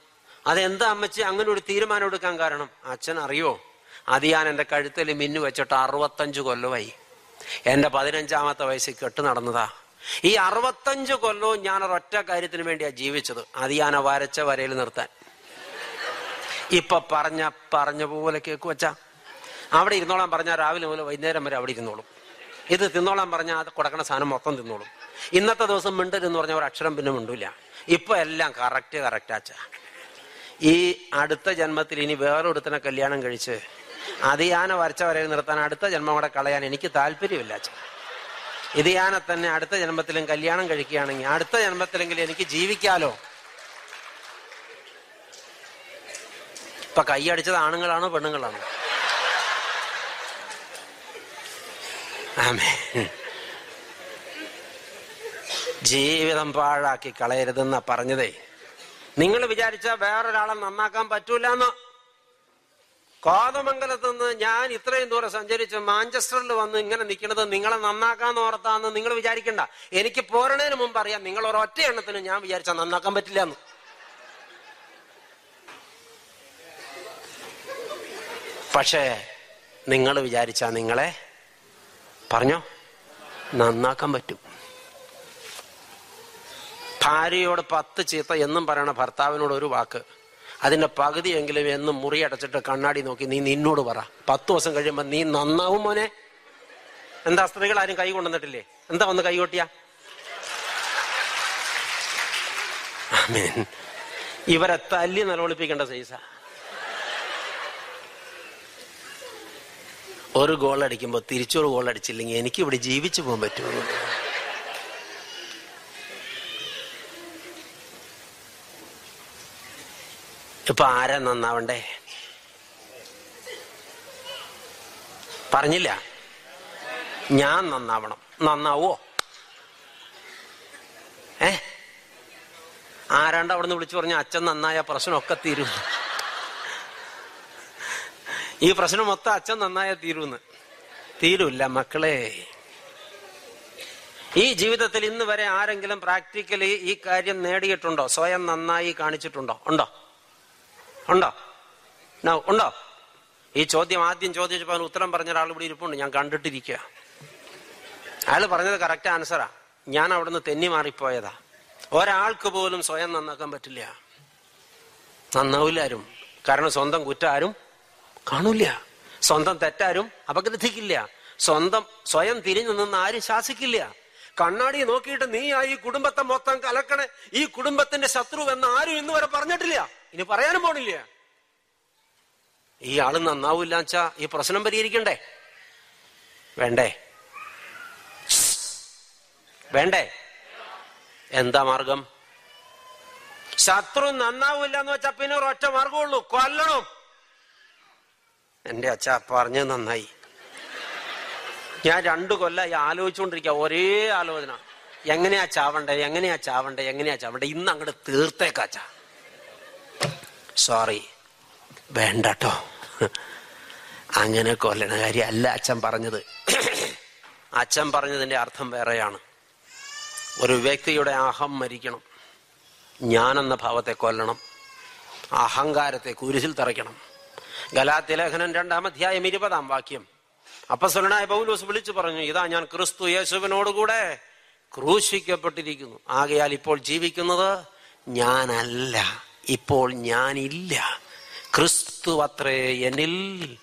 അതെന്താ അമ്മച്ചി അങ്ങനെ ഒരു തീരുമാനം എടുക്കാൻ കാരണം? അച്ഛൻ അറിയോ? അത് ഞാൻ എന്റെ കഴുത്തിൽ മിന്നു വെച്ചിട്ട് അറുപത്തഞ്ച് കൊല്ലമായി. എന്റെ പതിനഞ്ചാമത്തെ വയസ്സിൽ കെട്ട് നടന്നതാ. ഈ അറുപത്തഞ്ച് കൊല്ലവും ഞാൻ ഒരൊറ്റ കാര്യത്തിന് വേണ്ടിയാ ജീവിച്ചത്. അത് ഞാൻ വരച്ച വരയിൽ നിർത്താൻ. ഇപ്പൊ പറഞ്ഞ പറഞ്ഞ പോലെ കേക്ക് വെച്ചാ അവിടെ ഇരുന്നോളാൻ പറഞ്ഞാൽ രാവിലെ മുതൽ വൈകുന്നേരം വരെ അവിടെ ഇരുന്നോളും. ഇത് തിന്നോളാൻ പറഞ്ഞാൽ അത് കൊടുക്കണ സാധനം മൊത്തം തിന്നോളും. ഇന്നത്തെ ദിവസം മിണ്ടരുന്ന് പറഞ്ഞ ഒരു അക്ഷരം പിന്നെ മിണ്ടൂല. ഇപ്പൊ എല്ലാം കറക്റ്റ് കറക്റ്റ് ആച്ച ഈ അടുത്ത ജന്മത്തിൽ ഇനി വേറൊരുത്തനെ കല്യാണം കഴിച്ച് അത് യാന വരച്ച വരെ നിർത്താൻ അടുത്ത ജന്മം കൂടെ കളയാൻ എനിക്ക് താല്പര്യമില്ല അച്ഛൻ ഇതിയാന തന്നെ അടുത്ത ജന്മത്തിലും കല്യാണം കഴിക്കുകയാണെങ്കിൽ അടുത്ത ജന്മത്തിലെങ്കിലും എനിക്ക് ജീവിക്കാലോ? ഇപ്പൊ കൈയടിച്ചത് ആണുങ്ങളാണോ പെണ്ണുങ്ങളാണോ? ആമേ ജീവിതം പാഴാക്കി കളയരുതെന്നാ പറഞ്ഞതേ. നിങ്ങൾ വിചാരിച്ച വേറൊരാളെ നന്നാക്കാൻ പറ്റൂല എന്ന് കോതമംഗലത്ത് നിന്ന് ഞാൻ ഇത്രയും ദൂരം സഞ്ചരിച്ച് മാഞ്ചസ്റ്ററിൽ വന്ന് ഇങ്ങനെ നിൽക്കുന്നത് നിങ്ങളെ നന്നാക്കാൻ ഓർത്താന്ന് നിങ്ങൾ വിചാരിക്കണ്ട. എനിക്ക് പോരണതിന് മുമ്പ് അറിയാം നിങ്ങൾ ഒരൊറ്റ എണ്ണത്തിന് ഞാൻ വിചാരിച്ചാൽ നന്നാക്കാൻ പറ്റില്ല എന്ന് പക്ഷേ നിങ്ങൾ വിചാരിച്ചാ നിങ്ങളെ പറഞ്ഞോ? നന്നാക്കാൻ പറ്റും. ഭാര്യയോട് പത്ത് ചീത്ത എന്നും പറയണ ഭർത്താവിനോട് ഒരു വാക്ക്. അതിന്റെ പകുതിയെങ്കിലും എന്ന് മുറി അടച്ചിട്ട് കണ്ണാടി നോക്കി നീ നിന്നോട് പറ. പത്ത് ദിവസം കഴിയുമ്പോ നീ നന്നാവും മോനെ. എന്താ സ്ത്രീകൾ ആരും കൈ കൊണ്ടുവന്നിട്ടില്ലേ? എന്താ വന്ന് കൈ കൊട്ടിയ? ഇവരെ തല്ലി നിലവിളിപ്പിക്കേണ്ട സൈസ. ഒരു ഗോൾ അടിക്കുമ്പോ തിരിച്ചൊരു ഗോൾ അടിച്ചില്ലെങ്കിൽ എനിക്ക് ഇവിടെ ജീവിച്ചു പോകാൻ പറ്റുമോ ഇപ്പൊ ആരാ നന്നാവണ്ടേ? പറഞ്ഞില്ല. ഞാൻ നന്നാവണം. നന്നാവോ? ഏ? ആരാണ്ട് അവിടെ നിന്ന് വിളിച്ചു പറഞ്ഞ അച്ഛൻ നന്നായ പ്രശ്നമൊക്കെ തീരും ഈ പ്രശ്നം മൊത്തം അച്ഛൻ നന്നായ തീരുന്ന്? തീരൂല്ല മക്കളെ. ഈ ജീവിതത്തിൽ ഇന്ന് വരെ ആരെങ്കിലും പ്രാക്ടിക്കലി ഈ കാര്യം നേടിയിട്ടുണ്ടോ? സ്വയം നന്നായി കാണിച്ചിട്ടുണ്ടോ? ഉണ്ടോ? ഉണ്ടോ? ഉണ്ടോ? ഈ ചോദ്യം ആദ്യം ചോദിച്ചപ്പോൾ ഉത്തരം പറഞ്ഞ ഒരാൾ ഇവിടെ ഇരിപ്പുണ്ട്. ഞാൻ കണ്ടിട്ടിരിക്കുക അയാൾ പറഞ്ഞത് കറക്റ്റ് ആൻസറാ ഞാൻ അവിടുന്ന് തെന്നി മാറിപ്പോയതാ. ഒരാൾക്ക് പോലും സ്വയം നന്നാക്കാൻ പറ്റില്ല. നന്നാവില്ല ആരും കാരണം സ്വന്തം കുറ്റാരും കാണൂല സ്വന്തം തെറ്റാരും അപഗ്രഥിക്കില്ല. സ്വന്തം സ്വയം തിരിഞ്ഞു നിന്ന് ആരും ശാസിക്കില്ല. കണ്ണാടി നോക്കിയിട്ട് നീ ആ ഈ കുടുംബത്തെ മൊത്തം കലക്കണേ. ഈ കുടുംബത്തിന്റെ ശത്രു എന്ന് ആരും ഇന്ന് വരെ പറഞ്ഞിട്ടില്ല. ഇനി പറയാനും പോണില്ല. ഈ ആൾ നന്നാവൂല്ല വെച്ചാ ഈ പ്രശ്നം പരിഹരിക്കണ്ടേ? വേണ്ടേ? വേണ്ടേ? എന്താ മാർഗം? ശത്രു നന്നാവില്ല എന്ന് വെച്ചാ പിന്നെ ഒരൊറ്റ മാർഗമുള്ളൂ കൊല്ലണം. എന്റെ അച്ഛ പറഞ്ഞ് നന്നായി. ഞാൻ രണ്ടു കൊല്ലായി ആലോചിച്ചുകൊണ്ടിരിക്കുക ഒരേ ആലോചന. എങ്ങനെയാ ചാവണ്ടേ എങ്ങനെയാ ചാവണ്ടേ എങ്ങനെയാ ചാവണ്ടേ? ഇന്ന് അങ്ങോട്ട് തീർത്തേക്കാച്ച സോറി വേണ്ടട്ടോ. അങ്ങനെ കൊല്ലണ കാര്യം അല്ല അച്ഛൻ പറഞ്ഞത്. അച്ഛൻ പറഞ്ഞതിന്റെ അർത്ഥം വേറെയാണ്. ഒരു വ്യക്തിയുടെ അഹം മരിക്കണം. ഞാനെന്ന ഭാവത്തെ കൊല്ലണം. അഹങ്കാരത്തെ കുരിശിൽ തറയ്ക്കണം. ഗലാത്തിലേഖനം രണ്ടാം അധ്യായം ഇരുപതാം വാക്യം. അപ്പസ്വലനായ പൗലോസ് വിളിച്ചു പറഞ്ഞു ഇതാ ഞാൻ ക്രിസ്തു യേശുവിനോടുകൂടെ ക്രൂശിക്കപ്പെട്ടിരിക്കുന്നു. ആകയാൽ ഇപ്പോൾ ജീവിക്കുന്നത് ഞാനല്ല. ഇപ്പോൾ ഞാനില്ല. ക്രിസ്തു അത്രേ എന്നിൽ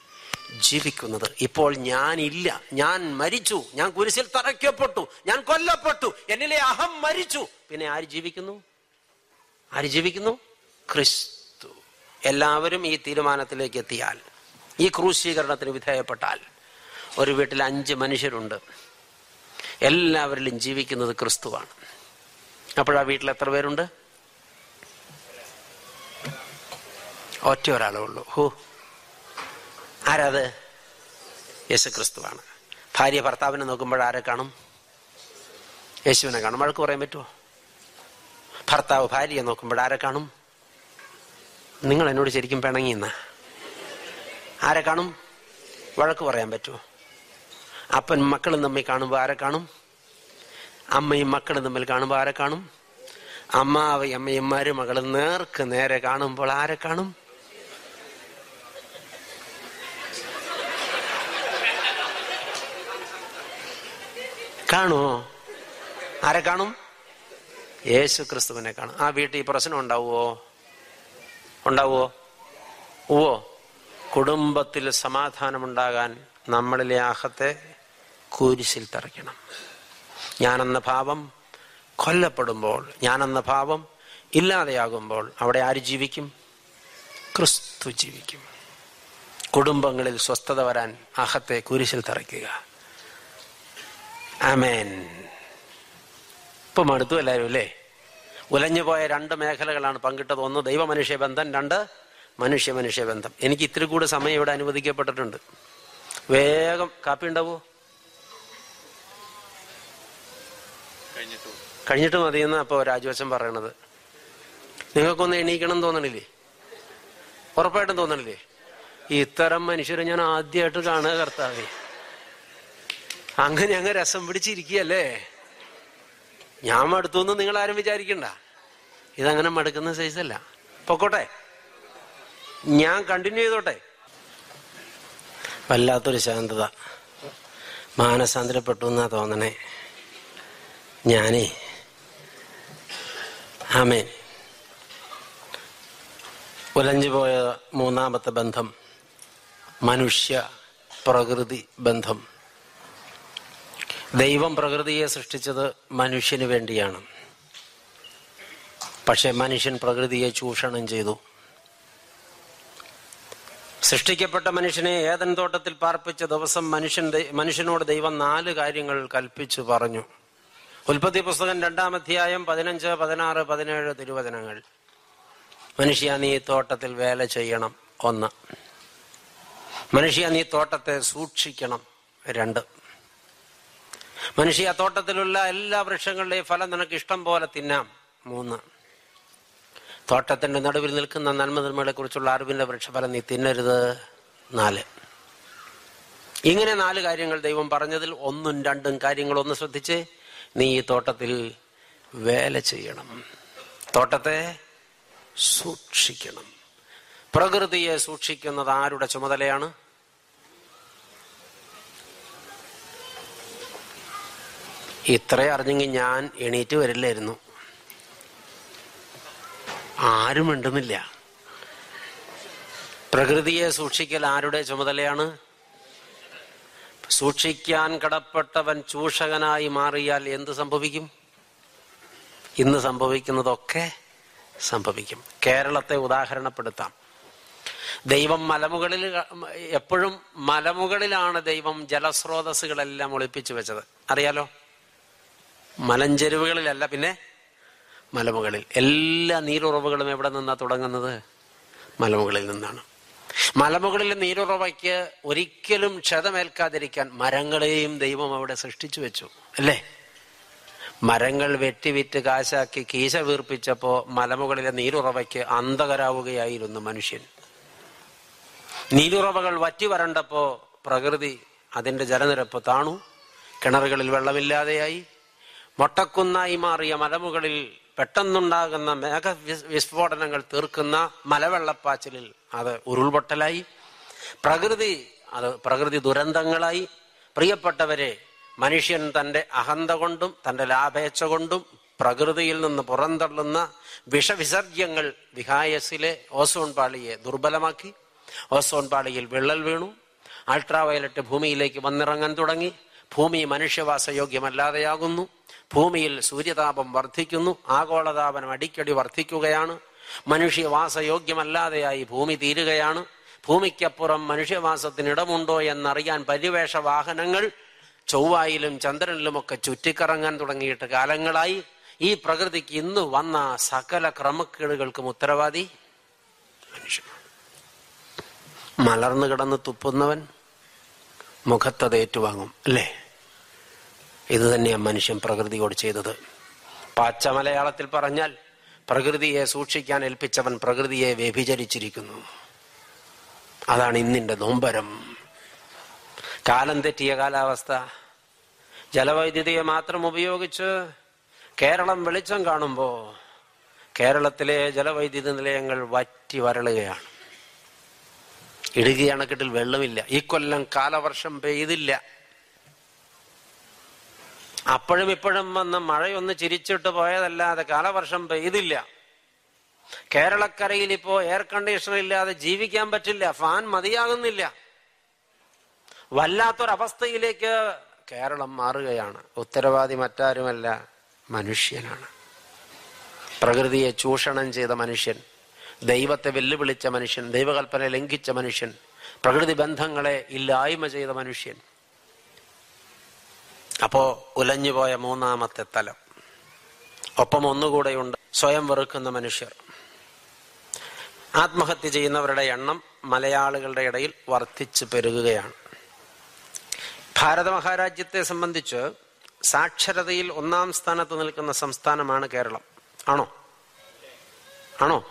ജീവിക്കുന്നത്. ഇപ്പോൾ ഞാനില്ല. ഞാൻ മരിച്ചു. ഞാൻ കുരിശിൽ തറയ്ക്കപ്പെട്ടു. ഞാൻ കൊല്ലപ്പെട്ടു. എന്നിലെ അഹം മരിച്ചു. പിന്നെ ആര് ജീവിക്കുന്നു? ആര് ജീവിക്കുന്നു? ക്രിസ്തു. എല്ലാവരും ഈ തീരുമാനത്തിലേക്ക് എത്തിയാൽ ഈ ക്രൂശീകരണത്തിന് വിധേയപ്പെട്ടാൽ ഒരു വീട്ടിൽ അഞ്ച് മനുഷ്യരുണ്ട്. എല്ലാവരിലും ജീവിക്കുന്നത് ക്രിസ്തുവാണ്. അപ്പോഴാ വീട്ടിൽ എത്ര പേരുണ്ട്? ഒറ്റ ഒരാളേ ഉള്ളൂ. ഹോ. ആരാത്? യേശു ക്രിസ്തുവാണ് ഭാര്യ ഭർത്താവിനെ നോക്കുമ്പോൾ ആരെ കാണും? യേശുവിനെ കാണും. വഴക്ക് പറയാൻ പറ്റുമോ? ഭർത്താവ് ഭാര്യയെ നോക്കുമ്പോൾ ആരെ കാണും? നിങ്ങൾ എന്നോട് ശരിക്കും പിണങ്ങിയെന്ന? ആരെ കാണും? വഴക്ക് പറയാൻ പറ്റുമോ? അപ്പൻ മക്കളും തമ്മിൽ കാണുമ്പോൾ ആരെ കാണും? അമ്മയും മക്കളും തമ്മിൽ കാണുമ്പോൾ ആരെ കാണും? അമ്മാവയും അമ്മയും മരുമകളും നേർക്ക് നേരെ കാണുമ്പോൾ ആരെ കാണും? കാണുമോ ആരെ കാണും? യേശു ക്രിസ്തുവിനെ കാണും. ആ വീട്ടിൽ പ്രശ്നം ഉണ്ടാവുമോ ഉണ്ടാവുമോ ഓ കുടുംബത്തിൽ സമാധാനമുണ്ടാകാൻ നമ്മളിലെ ആഹത്തെ കുരിശിൽ തറയ്ക്കണം. ഞാനെന്ന ഭാവം കൊല്ലപ്പെടുമ്പോൾ ഞാനെന്ന ഭാവം ഇല്ലാതെയാകുമ്പോൾ അവിടെ ആര് ജീവിക്കും? ക്രിസ്തു ജീവിക്കും. കുടുംബങ്ങളിൽ സ്വസ്ഥത വരാൻ അഹത്തെ കുരിശിൽ തറയ്ക്കുക. ആമേൻ. ഇപ്പം മടുത്തു എല്ലാവരും അല്ലേ? ഉലഞ്ഞുപോയ രണ്ട് മേഖലകളാണ് പങ്കിട്ടത്. ഒന്ന് ദൈവ മനുഷ്യ ബന്ധം രണ്ട് മനുഷ്യ മനുഷ്യ ബന്ധം എനിക്ക് ഇത്തിരി കൂടെ സമയം ഇവിടെ അനുവദിക്കപ്പെട്ടിട്ടുണ്ട്. വേഗം കാപ്പി കഴിഞ്ഞിട്ട് മതിയെന്ന് അപ്പൊ രാജുവച്ചൻ പറയണത്. നിങ്ങൾക്കൊന്ന് എണീക്കണം തോന്നണില്ലേ? ഉറപ്പായിട്ടും തോന്നണില്ലേ? ഇത്തരം മനുഷ്യരെ ഞാൻ ആദ്യമായിട്ട് കാണുക കർത്താവേ. അങ്ങനെ അങ്ങ് രസം പിടിച്ചിരിക്കുകയല്ലേ? ഞാൻ മടുത്തുനിന്ന് നിങ്ങൾ ആരും വിചാരിക്കണ്ട. ഇതങ്ങനെ മടുക്കുന്ന സൈസല്ല പൊക്കോട്ടെ. ഞാൻ കണ്ടിന്യൂ ചെയ്തോട്ടെ. വല്ലാത്തൊരു ശാന്തത. മാനസാന്തരപ്പെട്ടു എന്നാ തോന്നണേ. ഞാനേ ആമേൻ. ഉലഞ്ഞുപോയ മൂന്നാമത്തെ ബന്ധം മനുഷ്യ പ്രകൃതി ബന്ധം. ദൈവം പ്രകൃതിയെ സൃഷ്ടിച്ചത് മനുഷ്യന് വേണ്ടിയാണ്. പക്ഷെ മനുഷ്യൻ പ്രകൃതിയെ ചൂഷണം ചെയ്തു. സൃഷ്ടിക്കപ്പെട്ട മനുഷ്യനെ ഏതൻ തോട്ടത്തിൽ പാർപ്പിച്ച ദിവസം മനുഷ്യൻ മനുഷ്യനോട് ദൈവം നാല് കാര്യങ്ങൾ കൽപ്പിച്ചു പറഞ്ഞു. ഉൽപ്പത്തി പുസ്തകം രണ്ടാം അധ്യായം പതിനഞ്ച് പതിനാറ് പതിനേഴ് തിരുവചനങ്ങൾ. മനുഷ്യ നീ തോട്ടത്തിൽ വേല ചെയ്യണം ഒന്ന്. മനുഷ്യ നീ തോട്ടത്തെ സൂക്ഷിക്കണം രണ്ട്. മനുഷ്യ തോട്ടത്തിലുള്ള എല്ലാ വൃക്ഷങ്ങളുടെയും ഫലം നിനക്ക് ഇഷ്ടം പോലെ തിന്നാം മൂന്ന്. തോട്ടത്തിന്റെ നടുവിൽ നിൽക്കുന്ന നന്മതിന്മകളെ കുറിച്ചുള്ള അറിവിന്റെ വൃക്ഷഫലം നീ തിന്നരുത് നാല്. ഇങ്ങനെ നാല് കാര്യങ്ങൾ ദൈവം പറഞ്ഞതിൽ ഒന്നും രണ്ടും കാര്യങ്ങൾ ഒന്ന് ശ്രദ്ധിച്ച് നീ ഈ തോട്ടത്തിൽ വേല ചെയ്യണം. തോട്ടത്തെ സൂക്ഷിക്കണം. പ്രകൃതിയെ സൂക്ഷിക്കുന്നത് ആരുടെ ചുമതലയാണ്? ഇത്ര അറിഞ്ഞെങ്കിൽ ഞാൻ എണീറ്റ് വരില്ലായിരുന്നു. ആരും മിണ്ടുന്നില്ല. പ്രകൃതിയെ സൂക്ഷിക്കൽ ആരുടെ ചുമതലയാണ്? സൂക്ഷിക്കാൻ കടപ്പെട്ടവൻ ചൂഷകനായി മാറിയാൽ എന്ത് സംഭവിക്കും? ഇന്ന് സംഭവിക്കുന്നതൊക്കെ സംഭവിക്കും. കേരളത്തെ ഉദാഹരണപ്പെടുത്താം. ദൈവം മലമുകളിൽ എപ്പോഴും മലമുകളിലാണ് ദൈവം ജലസ്രോതസ്സുകളെല്ലാം ഒളിപ്പിച്ചു വെച്ചത്. അറിയാലോ? മലഞ്ചെരുവുകളിലല്ല പിന്നെ മലമുകളിൽ. എല്ലാ നീരുറവുകളും എവിടെ നിന്നാ തുടങ്ങുന്നത്? മലമുകളിൽ നിന്നാണ്. മലമുകളിലെ നീരുറവയ്ക്ക് ഒരിക്കലും ക്ഷതമേൽക്കാതിരിക്കാൻ മരങ്ങളെയും ദൈവം അവിടെ സൃഷ്ടിച്ചു വെച്ചു അല്ലേ? മരങ്ങൾ വെട്ടിവിറ്റ് കാശാക്കി കീശ വീർപ്പിച്ചപ്പോ മലമുകളിലെ നീരുറവയ്ക്ക് അന്ധകരാവുകയായിരുന്നു മനുഷ്യൻ. നീരുറവകൾ വറ്റി വരണ്ടപ്പോ പ്രകൃതി അതിന്റെ ജലനിരപ്പ് താണു. കിണറുകളിൽ വെള്ളമില്ലാതെയായി. മൊട്ടക്കുന്നായി മാറിയ മലമുകളിൽ പെട്ടെന്നുണ്ടാകുന്ന മേഘ വിസ്ഫോടനങ്ങൾ തീർക്കുന്ന മലവെള്ളപ്പാച്ചിലിൽ അത് ഉരുൾപൊട്ടലായി. പ്രകൃതി അത് പ്രകൃതി ദുരന്തങ്ങളായി. പ്രിയപ്പെട്ടവരെ മനുഷ്യൻ തന്റെ അഹന്ത കൊണ്ടും തന്റെ ലാഭേച്ഛ കൊണ്ടും പ്രകൃതിയിൽ നിന്ന് പുറന്തള്ളുന്ന വിഷവിസർജ്യങ്ങൾ വിഹായസിലെ ഓസോൺ പാളിയെ ദുർബലമാക്കി. ഓസോൺ പാളിയിൽ വിള്ളൽ വീണു. അൾട്രാവയലറ്റ് ഭൂമിയിലേക്ക് വന്നിറങ്ങാൻ തുടങ്ങി. ഭൂമി മനുഷ്യവാസയോഗ്യമല്ലാതെയാകുന്നു. ഭൂമിയിൽ സൂര്യതാപം വർദ്ധിക്കുന്നു ആഗോളതാപനം അടിക്കടി വർദ്ധിക്കുകയാണ് മനുഷ്യവാസയോഗ്യമല്ലാതെയായി ഭൂമി തീരുകയാണ് ഭൂമിക്കപ്പുറം മനുഷ്യവാസത്തിന് ഇടമുണ്ടോ എന്നറിയാൻ പരിവേഷ വാഹനങ്ങൾ ചൊവ്വായിലും ചന്ദ്രനിലുമൊക്കെ ചുറ്റിക്കറങ്ങാൻ തുടങ്ങിയിട്ട് കാലങ്ങളായി. ഈ പ്രകൃതിക്ക് ഇന്ന് വന്ന സകല ക്രമക്കേടുകൾക്കും ഉത്തരവാദി മലർന്നു കിടന്ന് തുപ്പുന്നവൻ മുഖത്തത് ഏറ്റുവാങ്ങും അല്ലേ? ഇത് തന്നെയാണ് മനുഷ്യൻ പ്രകൃതിയോട് ചെയ്തത്. പാച്ച മലയാളത്തിൽ പറഞ്ഞാൽ പ്രകൃതിയെ സൂക്ഷിക്കാൻ ഏൽപ്പിച്ചവൻ പ്രകൃതിയെ വ്യഭിചരിച്ചിരിക്കുന്നു. അതാണ് ഇന്നിന്റെ നോമ്പരം. കാലം തെറ്റിയ കാലാവസ്ഥ. ജലവൈദ്യുതിയെ മാത്രം ഉപയോഗിച്ച് കേരളം വെളിച്ചം കാണുമ്പോൾ കേരളത്തിലെ ജലവൈദ്യുതി നിലയങ്ങൾ വറ്റി വരളുകയാണ്. ഇടുക്കി അണക്കെട്ടിൽ വെള്ളമില്ല. ഈ കൊല്ലം കാലവർഷം പെയ്തില്ല. അപ്പോഴും ഇപ്പോഴും വന്ന് മഴയൊന്ന് ചിരിച്ചിട്ട് പോയതല്ലാതെ കാലവർഷം പെയ്തില്ല. കേരളക്കരയിൽ ഇപ്പോ എയർ കണ്ടീഷണർ ഇല്ലാതെ ജീവിക്കാൻ പറ്റില്ല ഫാൻ മതിയാകുന്നില്ല. വല്ലാത്തൊരവസ്ഥയിലേക്ക് കേരളം മാറുകയാണ്. ഉത്തരവാദി മറ്റാരുമല്ല മനുഷ്യനാണ്. പ്രകൃതിയെ ചൂഷണം ചെയ്ത മനുഷ്യൻ ദൈവത്തെ വെല്ലുവിളിച്ച മനുഷ്യൻ ദൈവകൽപ്പന ലംഘിച്ച മനുഷ്യൻ പ്രകൃതി ബന്ധങ്ങളെ ഇല്ലായ്മ ചെയ്ത മനുഷ്യൻ അപ്പോ ഉലഞ്ഞുപോയ മൂന്നാമത്തെ തലം. ഒപ്പം ഒന്നുകൂടെയുണ്ട് സ്വയം വെറുക്കുന്ന മനുഷ്യർ. ആത്മഹത്യ ചെയ്യുന്നവരുടെ എണ്ണം മലയാളികളുടെ ഇടയിൽ വർദ്ധിച്ചു പെരുകുകയാണ്. ഭാരത മഹാരാജ്യത്തെ സംബന്ധിച്ച് സാക്ഷരതയിൽ ഒന്നാം സ്ഥാനത്ത് നിൽക്കുന്ന സംസ്ഥാനമാണ് കേരളം. ആണോ? ആണോ?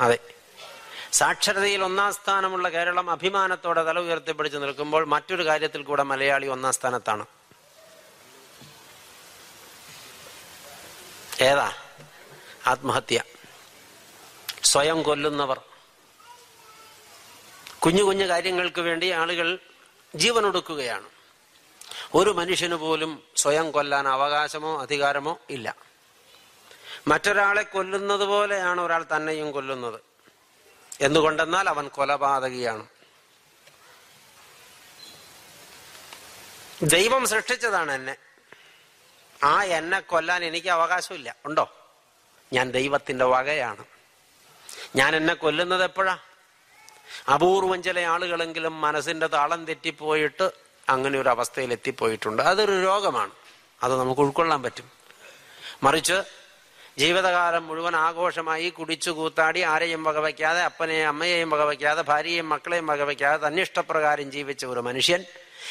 അതെ. സാക്ഷരതയിൽ ഒന്നാം സ്ഥാനമുള്ള കേരളം അഭിമാനത്തോടെ തല ഉയർത്തിപ്പിടിച്ച് നിൽക്കുമ്പോൾ മറ്റൊരു കാര്യത്തിൽ കൂടെ മലയാളി ഒന്നാം സ്ഥാനത്താണ്. ഏതാ? ആത്മഹത്യ. സ്വയം കൊല്ലുന്നവർ. കുഞ്ഞു കുഞ്ഞു കാര്യങ്ങൾക്ക് വേണ്ടി ആളുകൾ ജീവനൊടുക്കുകയാണ്. ഒരു മനുഷ്യന് പോലും സ്വയം കൊല്ലാൻ അവകാശമോ അധികാരമോ ഇല്ല. മറ്റൊരാളെ കൊല്ലുന്നത് പോലെയാണ് ഒരാൾ തന്നെയും കൊല്ലുന്നത്. എന്തുകൊണ്ടെന്നാൽ അവൻ കൊലപാതകിയാണ്. ദൈവം സൃഷ്ടിച്ചതാണ് എന്നെ. ആ എന്നെ കൊല്ലാൻ എനിക്ക് അവകാശമില്ല. ഉണ്ടോ? ഞാൻ ദൈവത്തിന്റെ വകയാണ്. ഞാൻ എന്നെ കൊല്ലുന്നത് എപ്പോഴാ? അപൂർവം ചില ആളുകളെങ്കിലും മനസ്സിന്റെ താളം തെറ്റിപ്പോയിട്ട് അങ്ങനെ ഒരു അവസ്ഥയിൽ എത്തിപ്പോയിട്ടുണ്ട്. അതൊരു രോഗമാണ്. അത് നമുക്ക് ഉൾക്കൊള്ളാൻ പറ്റും. മറിച്ച് ജീവിതകാലം മുഴുവൻ ആഘോഷമായി കുടിച്ചു കൂത്താടി ആരെയും വകവയ്ക്കാതെ അപ്പനെയും അമ്മയെയും വകവയ്ക്കാതെ ഭാര്യയെയും മക്കളെയും വകവയ്ക്കാതെ തന്നിഷ്ടപ്രകാരം ജീവിച്ച ഒരു മനുഷ്യൻ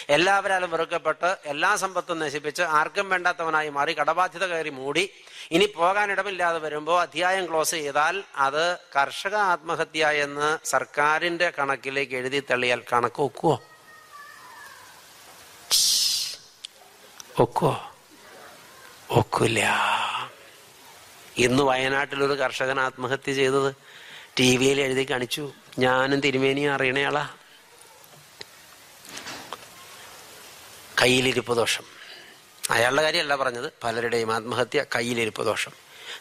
എല്ലാവരാലും വെറുക്കപ്പെട്ട് എല്ലാ സമ്പത്തും നശിപ്പിച്ച് ആർക്കും വേണ്ടാത്തവനായി മാറി കടബാധ്യത കയറി മൂടി. ഇനി പോകാനിടമില്ലാതെ വരുമ്പോൾ അധ്യായം ക്ലോസ് ചെയ്താൽ അത് കർഷക ആത്മഹത്യ എന്ന് സർക്കാരിന്റെ കണക്കിലേക്ക് എഴുതി തള്ളിയാൽ കണക്ക് ഒക്കുവോ? ഒക്കുവോ? ഒക്കില്ല. ഇന്ന് വയനാട്ടിൽ ഒരു കർഷകൻ ആത്മഹത്യ ചെയ്തത് ടി വിയിൽ എഴുതി കാണിച്ചു. ഞാനും തിരുമേനിയും അറിയണയാളാ. കയ്യിലിരിപ്പ് ദോഷം. അയാളുടെ കാര്യമല്ല പറഞ്ഞത് പലരുടെയും ആത്മഹത്യ കയ്യിലിരിപ്പ് ദോഷം.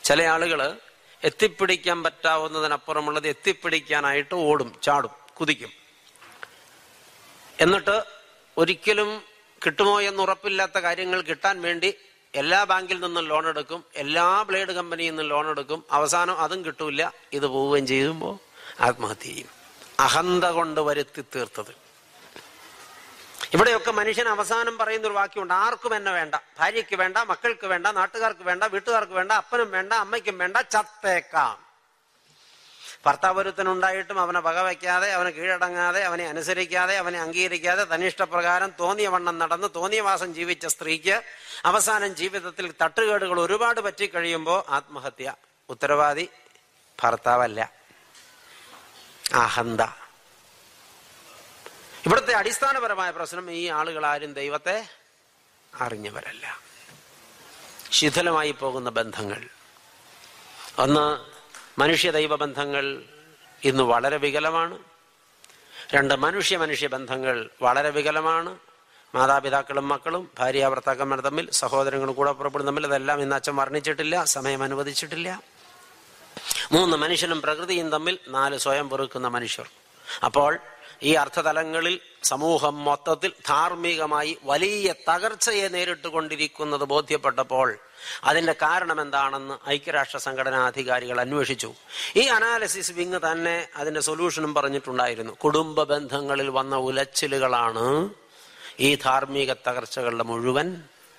ചില ആളുകൾ എത്തിപ്പിടിക്കാൻ പറ്റാവുന്നതിനപ്പുറമുള്ളത് എത്തിപ്പിടിക്കാനായിട്ട് ഓടും ചാടും കുതിക്കും. എന്നിട്ട് ഒരിക്കലും കിട്ടുമോ എന്ന് ഉറപ്പില്ലാത്ത കാര്യങ്ങൾ കിട്ടാൻ വേണ്ടി എല്ലാ ബാങ്കിൽ നിന്നും ലോൺ എടുക്കും എല്ലാ ബ്ലേഡ് കമ്പനിയിൽ നിന്നും ലോൺ എടുക്കും. അവസാനം അതും കിട്ടൂല ഇത് പോവുകയും ചെയ്യുമ്പോൾ ആത്മഹത്യ ചെയ്യും. അഹന്ത കൊണ്ട് വരുത്തി തീർത്തത്. ഇവിടെയൊക്കെ മനുഷ്യൻ അവസാനം പറയുന്ന ഒരു വാക്യമുണ്ട്. ആർക്കും എന്നെ വേണ്ട. ഭാര്യയ്ക്ക് വേണ്ട മക്കൾക്ക് വേണ്ട നാട്ടുകാർക്ക് വേണ്ട വീട്ടുകാർക്ക് വേണ്ട അപ്പനും വേണ്ട അമ്മയ്ക്കും വേണ്ട ചത്തേക്കാം. ഭർത്താപുരത്തിനുണ്ടായിട്ടും അവനെ വകവയ്ക്കാതെ അവനെ കീഴടങ്ങാതെ അവനെ അനുസരിക്കാതെ അവനെ അംഗീകരിക്കാതെ തനിഷ്ടപ്രകാരം തോന്നിയ വണ്ണം നടന്ന് തോന്നിയ വാസം ജീവിച്ച സ്ത്രീക്ക് അവസാനം ജീവിതത്തിൽ തട്ടുകേടുകൾ ഒരുപാട് പറ്റിക്കഴിയുമ്പോൾ ആത്മഹത്യ. ഉത്തരവാദി ഭർത്താവല്ല. അഹന്ത. ഇവിടുത്തെ അടിസ്ഥാനപരമായ പ്രശ്നം ഈ ആളുകൾ ആരും ദൈവത്തെ അറിഞ്ഞവരല്ല. ശിഥിലമായി പോകുന്ന ബന്ധങ്ങൾ. ഒന്ന് മനുഷ്യ ദൈവ ബന്ധങ്ങൾ ഇന്ന് വളരെ വികലമാണ്. രണ്ട് മനുഷ്യ മനുഷ്യ ബന്ധങ്ങൾ വളരെ വികലമാണ്. മാതാപിതാക്കളും മക്കളും ഭാര്യ ഭർത്താക്കന്മാർ തമ്മിൽ സഹോദരങ്ങളും കൂടെ പുറപ്പെടും തമ്മിൽ ഇതെല്ലാം ഇന്ന് അച്ഛൻ വർണിച്ചിട്ടില്ല സമയം അനുവദിച്ചിട്ടില്ല. മൂന്ന് മനുഷ്യനും പ്രകൃതിയും തമ്മിൽ നാല് സ്വയം വെറുക്കുന്ന മനുഷ്യർ. അപ്പോൾ ഈ അർത്ഥതലങ്ങളിൽ സമൂഹം മൊത്തത്തിൽ ധാർമ്മികമായി വലിയ തകർച്ചയെ നേരിട്ട് കൊണ്ടിരിക്കുന്നത് ബോധ്യപ്പെട്ടപ്പോൾ അതിന്റെ കാരണം എന്താണെന്ന് ഐക്യരാഷ്ട്ര സംഘടനാ അധികാരികൾ അന്വേഷിച്ചു. ഈ അനാലിസിസ് വിങ് തന്നെ അതിന്റെ സൊല്യൂഷനും പറഞ്ഞിട്ടുണ്ടായിരുന്നു. കുടുംബ ബന്ധങ്ങളിൽ വന്ന ഉലച്ചിലുകളാണ് ഈ ധാർമ്മിക തകർച്ചകളുടെ മുഴുവൻ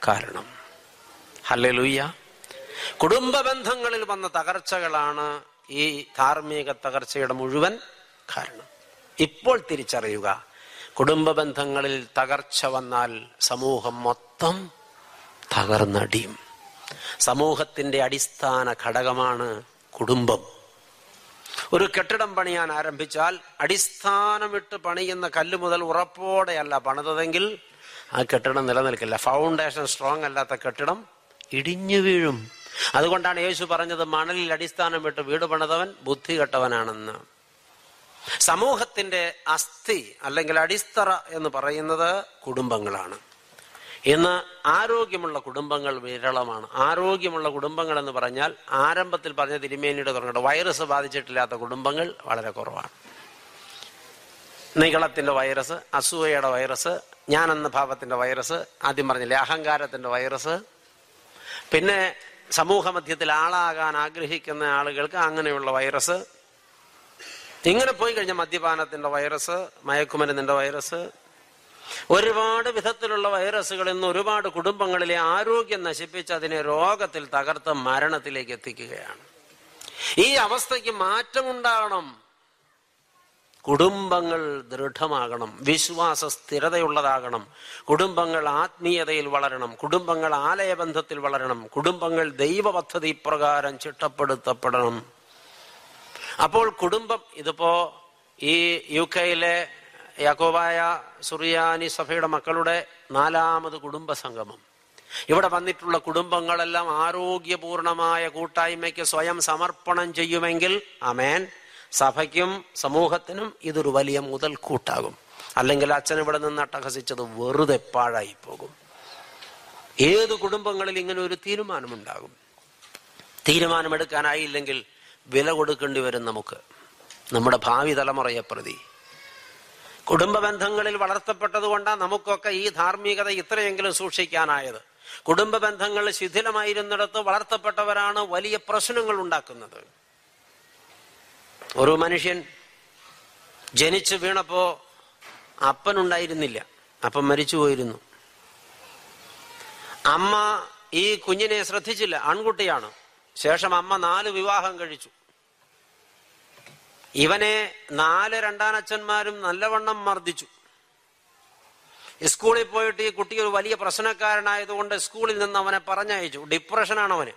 കാരണം. ഹല്ലേലൂയ്യ കുടുംബ ബന്ധങ്ങളിൽ വന്ന തകർച്ചകളാണ് ഈ ധാർമ്മിക തകർച്ചയുടെ മുഴുവൻ കാരണം. ഇപ്പോൾ തിരിച്ചറിയുക. കുടുംബ ബന്ധങ്ങളിൽ തകർച്ച വന്നാൽ സമൂഹം മൊത്തം തകർന്നടിയും. സമൂഹത്തിന്റെ അടിസ്ഥാന ഘടകമാണ് കുടുംബം. ഒരു കെട്ടിടം പണിയാൻ ആരംഭിച്ചാൽ അടിസ്ഥാനമിട്ട് പണിയുന്ന കല്ല് മുതൽ ഉറപ്പോടെയല്ല പണിതതെങ്കിൽ ആ കെട്ടിടം നിലനിൽക്കില്ല. ഫൗണ്ടേഷൻ സ്ട്രോങ് അല്ലാത്ത കെട്ടിടം ഇടിഞ്ഞു വീഴും. അതുകൊണ്ടാണ് യേശു പറഞ്ഞത് മണലിൽ അടിസ്ഥാനമിട്ട് വീട് പണിതവൻ ബുദ്ധി കെട്ടവനാണെന്ന്. സമൂഹത്തിന്റെ അസ്ഥി അല്ലെങ്കിൽ അടിത്തറ എന്ന് പറയുന്നത് കുടുംബങ്ങളാണ്. ഇന്ന് ആരോഗ്യമുള്ള കുടുംബങ്ങൾ വിരളമാണ്. ആരോഗ്യമുള്ള കുടുംബങ്ങൾ എന്ന് പറഞ്ഞാൽ ആരംഭത്തിൽ പറഞ്ഞ തിരുമേനിയുടെ തുടങ്ങട്ടെ വൈറസ് ബാധിച്ചിട്ടില്ലാത്ത കുടുംബങ്ങൾ വളരെ കുറവാണ്. നികളത്തിന്റെ വൈറസ് അസൂയയുടെ വൈറസ് ഞാൻ എന്ന ഭാവത്തിന്റെ വൈറസ് ആദ്യം പറഞ്ഞില്ലേ അഹങ്കാരത്തിന്റെ വൈറസ്. പിന്നെ സമൂഹ മധ്യത്തിൽ ആളാകാൻ ആഗ്രഹിക്കുന്ന ആളുകൾക്ക് അങ്ങനെയുള്ള വൈറസ്. ഇങ്ങനെ പോയി കഴിഞ്ഞ മദ്യപാനത്തിന്റെ വൈറസ് മയക്കുമരുന്നിന്റെ വൈറസ്. ഒരുപാട് വിധത്തിലുള്ള വൈറസുകൾ ഇന്ന് ഒരുപാട് കുടുംബങ്ങളിലെ ആരോഗ്യം നശിപ്പിച്ച് അതിനെ രോഗത്തിൽ തകർത്ത് മരണത്തിലേക്ക് എത്തിക്കുകയാണ്. ഈ അവസ്ഥയ്ക്ക് മാറ്റമുണ്ടാകണം കുടുംബങ്ങൾ ദൃഢമാകണം. വിശ്വാസ സ്ഥിരതയുള്ളതാകണം. കുടുംബങ്ങൾ ആത്മീയതയിൽ വളരണം. കുടുംബങ്ങൾ ആലയബന്ധത്തിൽ വളരണം. കുടുംബങ്ങൾ ദൈവ പദ്ധതി പ്രകാരം ചിട്ടപ്പെടുത്തപ്പെടണം. അപ്പോൾ കുടുംബം ഇതിപ്പോ ഈ യു കെയിലെ യാക്കോബായ സുറിയാനി സഭയുടെ മക്കളുടെ നാലാമത് കുടുംബ സംഗമം. ഇവിടെ വന്നിട്ടുള്ള കുടുംബങ്ങളെല്ലാം ആരോഗ്യപൂർണമായ കൂട്ടായ്മയ്ക്ക് സ്വയം സമർപ്പണം ചെയ്യുമെങ്കിൽ അമേൻ സഭയ്ക്കും സമൂഹത്തിനും ഇതൊരു വലിയ മുതൽക്കൂട്ടാകും. അല്ലെങ്കിൽ അച്ഛൻ ഇവിടെ നിന്ന് അട്ടഹസിച്ചത് വെറുതെ പാഴായി പോകും ഏത് കുടുംബങ്ങളിൽ ഇങ്ങനെ ഒരു തീരുമാനമുണ്ടാകും? തീരുമാനമെടുക്കാനായില്ലെങ്കിൽ വില കൊടുക്കേണ്ടി വരും നമുക്ക്. നമ്മുടെ ഭാവി തലമുറയെ പ്രതി. കുടുംബ ബന്ധങ്ങളിൽ വളർത്തപ്പെട്ടതുകൊണ്ടാണ് നമുക്കൊക്കെ ഈ ധാർമ്മികത ഇത്രയെങ്കിലും സൂക്ഷിക്കാനായത്. കുടുംബ ബന്ധങ്ങൾ ശിഥിലമായിരുന്നിടത്ത് വളർത്തപ്പെട്ടവരാണ് വലിയ പ്രശ്നങ്ങൾ ഉണ്ടാക്കുന്നത്. ഒരു മനുഷ്യൻ ജനിച്ചു വീണപ്പോ അപ്പനുണ്ടായിരുന്നില്ല. അപ്പൻ മരിച്ചു പോയിരുന്നു. അമ്മ ഈ കുഞ്ഞിനെ ശ്രദ്ധിച്ചില്ല. ആൺകുട്ടിയാണ്. ശേഷം അമ്മ നാല് വിവാഹം കഴിച്ചു. ഇവനെ നാല് രണ്ടാനച്ഛന്മാരും നല്ലവണ്ണം മർദ്ദിച്ചു. സ്കൂളിൽ പോയിട്ട് ഈ കുട്ടി ഒരു വലിയ പ്രശ്നക്കാരനായതുകൊണ്ട് സ്കൂളിൽ നിന്ന് അവനെ പറഞ്ഞയച്ചു. ഡിപ്രഷനാണ് അവന്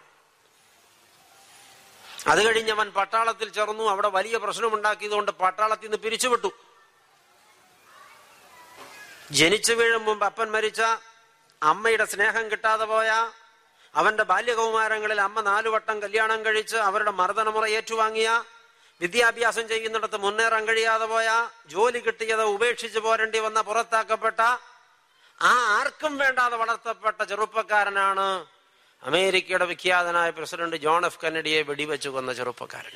അത് കഴിഞ്ഞ് അവൻ പട്ടാളത്തിൽ ചേർന്നു. അവിടെ വലിയ പ്രശ്നം പ്രശ്നമുണ്ടാക്കിയതുകൊണ്ട് പട്ടാളത്തിൽ നിന്ന് പിരിച്ചുവിട്ടു. ജനിച്ചു വീഴും മുമ്പ് അപ്പൻ മരിച്ച അമ്മയുടെ സ്നേഹം കിട്ടാതെ പോയ അവന്റെ ബാല്യകൗമാരങ്ങളിൽ അമ്മ നാലുവട്ടം കല്യാണം കഴിച്ച് അവരുടെ മർദ്ദനമുറ ഏറ്റുവാങ്ങിയ വിദ്യാഭ്യാസം ചെയ്യുന്നിടത്ത് മുന്നേറാൻ കഴിയാതെ പോയ ജോലി കിട്ടിയത് ഉപേക്ഷിച്ച് പോരേണ്ടി വന്ന പുറത്താക്കപ്പെട്ട ആ ആർക്കും വേണ്ടാതെ വളർത്തപ്പെട്ട ചെറുപ്പക്കാരനാണ് അമേരിക്കയുടെ വിഖ്യാതനായ പ്രസിഡന്റ് ജോൺ എഫ് കെന്നഡിയെ വെടിവെച്ചു കൊന്ന ചെറുപ്പക്കാരൻ.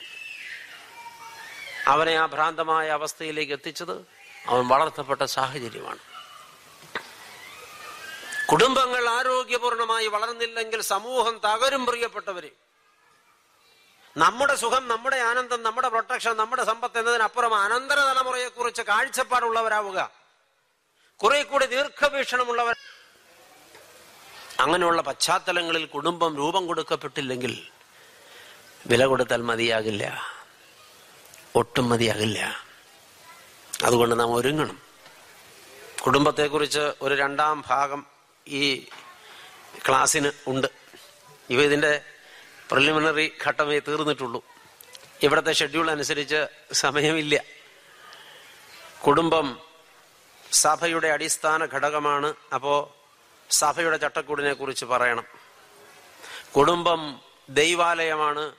അവനെ ആ ഭ്രാന്തമായ അവസ്ഥയിലേക്ക് എത്തിച്ചത് അവൻ വളർത്തപ്പെട്ട സാഹചര്യമാണ്. കുടുംബങ്ങൾ ആരോഗ്യപൂർണമായി വളർന്നില്ലെങ്കിൽ സമൂഹം തകരും പ്രിയപ്പെട്ടവരെ. നമ്മുടെ സുഖം നമ്മുടെ ആനന്ദം നമ്മുടെ പ്രൊട്ടക്ഷൻ നമ്മുടെ സമ്പത്ത് എന്നതിനപ്പുറം അനന്തര തലമുറയെ കുറിച്ച് കാഴ്ചപ്പാടുള്ളവരാവുക. കുറെ കൂടി ദീർഘവീക്ഷണമുള്ളവർ അങ്ങനെയുള്ള പശ്ചാത്തലങ്ങളിൽ കുടുംബം രൂപം കൊടുക്കപ്പെട്ടില്ലെങ്കിൽ വില കൊടുത്താൽ മതിയാകില്ല. ഒട്ടും മതിയാകില്ല. അതുകൊണ്ട് നാം ഒരുങ്ങണം. കുടുംബത്തെക്കുറിച്ച് ഒരു രണ്ടാം ഭാഗം ഈ ക്ലാസ്സിന് ഉണ്ട്. ഇവ ഇതിന്റെ പ്രിലിമിനറി ഘട്ടമേ തീർന്നിട്ടുള്ളൂ. ഇവിടുത്തെ ഷെഡ്യൂൾ അനുസരിച്ച് സമയമില്ല. കുടുംബം സഭയുടെ അടിസ്ഥാന ഘടകമാണ്. അപ്പോ സഭയുടെ ചട്ടക്കൂടിനെ കുറിച്ച് പറയണം. കുടുംബം ദൈവാലയമാണ്.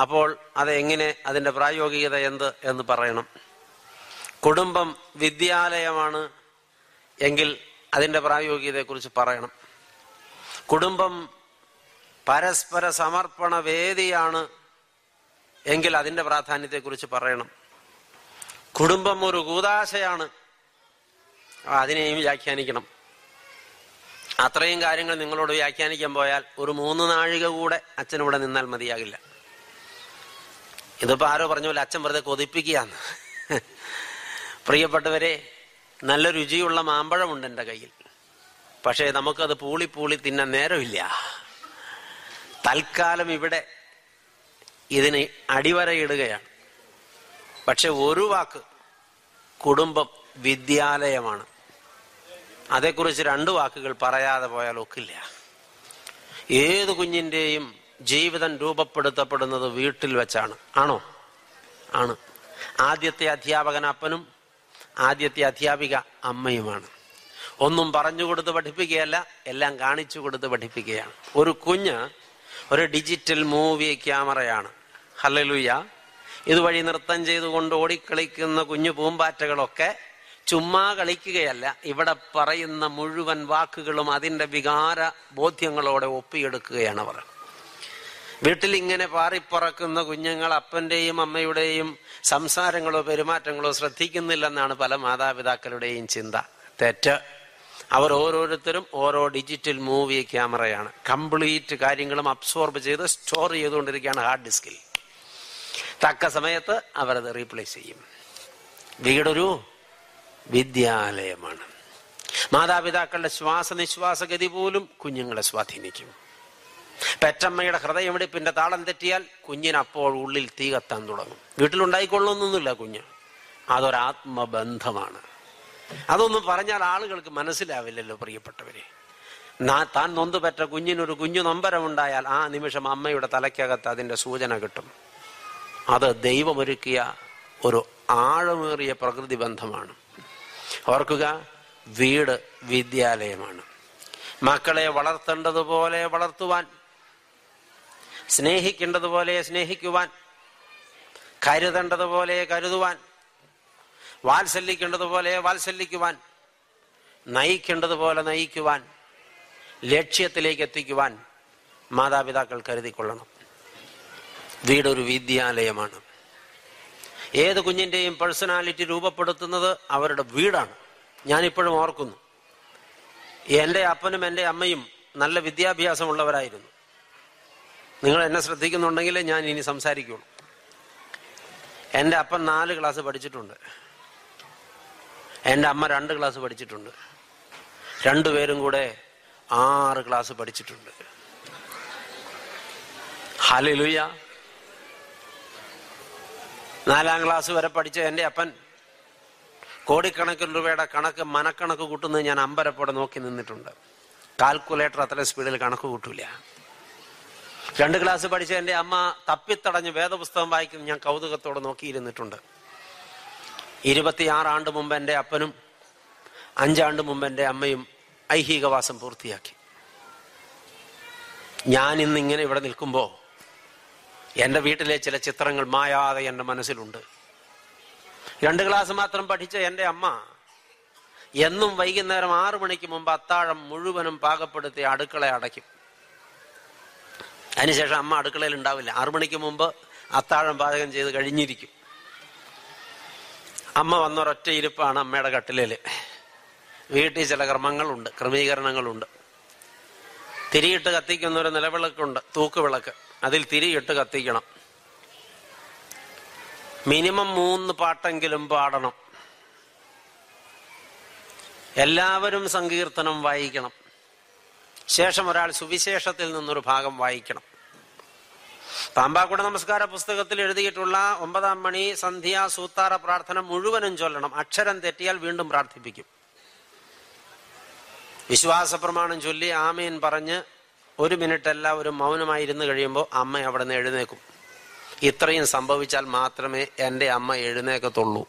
അപ്പോൾ അതെങ്ങനെ അതിന്റെ പ്രായോഗികത എന്ത് എന്ന് പറയണം. കുടുംബം വിദ്യാലയമാണ് എങ്കിൽ അതിന്റെ പ്രായോഗികതയെക്കുറിച്ച് പറയണം. കുടുംബം പരസ്പര സമർപ്പണ വേദിയാണ് എങ്കിൽ അതിന്റെ പ്രാധാന്യത്തെക്കുറിച്ച് പറയണം. കുടുംബം ഒരു കൂതാശയാണ്. അതിനെയും വ്യാഖ്യാനിക്കണം. അത്രയും കാര്യങ്ങൾ നിങ്ങളോട് വ്യാഖ്യാനിക്കാൻ പോയാൽ ഒരു മൂന്ന് നാഴിക കൂടെ അച്ഛനിവിടെ നിന്നാൽ മതിയാകില്ല. ഇതിപ്പോ ആരോ പറഞ്ഞ പോലെ അച്ഛൻ വെറുതെ കൊതിപ്പിക്കുകയാണ്. പ്രിയപ്പെട്ടവരെ നല്ല രുചിയുള്ള മാമ്പഴമുണ്ട് എന്റെ കയ്യിൽ. പക്ഷേ നമുക്കത് പൂളി പൂളി തിന്നാൻ നേരമില്ല. തൽക്കാലം ഇവിടെ ഇതിന് അടിവരയിടുകയാണ്. പക്ഷെ ഒരു വാക്ക് കുടുംബം വിദ്യാലയമാണ്. അതേക്കുറിച്ച് രണ്ടു വാക്കുകൾ പറയാതെ പോയാൽ ഒക്കില്ല. ഏത് കുഞ്ഞിന്റെയും ജീവിതം രൂപപ്പെടുത്തപ്പെടുന്നത് വീട്ടിൽ വെച്ചാണ്. ആണോ? ആണ്. ആദ്യത്തെ അധ്യാപകൻ അപ്പനും ആദ്യത്തെ അധ്യാപിക അമ്മയുമാണ്. ഒന്നും പറഞ്ഞു കൊടുത്ത് പഠിപ്പിക്കുകയല്ല എല്ലാം കാണിച്ചു കൊടുത്ത് പഠിപ്പിക്കുകയാണ്. ഒരു കുഞ്ഞ് ഒരു ഡിജിറ്റൽ മൂവി ക്യാമറയാണ്. ഹലലുയ ഇതുവഴി നൃത്തം ചെയ്തുകൊണ്ട് ഓടിക്കളിക്കുന്ന കുഞ്ഞു പൂമ്പാറ്റകളൊക്കെ ചുമ്മാ കളിക്കുകയല്ല ഇവിടെ പറയുന്ന മുഴുവൻ വാക്കുകളും അതിന്റെ വികാര ബോധ്യങ്ങളോടെ ഒപ്പിയെടുക്കുകയാണ് അവർ. വീട്ടിൽ ഇങ്ങനെ പാറിപ്പറക്കുന്ന കുഞ്ഞുങ്ങൾ അപ്പന്റെയും അമ്മയുടെയും സംസാരങ്ങളോ പെരുമാറ്റങ്ങളോ ശ്രദ്ധിക്കുന്നില്ലെന്നാണ് പല മാതാപിതാക്കളുടെയും ചിന്ത. തെറ്റ്. അവർ ഓരോരുത്തരും ഓരോ ഡിജിറ്റൽ മൂവി ക്യാമറയാണ്. കംപ്ലീറ്റ് കാര്യങ്ങളും അബ്സോർബ് ചെയ്ത് സ്റ്റോർ ചെയ്തുകൊണ്ടിരിക്കുകയാണ് ഹാർഡ് ഡിസ്കിൽ. തക്ക സമയത്ത് അവരത് റീപ്ലേസ് ചെയ്യും. വീടൊരു വിദ്യാലയമാണ്. മാതാപിതാക്കളുടെ ശ്വാസനിശ്വാസഗതി പോലും കുഞ്ഞുങ്ങളെ സ്വാധീനിക്കും. പെറ്റമ്മയുടെ ഹൃദയമിടിപ്പിന്റെ താളം തെറ്റിയാൽ കുഞ്ഞിന് അപ്പോൾ ഉള്ളിൽ തീ കത്താൻ തുടങ്ങും. വീട്ടിലുണ്ടായിക്കൊള്ളുന്നൊന്നുമില്ല കുഞ്ഞ്. അതൊരാത്മബന്ധമാണ്. അതൊന്നും പറഞ്ഞാൽ ആളുകൾക്ക് മനസ്സിലാവില്ലല്ലോ പ്രിയപ്പെട്ടവരെ. താൻ നൊന്ത് പറ്റ കുഞ്ഞിനൊരു കുഞ്ഞു നൊമ്പരമുണ്ടായാൽ ആ നിമിഷം അമ്മയുടെ തലയ്ക്കകത്ത് അതിന്റെ സൂചന കിട്ടും. അത് ദൈവമൊരുക്കിയ ഒരു ആഴമേറിയ പ്രകൃതി ബന്ധമാണ് ഓർക്കുക വീട് വിദ്യാലയമാണ്. മക്കളെ വളർത്തേണ്ടതുപോലെ വളർത്തുവാൻ സ്നേഹിക്കേണ്ടതുപോലെ സ്നേഹിക്കുവാൻ കരുതേണ്ടതുപോലെ കരുതുവാൻ വാത്സല്യിക്കേണ്ടതുപോലെ വാത്സല്യിക്കുവാൻ നയിക്കേണ്ടതുപോലെ നയിക്കുവാൻ ലക്ഷ്യത്തിലേക്ക് എത്തിക്കുവാൻ മാതാപിതാക്കൾ കരുതിക്കൊള്ളണം. വീടൊരു വിദ്യാലയമാണ്. ഏത് കുഞ്ഞിന്റെയും പേഴ്സണാലിറ്റി രൂപപ്പെടുത്തുന്നത് അവരുടെ വീടാണ്. ഞാനിപ്പോഴും ഓർക്കുന്നു. എന്റെ അപ്പനും എന്റെ അമ്മയും നല്ല വിദ്യാഭ്യാസമുള്ളവരായിരുന്നു. നിങ്ങൾ എന്നെ ശ്രദ്ധിക്കുന്നുണ്ടെങ്കിൽ ഞാൻ ഇനി സംസാരിക്കുള്ളൂ. എന്റെ അപ്പൻ നാല് ക്ലാസ് പഠിച്ചിട്ടുണ്ട്. എന്റെ അമ്മ രണ്ട് ക്ലാസ് പഠിച്ചിട്ടുണ്ട്. രണ്ടുപേരും കൂടെ ആറ് ക്ലാസ് പഠിച്ചിട്ടുണ്ട്. ഹലിലുയ്യ നാലാം ക്ലാസ് വരെ പഠിച്ച എന്റെ അപ്പൻ കോടിക്കണക്കിന് രൂപയുടെ കണക്ക് മനക്കണക്ക് കൂട്ടുന്നത് ഞാൻ അമ്പരപ്പോടെ നോക്കി നിന്നിട്ടുണ്ട്. കാൽക്കുലേറ്റർ അത്ര സ്പീഡിൽ കണക്ക് കൂട്ടൂല. രണ്ട് ക്ലാസ് പഠിച്ച എന്റെ അമ്മ തപ്പിത്തടഞ്ഞ് വേദപുസ്തകം വായിക്കുന്നത് ഞാൻ കൗതുകത്തോടെ നോക്കിയിരുന്നിട്ടുണ്ട്. ഇരുപത്തിയാറ് ആണ്ട് മുമ്പ് എന്റെ അപ്പനും അഞ്ചാണ്ട് മുമ്പ് എന്റെ അമ്മയും ഐഹികവാസം പൂർത്തിയാക്കി. ഞാൻ ഇന്ന് ഇങ്ങനെ ഇവിടെ നിൽക്കുമ്പോൾ എന്റെ വീട്ടിലെ ചില ചിത്രങ്ങൾ മായാതെ എന്റെ മനസ്സിലുണ്ട്. രണ്ട് ക്ലാസ് മാത്രം പഠിച്ച എന്റെ അമ്മ എന്നും വൈകുന്നേരം ആറു മണിക്ക് മുമ്പ് അത്താഴം മുഴുവനും പാകപ്പെടുത്തി അടുക്കള അടയ്ക്കും. അതിനുശേഷം അമ്മ അടുക്കളയിൽ ഉണ്ടാവില്ല. ആറു മണിക്ക് മുമ്പ് അത്താഴം പാചകം ചെയ്ത് കഴിഞ്ഞിരിക്കും. അമ്മ വന്നൊരൊറ്റ ഇരിപ്പാണ് അമ്മയുടെ കട്ടിലേൽ. വീട്ടിൽ ചില ക്രമങ്ങളുണ്ട് ക്രമീകരണങ്ങളുണ്ട്. തിരിയിട്ട് കത്തിക്കുന്ന ഒരു നിലവിളക്കുണ്ട് തൂക്കുവിളക്ക്. അതിൽ തിരിയിട്ട് കത്തിക്കണം. മിനിമം മൂന്ന് പാട്ടെങ്കിലും പാടണം. എല്ലാവരും സങ്കീർത്തനം വായിക്കണം. ശേഷം ഒരാൾ സുവിശേഷത്തിൽ നിന്നൊരു ഭാഗം വായിക്കണം. പാമ്പാക്കുട നമസ്കാര പുസ്തകത്തിൽ എഴുതിയിട്ടുള്ള ഒമ്പതാം മണി സന്ധ്യ സൂത്താറ പ്രാർത്ഥന മുഴുവനും ചൊല്ലണം. അക്ഷരം തെറ്റിയാൽ വീണ്ടും പ്രാർത്ഥിപ്പിക്കും. വിശ്വാസ പ്രമാണം ചൊല്ലി ആമീൻ പറഞ്ഞ് ഒരു മിനിറ്റ് എല്ലാവരും മൗനമായിരുന്നു കഴിയുമ്പോൾ അമ്മ അവിടെ നിന്ന് എഴുന്നേക്കും. ഇത്രയും സംഭവിച്ചാൽ മാത്രമേ എന്റെ അമ്മ എഴുന്നേക്കത്തുള്ളൂ.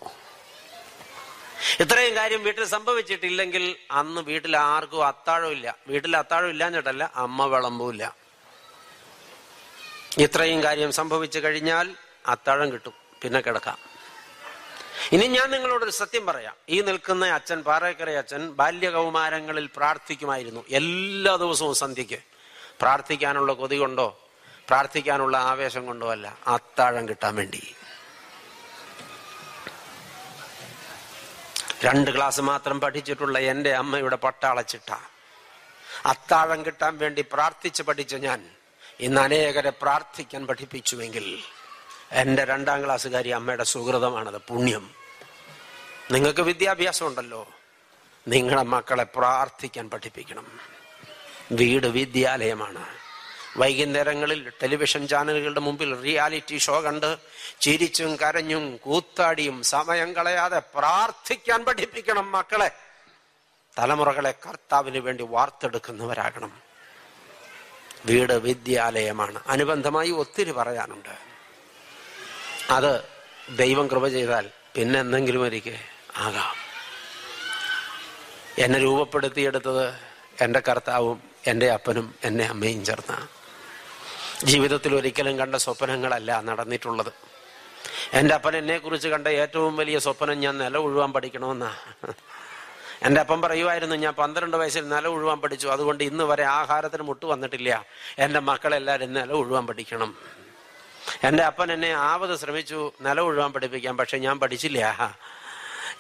ഇത്രയും കാര്യം വീട്ടിൽ സംഭവിച്ചിട്ടില്ലെങ്കിൽ അന്ന് വീട്ടിൽ ആർക്കും അത്താഴം ഇല്ല വീട്ടിൽ അത്താഴം ഇല്ലാഞ്ഞിട്ടല്ല അമ്മ വിളമ്പൂല്ല ഇത്രയും കാര്യം സംഭവിച്ചു കഴിഞ്ഞാൽ അത്താഴം കിട്ടും പിന്നെ കിടക്കാം. ഇനി ഞാൻ നിങ്ങളോടൊരു സത്യം പറയാം. ഈ നിൽക്കുന്ന അച്ഛൻ പാറേക്കര അച്ഛൻ ബാല്യകൗമാരങ്ങളിൽ പ്രാർത്ഥിക്കുമായിരുന്നു. എല്ലാ ദിവസവും സന്ധ്യയ്ക്ക്. പ്രാർത്ഥിക്കാനുള്ള കൊതി കൊണ്ടോ പ്രാർത്ഥിക്കാനുള്ള ആവേശം കൊണ്ടോ അല്ല അത്താഴം കിട്ടാൻ വേണ്ടി. രണ്ട് ക്ലാസ് മാത്രം പഠിച്ചിട്ടുള്ള എന്റെ അമ്മയുടെ പട്ടാളച്ചിട്ട. അത്താഴം കിട്ടാൻ വേണ്ടി പ്രാർത്ഥിച്ച് പഠിച്ച ഞാൻ ഇന്ന് അനേകരെ പ്രാർത്ഥിക്കാൻ പഠിപ്പിച്ചുവെങ്കിൽ എന്റെ രണ്ടാം ക്ലാസ്സുകാരി അമ്മയുടെ സുഹൃതമാണത്. പുണ്യം. നിങ്ങൾക്ക് വിദ്യാഭ്യാസം ഉണ്ടല്ലോ നിങ്ങളെ മക്കളെ പ്രാർത്ഥിക്കാൻ പഠിപ്പിക്കണം. വീട് വിദ്യാലയമാണ്. വൈകുന്നേരങ്ങളിൽ ടെലിവിഷൻ ചാനലുകളുടെ മുമ്പിൽ റിയാലിറ്റി ഷോ കണ്ട് ചിരിച്ചും കരഞ്ഞും കൂത്താടിയും സമയം കളയാതെ പ്രാർത്ഥിക്കാൻ പഠിപ്പിക്കണം മക്കളെ. തലമുറകളെ കർത്താവിന് വേണ്ടി വാർത്തെടുക്കുന്നവരാകണം. വീട് വിദ്യാലയമാണ് അനുബന്ധമായി ഒത്തിരി പറയാനുണ്ട്. അത് ദൈവം കൃപ ചെയ്താൽ പിന്നെ എന്തെങ്കിലും ഒരിക്കൽ ആകാം. എന്നെ രൂപപ്പെടുത്തിയെടുത്തത് എന്റെ കർത്താവും എന്റെ അപ്പനും എന്നെ അമ്മയും ചേർന്ന ജീവിതത്തിൽ ഒരിക്കലും കണ്ട സ്വപ്നങ്ങളല്ല നടന്നിട്ടുള്ളത്. എന്റെ അപ്പൻ എന്നെക്കുറിച്ച് കണ്ട ഏറ്റവും വലിയ സ്വപ്നം ഞാൻ നില ഒഴുവാൻ പഠിക്കണമെന്നാ. എന്റെ അപ്പം പറയുമായിരുന്നു ഞാൻ പന്ത്രണ്ട് വയസ്സിൽ നില ഉഴുവാൻ പഠിച്ചു. അതുകൊണ്ട് ഇന്ന് വരെ ആഹാരത്തിന് മുട്ട് വന്നിട്ടില്ല. എന്റെ മക്കളെല്ലാവരും നില ഉഴുവാൻ പഠിക്കണം. എന്റെ അപ്പൻ എന്നെ ആവത് ശ്രമിച്ചു നില ഉഴുവാൻ പഠിപ്പിക്കാൻ. പക്ഷെ ഞാൻ പഠിച്ചില്ല.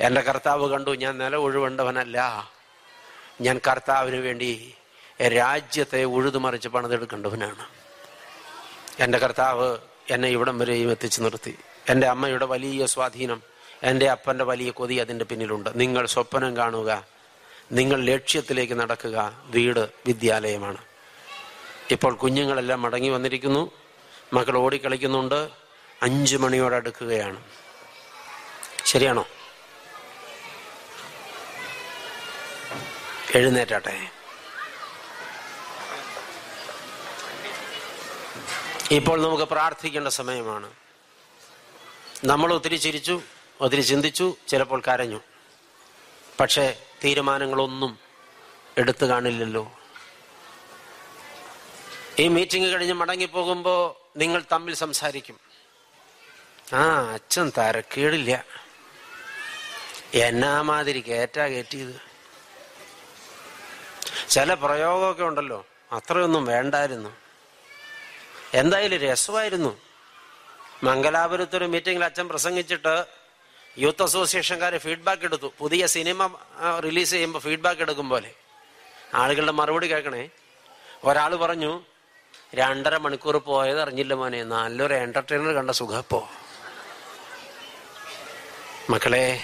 എന്റെ കർത്താവ് കണ്ടു ഞാൻ നില ഉഴുവേണ്ടവനല്ല. ഞാൻ കർത്താവിന് വേണ്ടി രാജ്യത്തെ ഉഴുതുമറിച്ച് പണിതെടുക്കേണ്ടവനാണ്. എന്റെ കർത്താവ് എന്നെ ഇവിടം വരെയും എത്തിച്ചു നിർത്തി. എന്റെ അമ്മയുടെ വലിയ സ്വാധീനം എന്റെ അപ്പന്റെ വലിയ കൊതി അതിന്റെ പിന്നിലുണ്ട്. നിങ്ങൾ സ്വപ്നം കാണുക. നിങ്ങൾ ലക്ഷ്യത്തിലേക്ക് നടക്കുക. വീട് വിദ്യാലയമാണ്. ഇപ്പോൾ കുഞ്ഞുങ്ങളെല്ലാം മടങ്ങി വന്നിരിക്കുന്നു. മക്കൾ ഓടിക്കളിക്കുന്നുണ്ട്. അഞ്ച് മണിയോടെ അടുക്കുകയാണ്. ശരിയാണോ? എഴുന്നേറ്റാട്ടെ. ഇപ്പോൾ നമുക്ക് പ്രാർത്ഥിക്കേണ്ട സമയമാണ്. നമ്മൾ ഒത്തിരി ചിരിച്ചു. ഒത്തിരി ചിന്തിച്ചു ചിലപ്പോൾ കരഞ്ഞു. പക്ഷേ തീരുമാനങ്ങളൊന്നും എടുത്തു കാണില്ലല്ലോ. ഈ മീറ്റിംഗ് കഴിഞ്ഞ് മടങ്ങിപ്പോകുമ്പോൾ നിങ്ങൾ തമ്മിൽ സംസാരിക്കും. ആ അച്ഛൻ തരക്കേടില്ല. എന്നാ മാതിരി കേറ്റാ കയറ്റിയത് ചില പ്രയോഗമൊക്കെ ഉണ്ടല്ലോ അത്രയൊന്നും വേണ്ടായിരുന്നു. എന്തായാലും രസമായിരുന്നു. മംഗലാപുരത്തൊരു മീറ്റിംഗിൽ അച്ഛൻ പ്രസംഗിച്ചിട്ട് യൂത്ത് അസോസിയേഷൻകാർ ഫീഡ്ബാക്ക് എടുത്തു. പുതിയ സിനിമ റിലീസ് ചെയ്യുമ്പോൾ ഫീഡ്ബാക്ക് എടുക്കും പോലെ. ആളുകളുടെ മറുപടി കേൾക്കണേ. ഒരാൾ പറഞ്ഞു രണ്ടര മണിക്കൂർ പോയത് അറിഞ്ഞില്ല മോനെ. നല്ലൊരു എന്റർടൈനർ കണ്ട സുഖപ്പോ മക്കളെ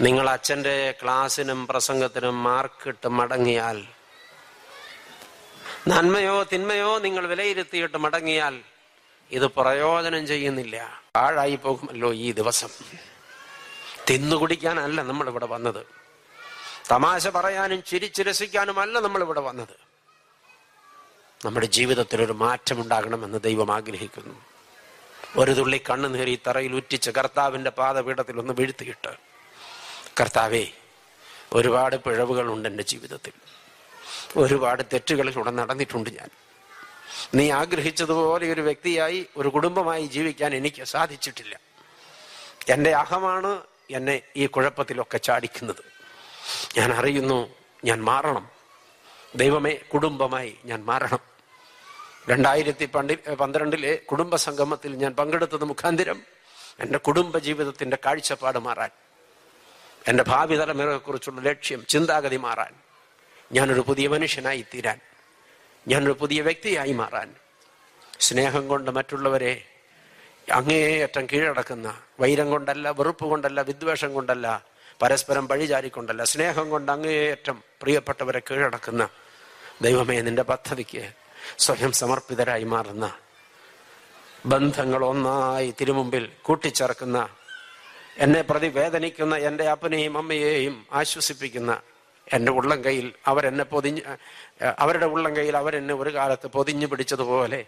നിങ്ങൾ അച്ഛന്റെ ക്ലാസ്സിനും പ്രസംഗത്തിനും മാർക്കിട്ട് മടങ്ങിയാൽ നന്മയോ തിന്മയോ നിങ്ങൾ വിലയിരുത്തിയിട്ട് മടങ്ങിയാൽ ഇത് പ്രയോജനം ചെയ്യുന്നില്ല. ആഴായി പോകുമല്ലോ ഈ ദിവസം. തിന്നുകുടിക്കാനല്ല നമ്മളിവിടെ വന്നത്. തമാശ പറയാനും ചിരിച്ചു നമ്മൾ ഇവിടെ വന്നത്. നമ്മുടെ ജീവിതത്തിൽ ഒരു മാറ്റമുണ്ടാകണമെന്ന് ദൈവം ആഗ്രഹിക്കുന്നു. ഒരു തുള്ളി കണ്ണുനീർ ഈ തറയിൽ ഉറ്റിച്ച് കർത്താവിന്റെ പാദപീഠത്തിൽ ഒന്ന് വീഴ്ത്തിയിട്ട് കർത്താവേ ഒരുപാട് പിഴവുകളുണ്ട് എന്റെ ജീവിതത്തിൽ. ഒരുപാട് തെറ്റുകളിലൂടെ നടന്നിട്ടുണ്ട് ഞാൻ. നീ ആഗ്രഹിച്ചതുപോലെ ഒരു വ്യക്തിയായി ഒരു കുടുംബമായി ജീവിക്കാൻ എനിക്ക് സാധിച്ചിട്ടില്ല. എന്റെ അഹമാണ് എന്നെ ഈ കുഴപ്പത്തിലൊക്കെ ചാടിക്കുന്നത്. ഞാൻ അറിയുന്നു ഞാൻ മാറണം. ദൈവമേ കുടുംബമായി ഞാൻ മാറണം. രണ്ടായിരത്തി പണ്ടി പന്ത്രണ്ടിലെ കുടുംബ സംഗമത്തിൽ ഞാൻ പങ്കെടുത്തത് മുഖാന്തിരം എന്റെ കുടുംബ ജീവിതത്തിന്റെ കാഴ്ചപ്പാട് മാറാൻ എന്റെ ഭാവി തലമുറയെക്കുറിച്ചുള്ള ലക്ഷ്യം ചിന്താഗതി മാറാൻ ഞാനൊരു പുതിയ മനുഷ്യനായി തീരാൻ ഞാനൊരു പുതിയ വ്യക്തിയായി മാറാൻ സ്നേഹം കൊണ്ട് മറ്റുള്ളവരെ അങ്ങേയറ്റം കീഴടക്കുന്ന വൈരം കൊണ്ടല്ല വെറുപ്പ് കൊണ്ടല്ല വിദ്വേഷം കൊണ്ടല്ല പരസ്പരം പഴിചാരിക്കൊണ്ടല്ല സ്നേഹം കൊണ്ട് അങ്ങേയറ്റം പ്രിയപ്പെട്ടവരെ കീഴടക്കുന്ന ദൈവമേ നിന്റെ പദ്ധതിക്ക് സ്വയം സമർപ്പിതരായി മാറുന്ന ബന്ധങ്ങൾ ഒന്നായി തിരുമുമ്പിൽ കൂട്ടിച്ചേർക്കുന്ന എന്നെ പ്രതി വേദനിക്കുന്ന എന്റെ അപ്പനെയും അമ്മയെയും ആശ്വസിപ്പിക്കുന്ന എന്റെ ഉള്ളം കയ്യിൽ അവരെന്നെ പൊതിഞ്ഞ് അവരുടെ ഉള്ളം കയ്യിൽ അവരെന്നെ ഒരു കാലത്ത് പൊതിഞ്ഞു പിടിച്ചതുപോലെ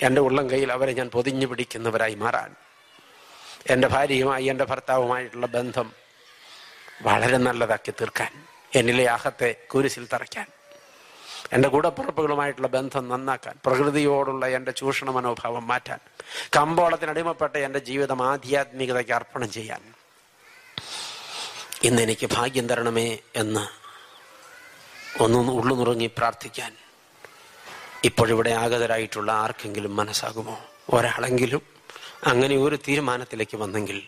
എന്റെ ഉള്ളം കയ്യിൽ അവരെ ഞാൻ പൊതിഞ്ഞു പിടിക്കുന്നവരായി മാറാൻ. എന്റെ ഭാര്യയുമായി എന്റെ ഭർത്താവുമായിട്ടുള്ള ബന്ധം വളരെ നല്ലതാക്കി തീർക്കാൻ എന്നിലെ ആഹത്തെ കുരിശിൽ തറയ്ക്കാൻ എന്റെ കൂടപ്പുറപ്പുകളുമായിട്ടുള്ള ബന്ധം നന്നാക്കാൻ പ്രകൃതിയോടുള്ള എന്റെ ചൂഷണ മനോഭാവം മാറ്റാൻ കമ്പോളത്തിന് അടിമപ്പെട്ട എന്റെ ജീവിതം ആധ്യാത്മികതയ്ക്ക് അർപ്പണം ചെയ്യാൻ ഇന്ന് എനിക്ക് ഭാഗ്യം തരണമേ എന്ന് ഒന്ന് ഉള്ളു പ്രാർത്ഥിക്കാൻ ഇപ്പോഴിവിടെ ആഗതരായിട്ടുള്ള ആർക്കെങ്കിലും മനസ്സാകുമോ? ഒരാളെങ്കിലും? അങ്ങനെ ഒരു തീരുമാനത്തിലേക്ക് വന്നെങ്കിൽ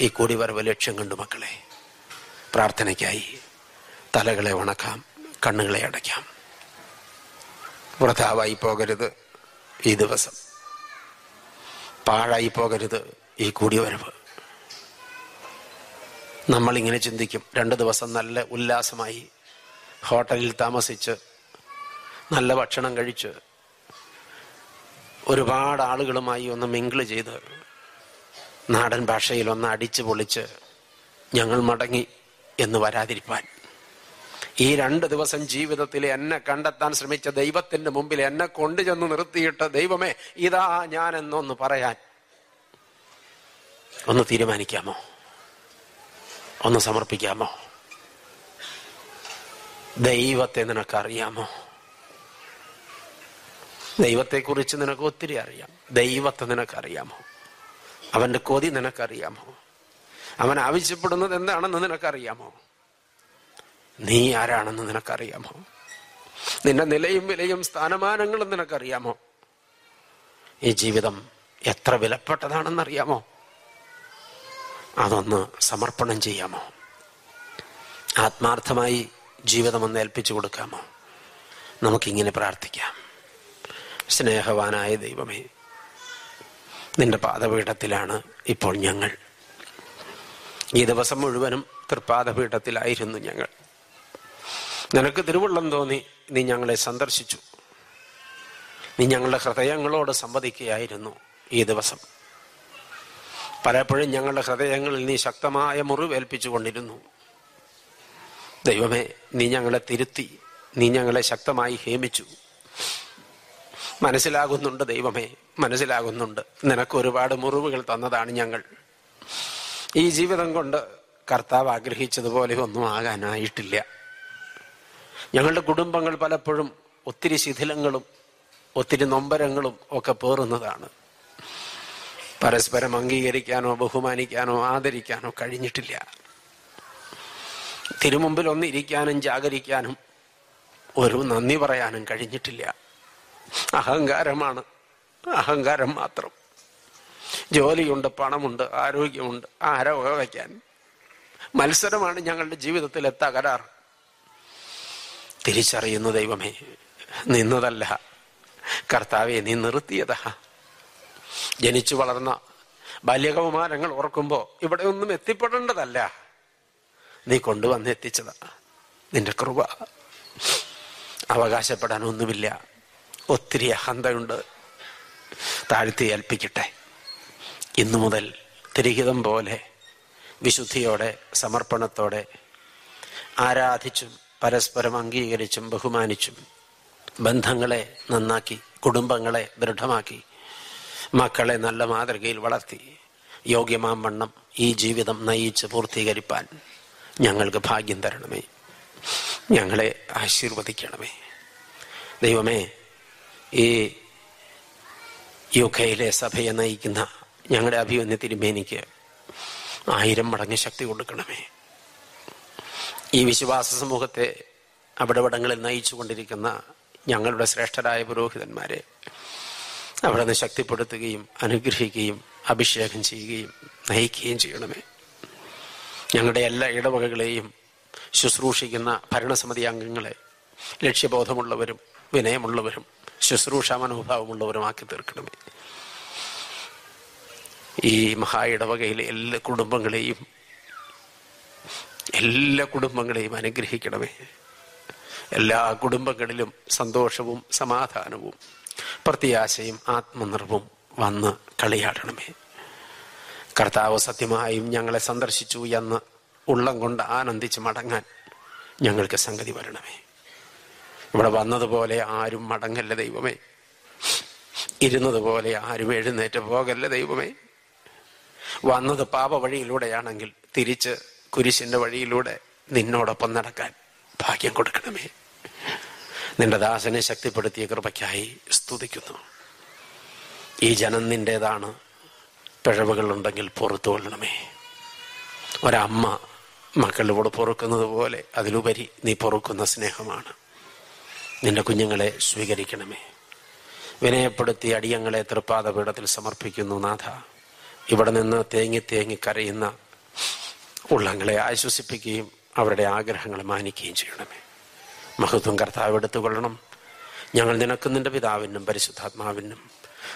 ഈ കൂടിവരവ് ലക്ഷ്യം കണ്ടു മക്കളെ. പ്രാർത്ഥനയ്ക്കായി തലകളെ ഉണക്കാം കണ്ണുകളെ അടയ്ക്കാം. വൃഥാവായി പോകരുത് ഈ ദിവസം. പാഴായി പോകരുത് ഈ കൂടിവരവ്. നമ്മളിങ്ങനെ ചിന്തിക്കും. രണ്ട് ദിവസം നല്ല ഉല്ലാസമായി ഹോട്ടലിൽ താമസിച്ച് നല്ല ഭക്ഷണം കഴിച്ച് ഒരുപാട് ആളുകളുമായി ഒന്ന് മിങ്കിൾ ചെയ്ത് നാടൻ ഭാഷയിൽ ഒന്ന് അടിച്ചു പൊളിച്ച് ഞങ്ങൾ മടങ്ങി എന്ന് വരാതിരിപ്പാൻ. ഈ രണ്ട് ദിവസം ജീവിതത്തിൽ എന്നെ കണ്ടെത്താൻ ശ്രമിച്ച ദൈവത്തിന്റെ മുമ്പിൽ എന്നെ കൊണ്ടുചെന്ന് നിർത്തിയിട്ട് ദൈവമേ ഇതാ ഞാൻ എന്നൊന്ന് പറയാൻ. ഒന്ന് തീരുമാനിക്കാമോ? ഒന്ന് സമർപ്പിക്കാമോ? ദൈവത്തെ നിനക്കറിയാമോ? ദൈവത്തെക്കുറിച്ച് നിനക്ക് ഒത്തിരി അറിയാം. ദൈവത്തെ നിനക്കറിയാമോ? അവന്റെ കൊതി നിനക്കറിയാമോ? അവൻ ആവശ്യപ്പെടുന്നത് എന്താണെന്ന് നിനക്കറിയാമോ? നീ ആരാണെന്ന് നിനക്കറിയാമോ? നിന്റെ നിലയും വിലയും സ്ഥാനമാനങ്ങളും നിനക്കറിയാമോ? ഈ ജീവിതം എത്ര വിലപ്പെട്ടതാണെന്നറിയാമോ? അതൊന്ന് സമർപ്പണം ചെയ്യാമോ? ആത്മാർത്ഥമായി ജീവിതം ഒന്ന് ഏൽപ്പിച്ചു കൊടുക്കാമോ? നമുക്കിങ്ങനെ പ്രാർത്ഥിക്കാം. സ്നേഹവാനായ ദൈവമേ നിന്റെ പാദപീഠത്തിലാണ് ഇപ്പോൾ ഞങ്ങൾ. ഈ ദിവസം മുഴുവനും തൃപ്പാദപീഠത്തിലായിരുന്നു ഞങ്ങൾ. നിനക്ക് തിരുവുള്ളം തോന്നി നീ ഞങ്ങളെ സന്ദർശിച്ചു. നീ ഞങ്ങളുടെ ഹൃദയങ്ങളോട് സംവദിക്കുകയായിരുന്നു ഈ ദിവസം. പലപ്പോഴും ഞങ്ങളുടെ ഹൃദയങ്ങളിൽ നീ ശക്തമായ മുറിവേൽപ്പിച്ചു കൊണ്ടിരുന്നു ദൈവമേ നീ ഞങ്ങളെ തിരുത്തി നീ ഞങ്ങളെ ശക്തമായി ഹേമിച്ചു. മനസ്സിലാകുന്നുണ്ട് ദൈവമേ മനസ്സിലാകുന്നുണ്ട്. നിനക്ക് ഒരുപാട് മുറിവുകൾ തന്നതാണ് ഞങ്ങൾ. ഈ ജീവിതം കൊണ്ട് കർത്താവ് ആഗ്രഹിച്ചതുപോലെ ഒന്നും ആകാനായിട്ടില്ല. ഞങ്ങളുടെ കുടുംബങ്ങൾ പലപ്പോഴും ഒത്തിരി ശിഥിലങ്ങളും ഒത്തിരി നൊമ്പരങ്ങളും ഒക്കെ പേറുന്നതാണ്. പരസ്പരം അംഗീകരിക്കാനോ ബഹുമാനിക്കാനോ ആദരിക്കാനോ കഴിഞ്ഞിട്ടില്ല. തിരുമുമ്പിൽ ഒന്നിരിക്കാനും ജാഗരിക്കാനും ഒരു നന്ദി പറയാനും കഴിഞ്ഞിട്ടില്ല. അഹങ്കാരമാണ്. അഹങ്കാരം മാത്രം. ജോലിയുണ്ട് പണമുണ്ട് ആരോഗ്യമുണ്ട് ആരോ വയ്ക്കാൻ മത്സരമാണ് ഞങ്ങളുടെ ജീവിതത്തിലെ തകരാർ. തിരിച്ചറിയുന്നു ദൈവമേ നിന്നതല്ല. കർത്താവെ നീ നിർത്തിയതാ. ജനിച്ചു വളർന്ന ബാല്യകൗമാരങ്ങൾ ഓർക്കുമ്പോ ഇവിടെ ഒന്നും എത്തിപ്പെടേണ്ടതല്ല. നീ കൊണ്ടുവന്ന് എത്തിച്ചതാ. നിന്റെ കൃപ. അവകാശപ്പെടാൻ ഒന്നുമില്ല. ഒത്തിരി അഹന്തയുണ്ട്. താഴ്ത്തി ഏൽപ്പിക്കട്ടെ. ഇന്നു മുതൽ തിരിഹിതം പോലെ വിശുദ്ധിയോടെ സമർപ്പണത്തോടെ ആരാധിച്ചും പരസ്പരം അംഗീകരിച്ചും ബഹുമാനിച്ചും ബന്ധങ്ങളെ നന്നാക്കി കുടുംബങ്ങളെ ദൃഢമാക്കി മക്കളെ നല്ല മാതൃകയിൽ വളർത്തി യോഗ്യമാം വണ്ണം ഈ ജീവിതം നയിച്ച് പൂർത്തീകരിപ്പാൻ ഞങ്ങൾക്ക് ഭാഗ്യം തരണമേ. ഞങ്ങളെ ആശീർവദിക്കണമേ. ദൈവമേ ഈ യു കെയിലെ സഭയെ നയിക്കുന്ന ഞങ്ങളുടെ അഭിമന്യ തിരുമേനിക്ക് ആയിരം മടങ്ങ് ശക്തി കൊടുക്കണമേ. ഈ വിശ്വാസ സമൂഹത്തെ അവിടെവിടങ്ങളിൽ നയിച്ചു കൊണ്ടിരിക്കുന്ന ഞങ്ങളുടെ ശ്രേഷ്ഠരായ പുരോഹിതന്മാരെ അവിടെ നിന്ന് ശക്തിപ്പെടുത്തുകയും അനുഗ്രഹിക്കുകയും അഭിഷേകം ചെയ്യുകയും നയിക്കുകയും ചെയ്യണമേ. ഞങ്ങളുടെ എല്ലാ ഇടവകകളെയും ശുശ്രൂഷിക്കുന്ന ഭരണസമിതി അംഗങ്ങളെ ലക്ഷ്യബോധമുള്ളവരും വിനയമുള്ളവരും ശുശ്രൂഷ മനോഭാവമുള്ളവരുമാക്കി തീർക്കണമേ ഈ മഹാ ഇടവകയിലെ എല്ലാ കുടുംബങ്ങളെയും എല്ലാ കുടുംബങ്ങളെയും അനുഗ്രഹിക്കണമേ. എല്ലാ കുടുംബങ്ങളിലും സന്തോഷവും സമാധാനവും പ്രത്യാശയും ആത്മനിർവും വന്ന് കളിയാടണമേ. കർത്താവ് സത്യമായും ഞങ്ങളെ സന്ദർശിച്ചു എന്ന് ഉള്ളം കൊണ്ട് ആനന്ദിച്ച് മടങ്ങാൻ ഞങ്ങൾക്ക് സംഗതി വരണമേ. ഇവിടെ വന്നതുപോലെ ആരും മടങ്ങല്ല ദൈവമേ. ഇരുന്നത് പോലെ ആരും എഴുന്നേറ്റ് പോകല്ല ദൈവമേ. വന്നത് പാപ വഴിയിലൂടെയാണെങ്കിൽ തിരിച്ച് കുരിശിന്റെ വഴിയിലൂടെ നിന്നോടൊപ്പം നടക്കാൻ ഭാഗ്യം കൊടുക്കണമേ. നിന്റെ ദാസനെ ശക്തിപ്പെടുത്തിയ കൃപയ്ക്കായി സ്തുതിക്കുന്നു. ഈ ജനം നിന്റേതാണ് പിഴവുകളുണ്ടെങ്കിൽ പുറത്തു കൊള്ളണമേ. ഒരമ്മ മക്കളോട് പൊറുക്കുന്നത് പോലെ അതിലുപരി നീ പൊറുക്കുന്ന സ്നേഹമാണ്. നിന്റെ കുഞ്ഞുങ്ങളെ സ്വീകരിക്കണമേ. വിനയപ്പെടുത്തി അടിയങ്ങളെ തൃപ്പാദപീഠത്തിൽ സമർപ്പിക്കുന്നു നാഥ. ഇവിടെ നിന്ന് തേങ്ങി തേങ്ങി കരയുന്ന ഉള്ളങ്ങളെ ആശ്വസിപ്പിക്കുകയും അവരുടെ ആഗ്രഹങ്ങൾ മാനിക്കുകയും ചെയ്യണമേ. മഹത്വം കർത്താവ് എടുത്തുകൊള്ളണം. ഞങ്ങൾ നിനക്കും നിന്റെ പിതാവിനും പരിശുദ്ധാത്മാവിനും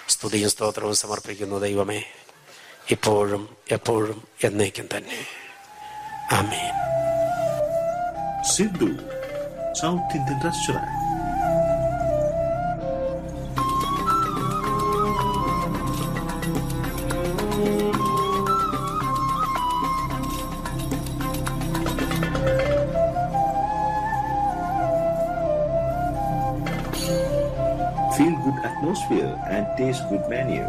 സ്തുതിയും സ്തോത്രവും സമർപ്പിക്കുന്നു ദൈവമേ. ഇപ്പോഴും എപ്പോഴും എന്നേക്കും തന്നെ. ആമേൻ. Sidhu south Indian Restaurant. Atmosphere and taste good menu.